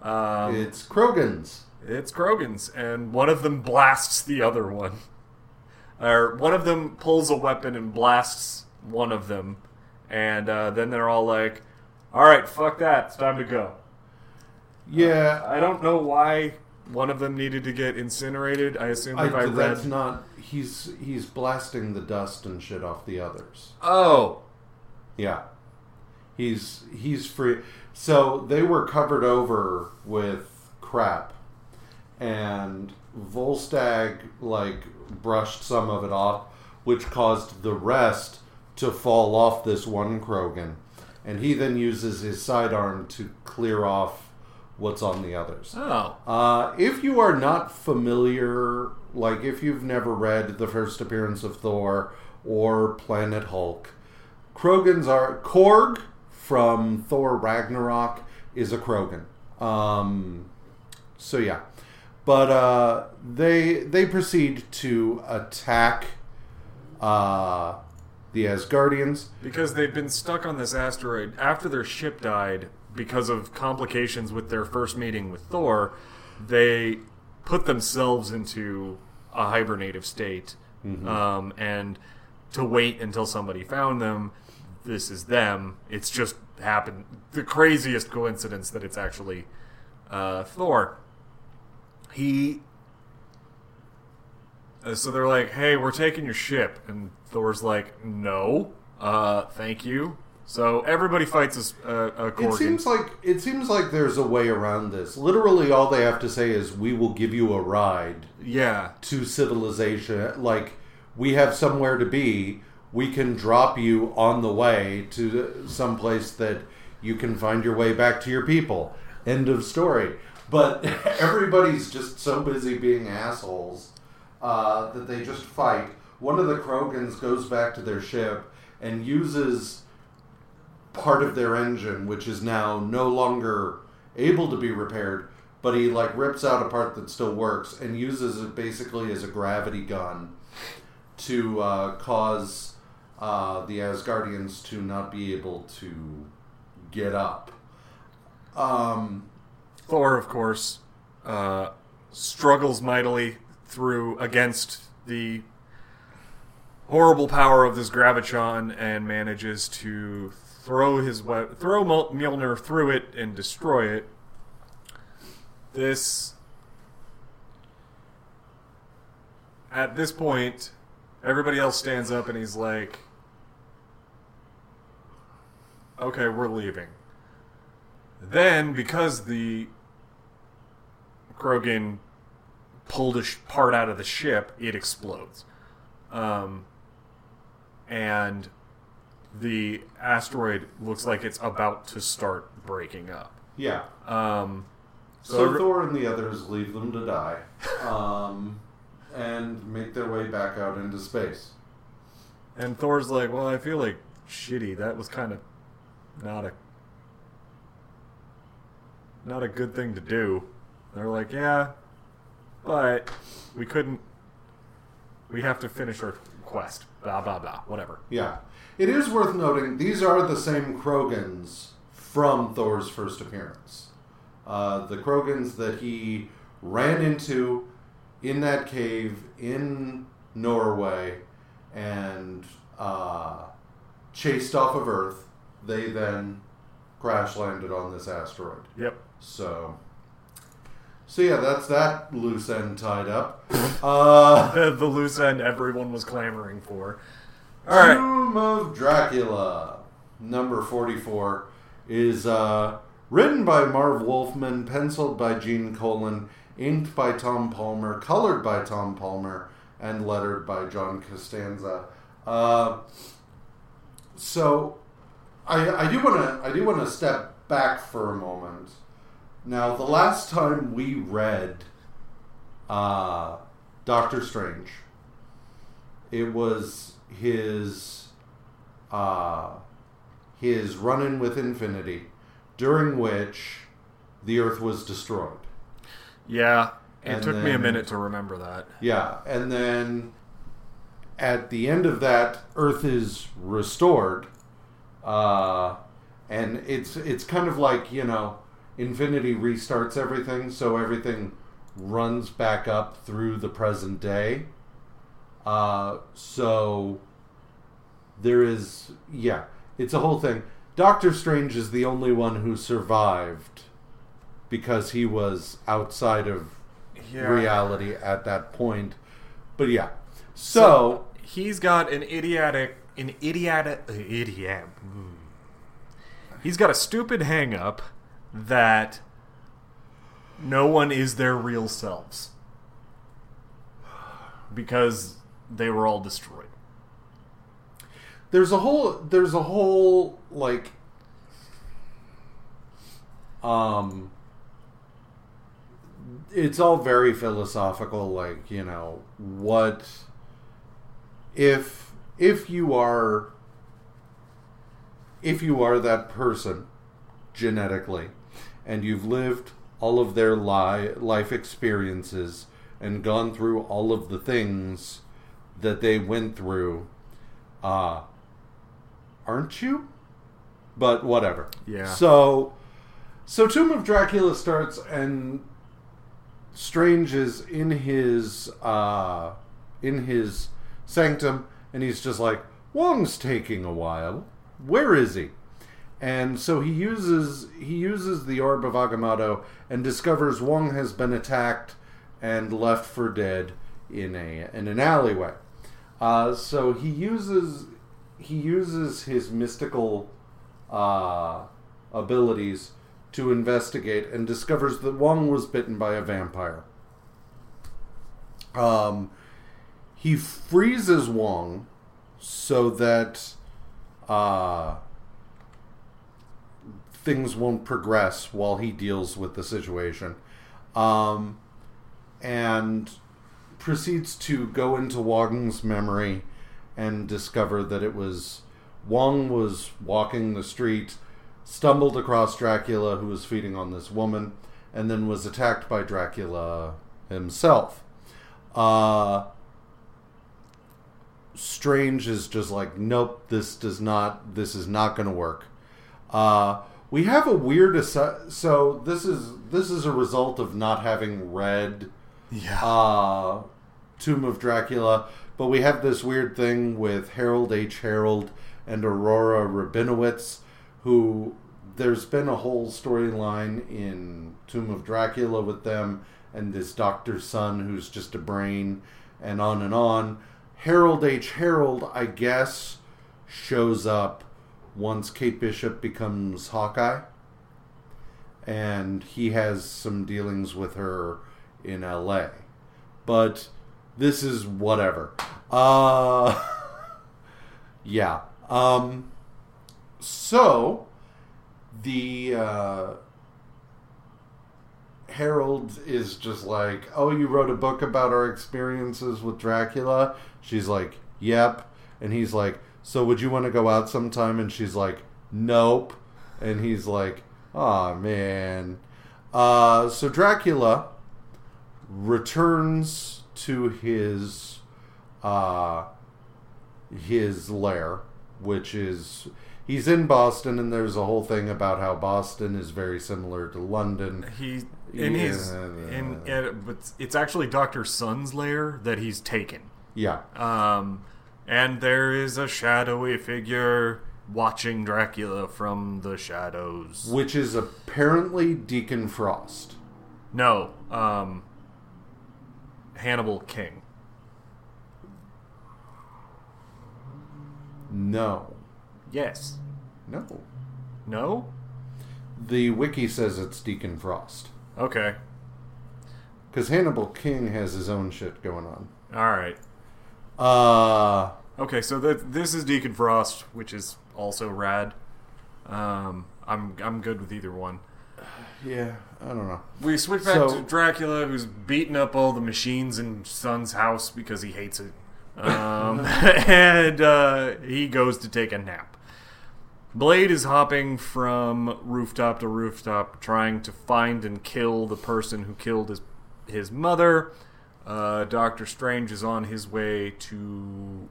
Um, it's Kronan's. it's Kronan's, and one of them blasts the other one. Or one of them pulls a weapon and blasts one of them, and uh, then they're all like, "All right, fuck that. It's time to go." Yeah, I don't know why one of them needed to get incinerated. I assume I, if I, read. that's not. He's he's blasting the dust and shit off the others. Oh, Yeah, he's he's free. So they were covered over with crap, and Volstagg like brushed some of it off, which caused the rest to fall off this one Kronan, and he then uses his sidearm to clear off what's on the others. oh, Uh, if you are not familiar, like if you've never read the first appearance of Thor or Planet Hulk, Kronans are Korg from Thor Ragnarok is a Kronan. Um, so yeah, but uh, they they proceed to attack uh, the Asgardians. because they've been stuck on this asteroid after their ship died because of complications with their first meeting with Thor. They put themselves into a hibernative state, um, and to wait until somebody found them. This is them. It's just happened. The craziest coincidence that it's actually uh, Thor. He. Uh, so they're like, "Hey, we're taking your ship," and Thor's like, "No, uh, thank you." So everybody fights a, a It seems like it seems like there's a way around this. Literally, all they have to say is, "We will give you a ride." yeah, to civilization. Like we have somewhere to be. We can drop you on the way to some place that you can find your way back to your people. End of story. But everybody's just so busy being assholes uh, that they just fight. One of the Kronans goes back to their ship and uses part of their engine, which is now no longer able to be repaired, but he like rips out a part that still works and uses it basically as a gravity gun to uh, cause uh, the Asgardians to not be able to get up. Um, Thor, of course, uh, struggles mightily through against the horrible power of this gravitron and manages to throw his we- throw Mjolnir through it and destroy it. This at this point, everybody else stands up and he's like, "Okay, we're leaving." Then, because the Kronan pulled a sh- part out of the ship, it explodes, um, and the asteroid looks like it's about to start breaking up. Yeah. Um, so So, every- Thor and the others leave them to die, um, and make their way back out into space. And Thor's like, well, I feel like shitty. That was kind of not a not a good thing to do. They're like, yeah, but we couldn't. We have to finish our quest. Blah blah blah. Whatever. Yeah. It is worth noting these are the same Kronans from Thor's first appearance. Uh, the Kronans that he ran into in that cave in Norway and uh, chased off of Earth. They then crash landed on this asteroid. Yep. So, so yeah, that's that loose end tied up. Uh, The, the loose end everyone was clamoring for. All right. Tomb of Dracula, number 44, is uh, written by Marv Wolfman, penciled by Gene Colan, inked by Tom Palmer, colored by Tom Palmer, and lettered by John Costanza. Uh, so, I, I do want to I do want to step back for a moment. Now, the last time we read uh, Doctor Strange, it was his uh, his run-in with Infinity, during which the Earth was destroyed. Yeah. It And took me a minute to remember that. Yeah, and then at the end of that, Earth is restored, uh, and it's it's kind of like you know, Infinity restarts everything, so everything runs back up through the present day. Uh, so there is yeah, it's a whole thing. Doctor Strange is the only one who survived because he was outside of reality at that point. But yeah. So, he's got an idiotic, an idiotic, uh, idiot. mm. He's got a stupid hang up that no one is their real selves because they were all destroyed. there's a whole there's a whole like um it's all very philosophical like, you know, what if if you are if you are that person genetically and you've lived all of their li- life experiences and gone through all of the things that they went through uh aren't you? But whatever. Yeah. so so tomb of dracula starts and strange is in his uh in his sanctum and he's just like wong's taking a while. Where is he and so he uses he uses the orb of agamotto and discovers wong has been attacked and left for dead in a in an alleyway uh, so he uses he uses his mystical uh, abilities to investigate and discovers that Wong was bitten by a vampire. Um, he freezes Wong so that uh, things won't progress while he deals with the situation. Um, and proceeds to go into Wong's memory and discover that it was Wong was walking the street, stumbled across Dracula who was feeding on this woman, and then was attacked by Dracula himself. Uh, Strange is just like, nope, this does not, this is not going to work. Uh, we have a weird, assi- so this is this is a result of not having read Yeah. uh, Tomb of Dracula, but we have this weird thing with Harold H. Harold and Aurora Rabinowitz, who there's been a whole storyline in Tomb of Dracula with them and this Doctor Sun who's just a brain, and on and on. Harold H. Harold, I guess, shows up once Kate Bishop becomes Hawkeye. And he has some dealings with her in LA. But this is whatever. Uh yeah. Um so the uh Harold is just like, "Oh, you wrote a book about our experiences with Dracula?" She's like, "Yep." And he's like, "So would you want to go out sometime?" And she's like, "Nope." And he's like, "Oh man." Uh, so Dracula returns to his uh, his lair, which is he's in Boston, and there's a whole thing about how Boston is very similar to London. He in his in, in but it's actually Doctor Sun's lair that he's taken. Yeah. Um, and there is a shadowy figure watching Dracula from the shadows. Which is apparently Deacon Frost. No, um, Hannibal King. No. Yes. No. No. The wiki says it's Deacon Frost. Okay. Because Hannibal King has his own shit going on. All right. Uh, Okay, so this is Deacon Frost, which is also rad. Um, I'm I'm good with either one. yeah, I don't know. We switch back So- to Dracula, who's beating up all the machines in Sun's house because he hates it. Um, and uh, he goes to take a nap. Blade is hopping from rooftop to rooftop, trying to find and kill the person who killed his his mother. Uh, Doctor Strange is on his way to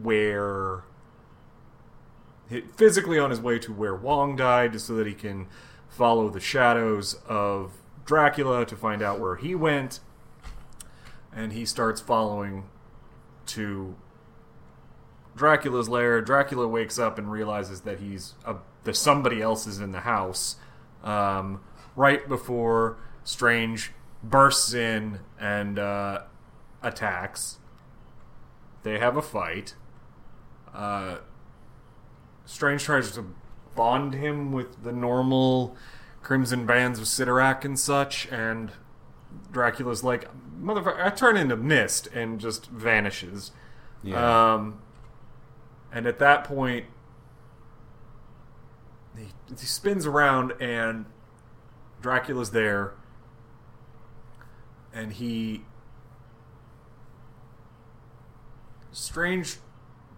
where physically on his way to where Wong died, just so that he can follow the shadows of Dracula to find out where he went. And he starts following to Dracula's lair. Dracula wakes up and realizes that he's a, that somebody else is in the house. Um, right before Strange bursts in and uh, attacks. They have a fight. Uh, Strange tries to bond him with the normal crimson bands of Cyttorak and such, and Dracula's like, "Motherfucker!" I turn into mist and just vanishes. Yeah. Um, and at that point, he, he spins around, and Dracula's there, and he. Strange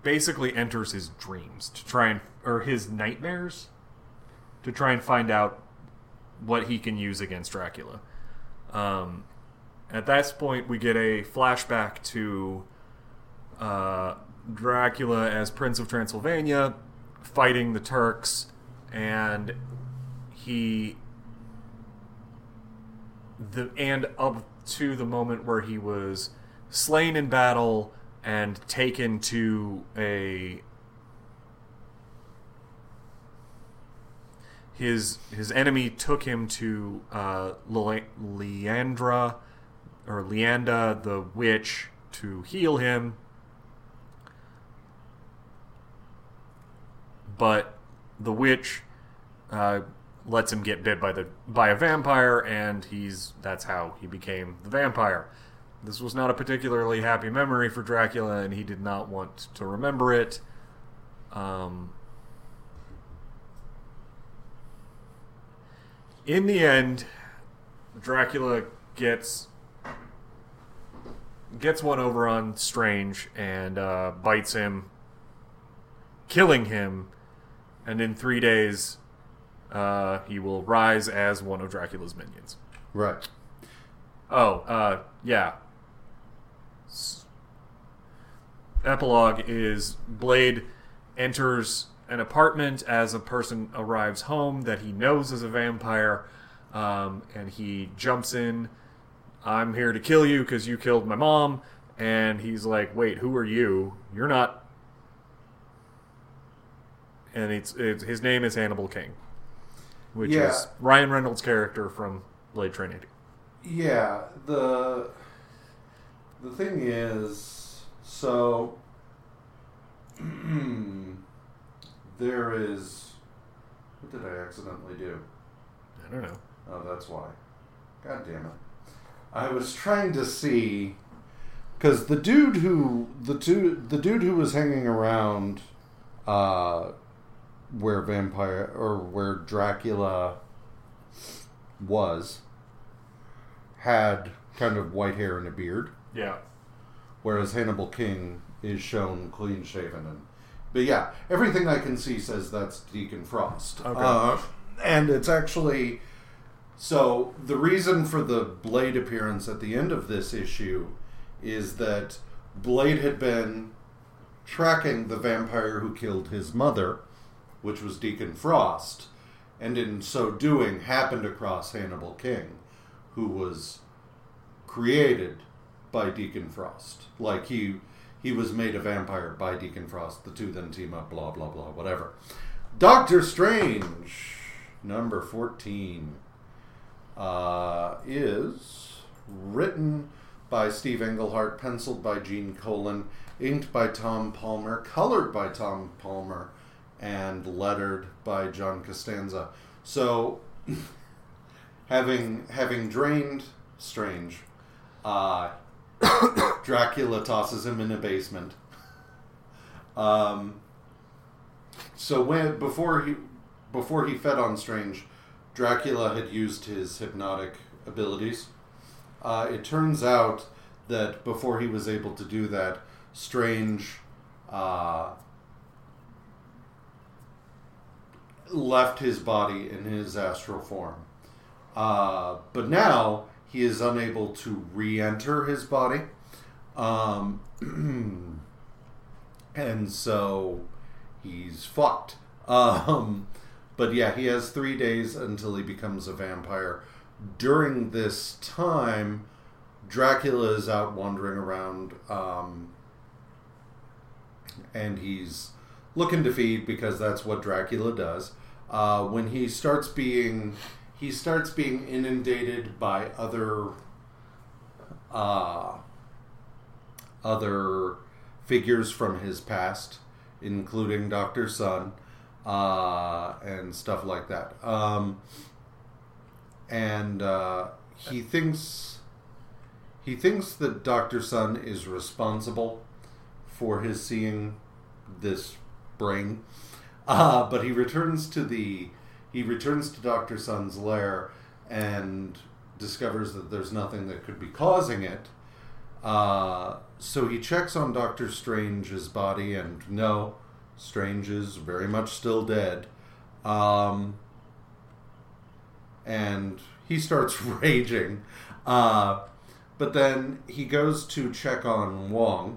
basically enters his dreams to try and. or his nightmares to try and find out what he can use against Dracula. Um, at that point, we get a flashback to uh, Dracula as Prince of Transylvania fighting the Turks, and he the and up to the moment where he was slain in battle and taken to a his his enemy took him to uh, Le- Leandra or Leanda the witch to heal him but the witch uh, lets him get bit by the by a vampire, and he's that's how he became the vampire. This was not a particularly happy memory for Dracula, and he did not want to remember it. Um, in the end, Dracula gets gets one over on Strange and uh, bites him, killing him and in three days, uh, he will rise as one of Dracula's minions. right. Oh, uh, yeah. Epilogue is Blade enters an apartment as a person arrives home that he knows is a vampire, um, and he jumps in. I'm here to kill you because you killed my mom. And he's like, "Wait, who are you? You're not and it's, it's his name is Hannibal King, which Yeah. is Ryan Reynolds' character from Blade Trinity. Yeah, the the thing is, so there is. What did I accidentally do? I don't know. Oh, that's why. God damn it. I was trying to see because the dude who the dude the dude who was hanging around uh where vampire or where Dracula was had kind of white hair and a beard Yeah. whereas Hannibal King is shown clean shaven and but yeah everything I can see says that's Deacon Frost Okay. Uh, and it's actually so the reason for the Blade appearance at the end of this issue is that Blade had been tracking the vampire who killed his mother, which was Deacon Frost, and in so doing happened across Hannibal King, who was created by Deacon Frost. Like he he was made a vampire by Deacon Frost. The two then team up, blah blah blah, whatever. Doctor Strange, number fourteen, uh, is written by Steve Englehart, penciled by Gene Colan, inked by Tom Palmer, colored by Tom Palmer, and lettered by John Costanza. So, having having drained Strange, uh, Dracula tosses him in a basement. Um, so when before he before he fed on Strange, Dracula had used his hypnotic abilities. Uh, it turns out that before he was able to do that, Strange uh, left his body in his astral form. Uh, but now he is unable to re enter his body. Um, and so he's fucked. Um, but yeah, he has three days until he becomes a vampire. During this time, Dracula is out wandering around, um, and he's looking to feed because that's what Dracula does. Uh, when he starts being, he starts being inundated by other, uh, other figures from his past, including Doctor Sun, uh, and stuff like that. Um, and uh, he thinks he thinks that Doctor Sun is responsible for his seeing this brain. Uh, but he returns to the he returns to Doctor Sun's lair and discovers that there's nothing that could be causing it. Uh, so he checks on Doctor Strange's body, and no, Strange is very much still dead. Um, and he starts raging. Uh, but then he goes to check on Wong.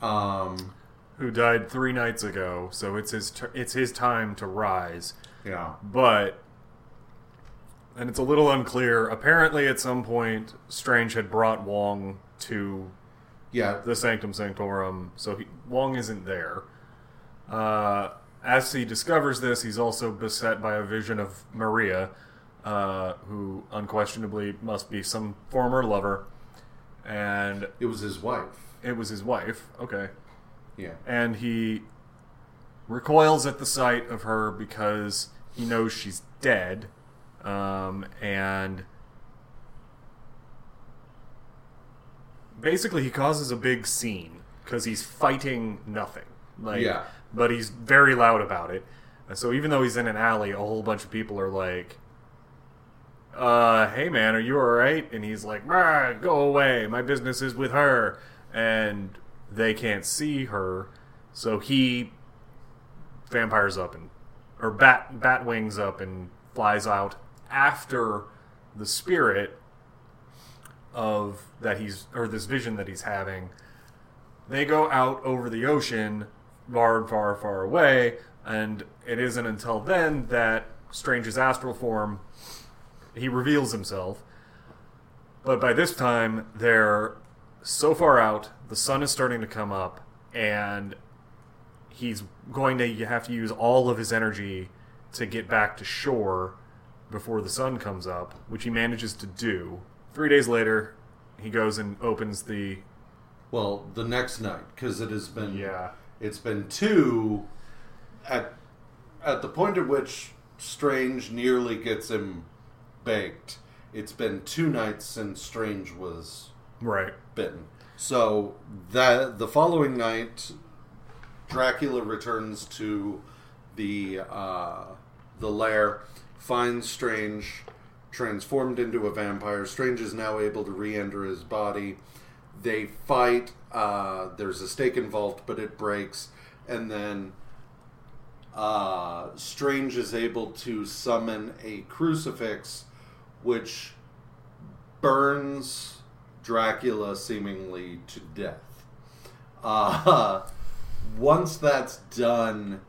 Um, Who died three nights ago? So it's his tur it's his time to rise. Yeah. But and it's a little unclear. Apparently, at some point, Strange had brought Wong to Yeah. the Sanctum Sanctorum, so he, Wong isn't there. Uh, as he discovers this, he's also beset by a vision of Maria, uh, who unquestionably must be some former lover, and It was his wife. it was his wife. Okay, Yeah. and he recoils at the sight of her because he knows she's dead, um, and basically he causes a big scene because he's fighting nothing. Like, Yeah. but he's very loud about it. And so even though he's in an alley, a whole bunch of people are like, uh, hey man, are you alright? And he's like, "Ah, go away. My business is with her. And they can't see her. So he vampires up and, or bat, bat wings up and flies out after the spirit of that he's, or this vision that he's having. They go out over the ocean, far, far, far away, and it isn't until then that Strange's astral form he reveals himself. But by this time, they're so far out, the sun is starting to come up, and he's going to have to use all of his energy to get back to shore before the sun comes up, which he manages to do. Three days later, he goes and opens the well, the next night because it has been Yeah. it's been two at at the point at which Strange nearly gets him baked. It's been two nights since Strange was Right. bitten. So that the following night, Dracula returns to the uh, the lair, finds Strange transformed into a vampire. Strange is now able to re-enter his body. They fight. Uh, there's a stake involved, but it breaks, and then uh, Strange is able to summon a crucifix, which burns Dracula seemingly to death. Uh, once that's done,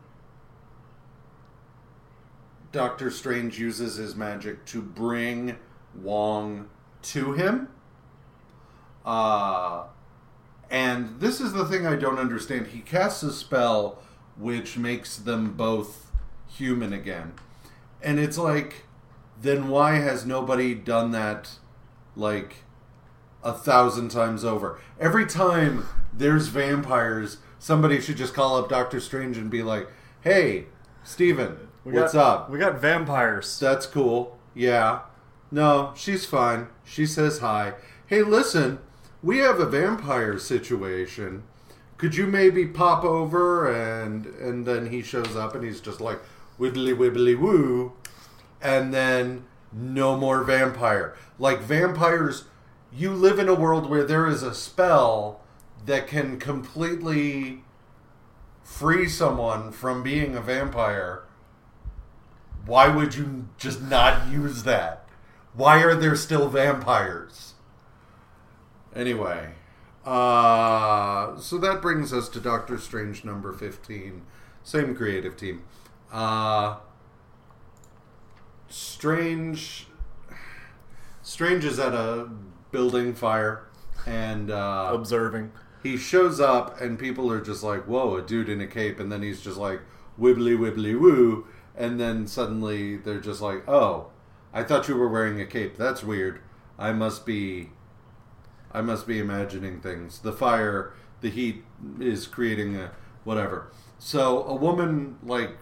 Doctor Strange uses his magic to bring Wong to him. Uh, and this is the thing I don't understand. He casts a spell which makes them both human again. And it's like, then why has nobody done that, like, a thousand times over? Every time there's vampires, somebody should just call up Doctor Strange and be like, hey, Steven, We what's got, up? We got vampires. That's cool. Yeah. No, she's fine. She says hi. Hey, listen, we have a vampire situation. Could you maybe pop over and and then he shows up and he's just like wibbly wibbly woo and then no more vampire. Like vampires you live in a world where there is a spell that can completely free someone from being a vampire why would you just not use that? Why are there still vampires? Anyway, uh, so that brings us to Doctor Strange number 15. Same creative team. Uh, Strange. Strange is at a building fire, and uh, Observing. He shows up and people are just like, "Whoa, a dude in a cape," and then he's just like, "Wibbly wibbly woo," and then suddenly they're just like, "Oh, I thought you were wearing a cape. That's weird. I must be, I must be imagining things. The fire, the heat is creating a whatever." So a woman like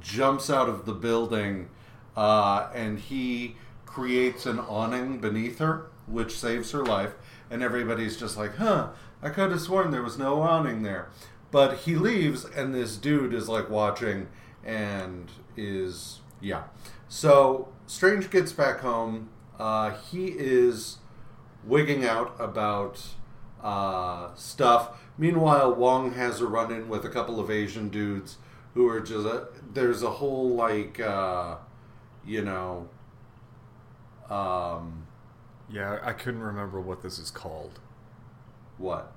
jumps out of the building, uh, and he creates an awning beneath her, which saves her life. And everybody's just like, "Huh? I could have sworn there was no awning there." But he leaves, and this dude is like watching, and is yeah. So Strange gets back home. Uh, he is wigging out about uh, stuff. Meanwhile, Wong has a run in with a couple of Asian dudes who are just. Uh, there's a whole, like, uh, you know. Um, Yeah, I couldn't remember what this is called. What?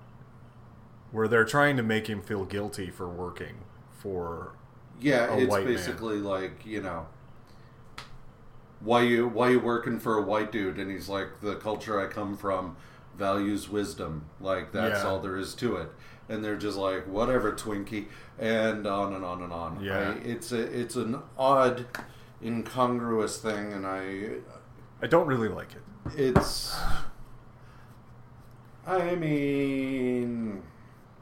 Where they're trying to make him feel guilty for working for. Yeah, it's white man. basically like, you know. Why you why you working for a white dude? And he's like, the culture I come from values wisdom. Like that's Yeah. all there is to it. And they're just like, whatever, Twinkie, and on and on and on. Yeah. I, it's a it's an odd, incongruous thing, and I I don't really like it. it's. I mean,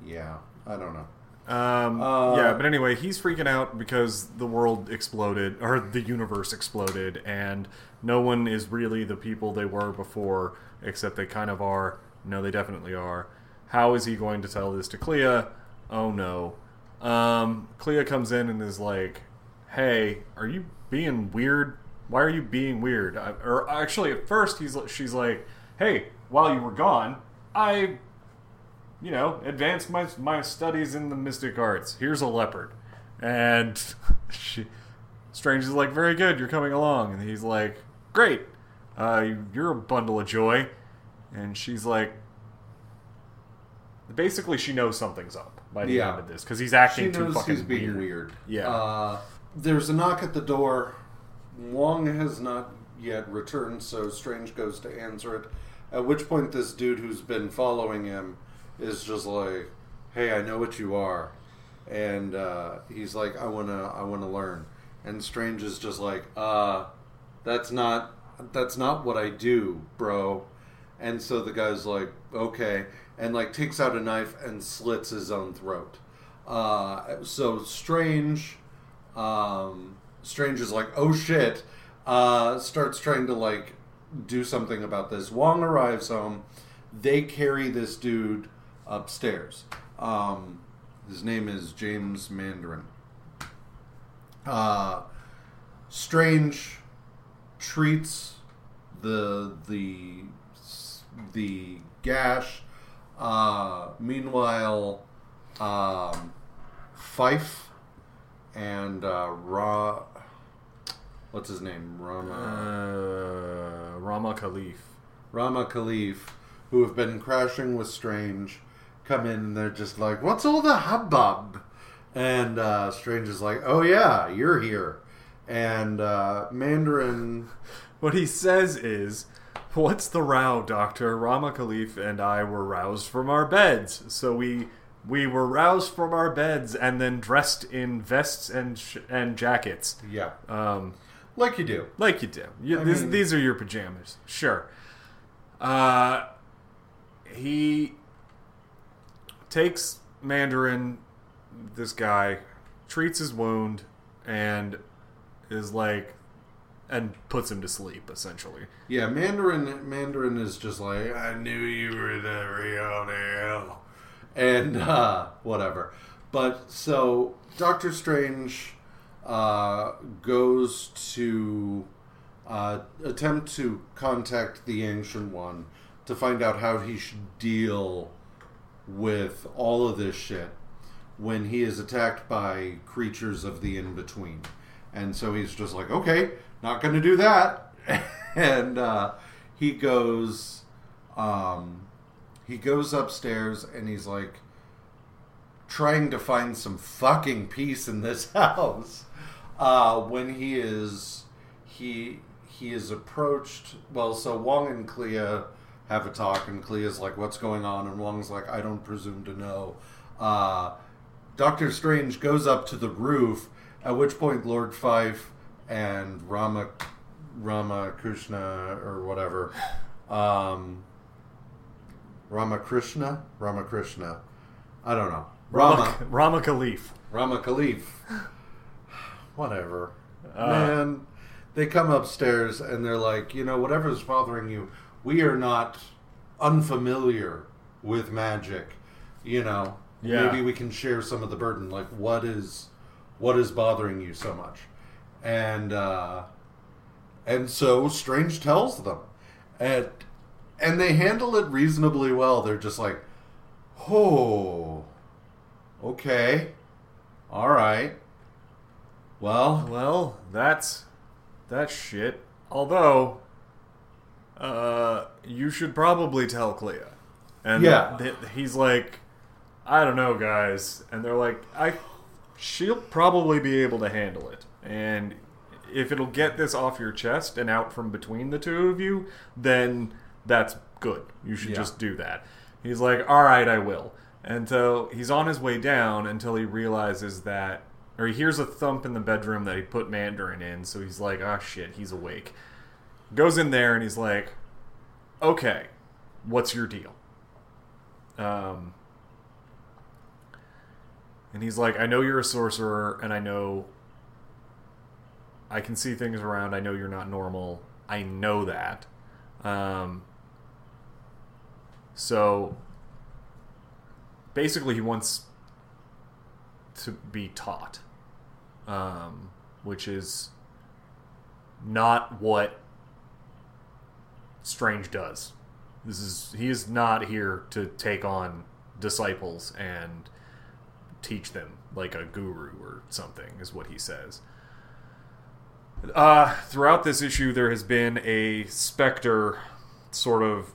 yeah, I don't know. Um, Uh, yeah, but anyway, he's freaking out because the world exploded, or the universe exploded, and no one is really the people they were before, except they kind of are. No, they definitely are. How is he going to tell this to Clea? Oh no. Um, Clea comes in and is like, "Hey, are you being weird? Why are you being weird?" I, or actually, at first, he's she's like, "Hey, while you were gone, I you know, advance my my studies in the mystic arts. Here's a leopard, and she, Strange is like, very good, you're coming along, and he's like, great, uh, you're a bundle of joy, and she's like, basically, she knows something's up by the Yeah. end of this because he's acting too fucking he's being weird. weird. Yeah. Uh, there's a knock at the door. Wong has not yet returned, so Strange goes to answer it. At which point, this dude who's been following him is just like, "Hey, I know what you are," and uh, he's like, "I wanna, I wanna learn." And Strange is just like, "Uh, that's not, that's not what I do, bro." And so the guy's like, "Okay," and like takes out a knife and slits his own throat. Uh, so Strange, um, Strange is like, oh shit, uh, starts trying to like do something about this. Wong arrives home. They carry this dude upstairs. Um, his name is James Mandarin. Uh, Strange treats the the the gash. Uh, meanwhile, um, Fife and uh, Ra, what's his name? Rama Uh, Rama Khalif. Rama Khalif, who have been crashing with Strange, come in and they're just like, "What's all the hubbub?" And uh, Strange is like, "Oh yeah, you're here." And uh, Mandarin What he says is, "What's the row, Doctor? Rama Khalif and I were roused from our beds, so we we were roused from our beds and then dressed in vests and sh- and jackets, Yeah, um, like you do. like you do. You, this, mean- these are your pajamas, sure." Uh, he takes Mandarin, this guy, treats his wound, and is like, and puts him to sleep essentially. Yeah, Mandarin. Mandarin is just like, I knew you were the real deal, and uh, whatever. But so Doctor Strange uh, goes to uh, attempt to contact the Ancient One to find out how he should deal with all of this shit when he is attacked by creatures of the in between. And so he's just like, okay, not going to do that. and uh, he goes, um, he goes upstairs and he's like trying to find some fucking peace in this house. Uh, when he is, he he is approached. Well, so Wong and Clea have a talk, and Clea's like, "What's going on?" And Wong's like, "I don't presume to know." Uh, Doctor Strange goes up to the roof, at which point Lord Fife and Rama Ramakrishna or whatever, um, Ramakrishna, Ramakrishna, I don't know, Rama Rama, Rama Khalif. Rama Khalif, whatever. Uh. Man, they come upstairs and they're like, you know, whatever's bothering you, we are not unfamiliar with magic. You know, Yeah. maybe we can share some of the burden. Like, what is what is bothering you so much? And uh, and so Strange tells them, and and they handle it reasonably well. They're just like, oh, okay, all right. Well, Well, that's that's shit. Although, uh, you should probably tell Clea. And Yeah. th- he's like, I don't know, guys. And they're like, I, she'll probably be able to handle it. And if it'll get this off your chest and out from between the two of you, then that's good. You should Yeah. just do that. He's like, all right, I will. And so he's on his way down until he realizes that, or he hears a thump in the bedroom that he put Mandarin in. So he's like, oh shit, he's awake. Goes in there and he's like, okay, what's your deal? Um, and he's like, I know you're a sorcerer, and I know I can see things around. I know you're not normal. I know that. Um, so basically, he wants to be taught, um, which is not what Strange does. This is he is not here to take on disciples and teach them like a guru or something, is what he says. Uh, throughout this issue, there has been a specter, sort of.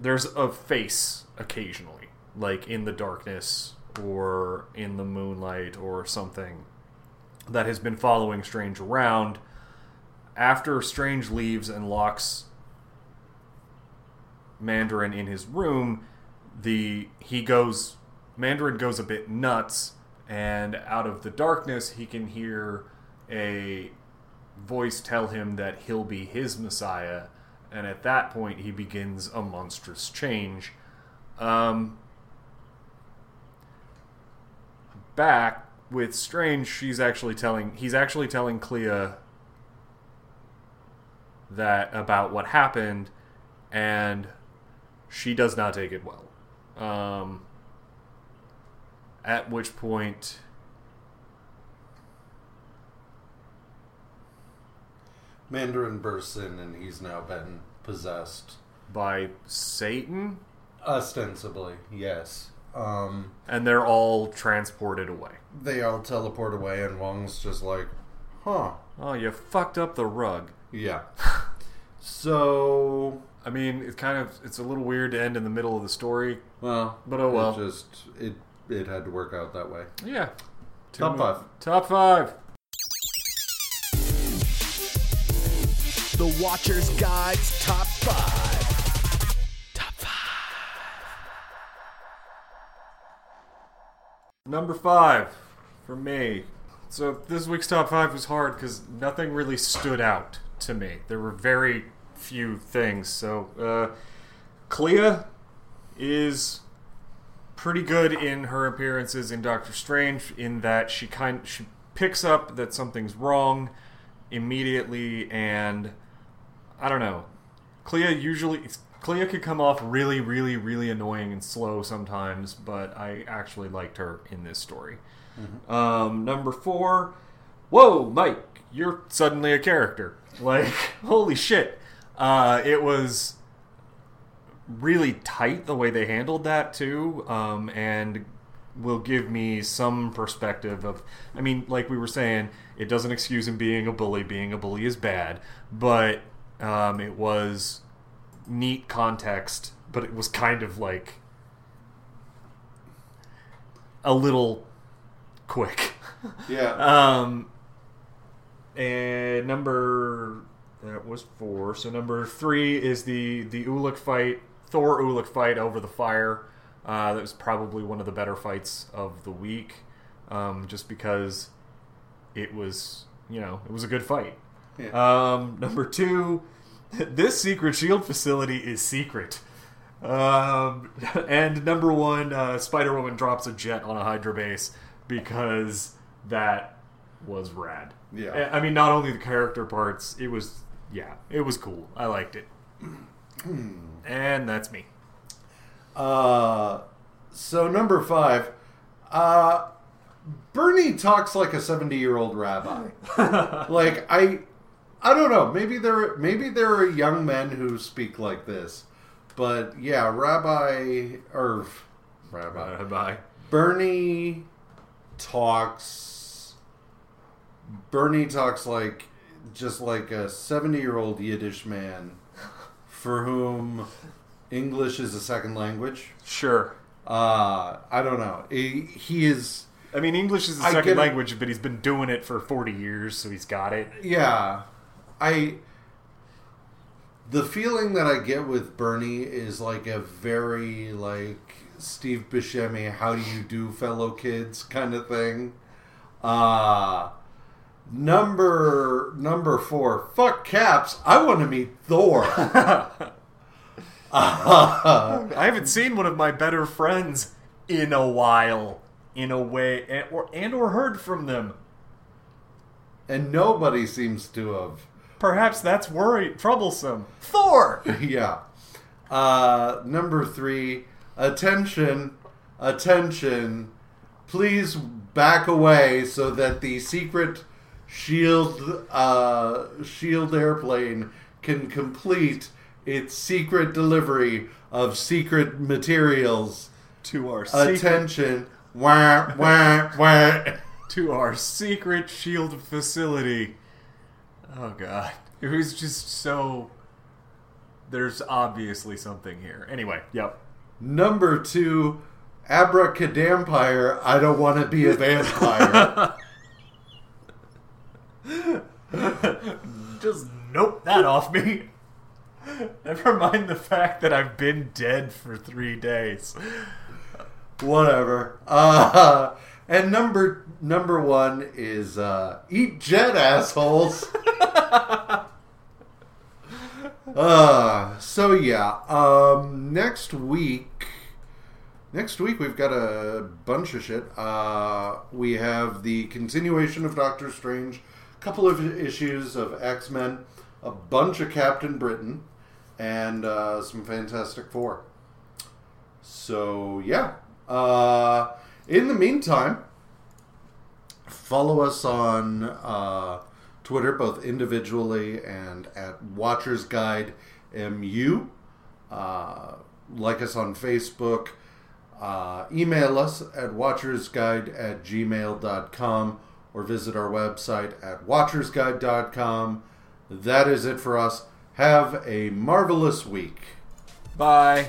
There's a face occasionally, like in the darkness or in the moonlight or something, that has been following Strange around. After Strange leaves and locks Mandarin in his room, the he goes Mandarin goes a bit nuts, and out of the darkness he can hear a voice tell him that he'll be his Messiah, and at that point he begins a monstrous change, Um, back with Strange, she's actually telling he's actually telling Clea that about what happened, and she does not take it well. Um, at which point, Mandarin bursts in and he's now been possessed. by Satan, Ostensibly, yes. Um, and they're all transported away. they all teleport away, and Wong's just like, huh. Oh, you fucked up the rug. Yeah. So, I mean, it's kind of it's a little weird to end in the middle of the story, well, but oh well. it just it it had to work out that way. yeah. Top five. Top five. The Watcher's Guide's Top 5. Number five for me. So this week's top five was hard because nothing really stood out to me. There were very few things. So uh, Clea is pretty good in her appearances in Doctor Strange in that she kind she picks up that something's wrong immediately and I don't know. Clea usually Clea could come off really, really, really annoying and slow sometimes, but I actually liked her in this story. Um, number four, whoa, Mike, you're suddenly a character. Like, holy shit! Uh, it was really tight the way they handled that too, um, and will give me some perspective of. I mean, like we were saying, it doesn't excuse him being a bully. Being a bully is bad, but um, it was neat context. But it was kind of like a little quick. Yeah. Um, and number that was four. So number three is the the Ulik fight, Thor Ulik fight over the fire. Uh, that was probably one of the better fights of the week, um, just because it was you know it was a good fight. Yeah. Um, number two, this secret shield facility is secret. Um, and number one, uh, Spider Woman drops a jet on a Hydra base because that was rad. Yeah. I mean, not only the character parts, it was, yeah, it was cool. I liked it. and that's me. Uh, so number five, uh, Bernie talks like a seventy-year-old rabbi. like I, I don't know. Maybe there, maybe there are young men who speak like this, but yeah, Rabbi or Rabbi bye. Bernie talks. Bernie talks like just like a seventy-year-old Yiddish man, for whom English is a second language. Sure. Uh, I don't know. He, he is, I mean, English is a I second language, but he's been doing it for 40 years, so he's got it. yeah. I. The feeling that I get with Bernie is like a very like Steve Buscemi, "How do you do, fellow kids?" kind of thing. Uh number number four. Fuck caps. I want to meet Thor. uh, I haven't seen one of my better friends in a while, in a way, and or, and or heard from them. and nobody seems to have. Perhaps that's worry troublesome. Thor. yeah. Uh, number three, attention, attention. Please back away so that the secret shield uh, shield airplane can complete its secret delivery of secret materials. to our secret, Attention. Wah, wah, wah. to our secret shield facility. Oh god, it was just so. There's obviously something here. Anyway, yep. Number two, abracadampire. I don't want to be a vampire. Just nope that off me. Never mind the fact that I've been dead for three days. Whatever. Uh, and number number one is uh, eat jet assholes. uh, so yeah. Um, next week Next week we've got a bunch of shit. Uh, we have the continuation of Doctor Strange, a couple of issues of X Men, a bunch of Captain Britain, and uh, some Fantastic Four. So yeah. Uh, in the meantime, follow us on uh, Twitter, both individually and at Watchers Guide MU. Uh, like us on Facebook. Uh, email us at watchersguide at gmail.com or visit our website at watchersguide.com. That is it for us. Have a marvelous week. Bye.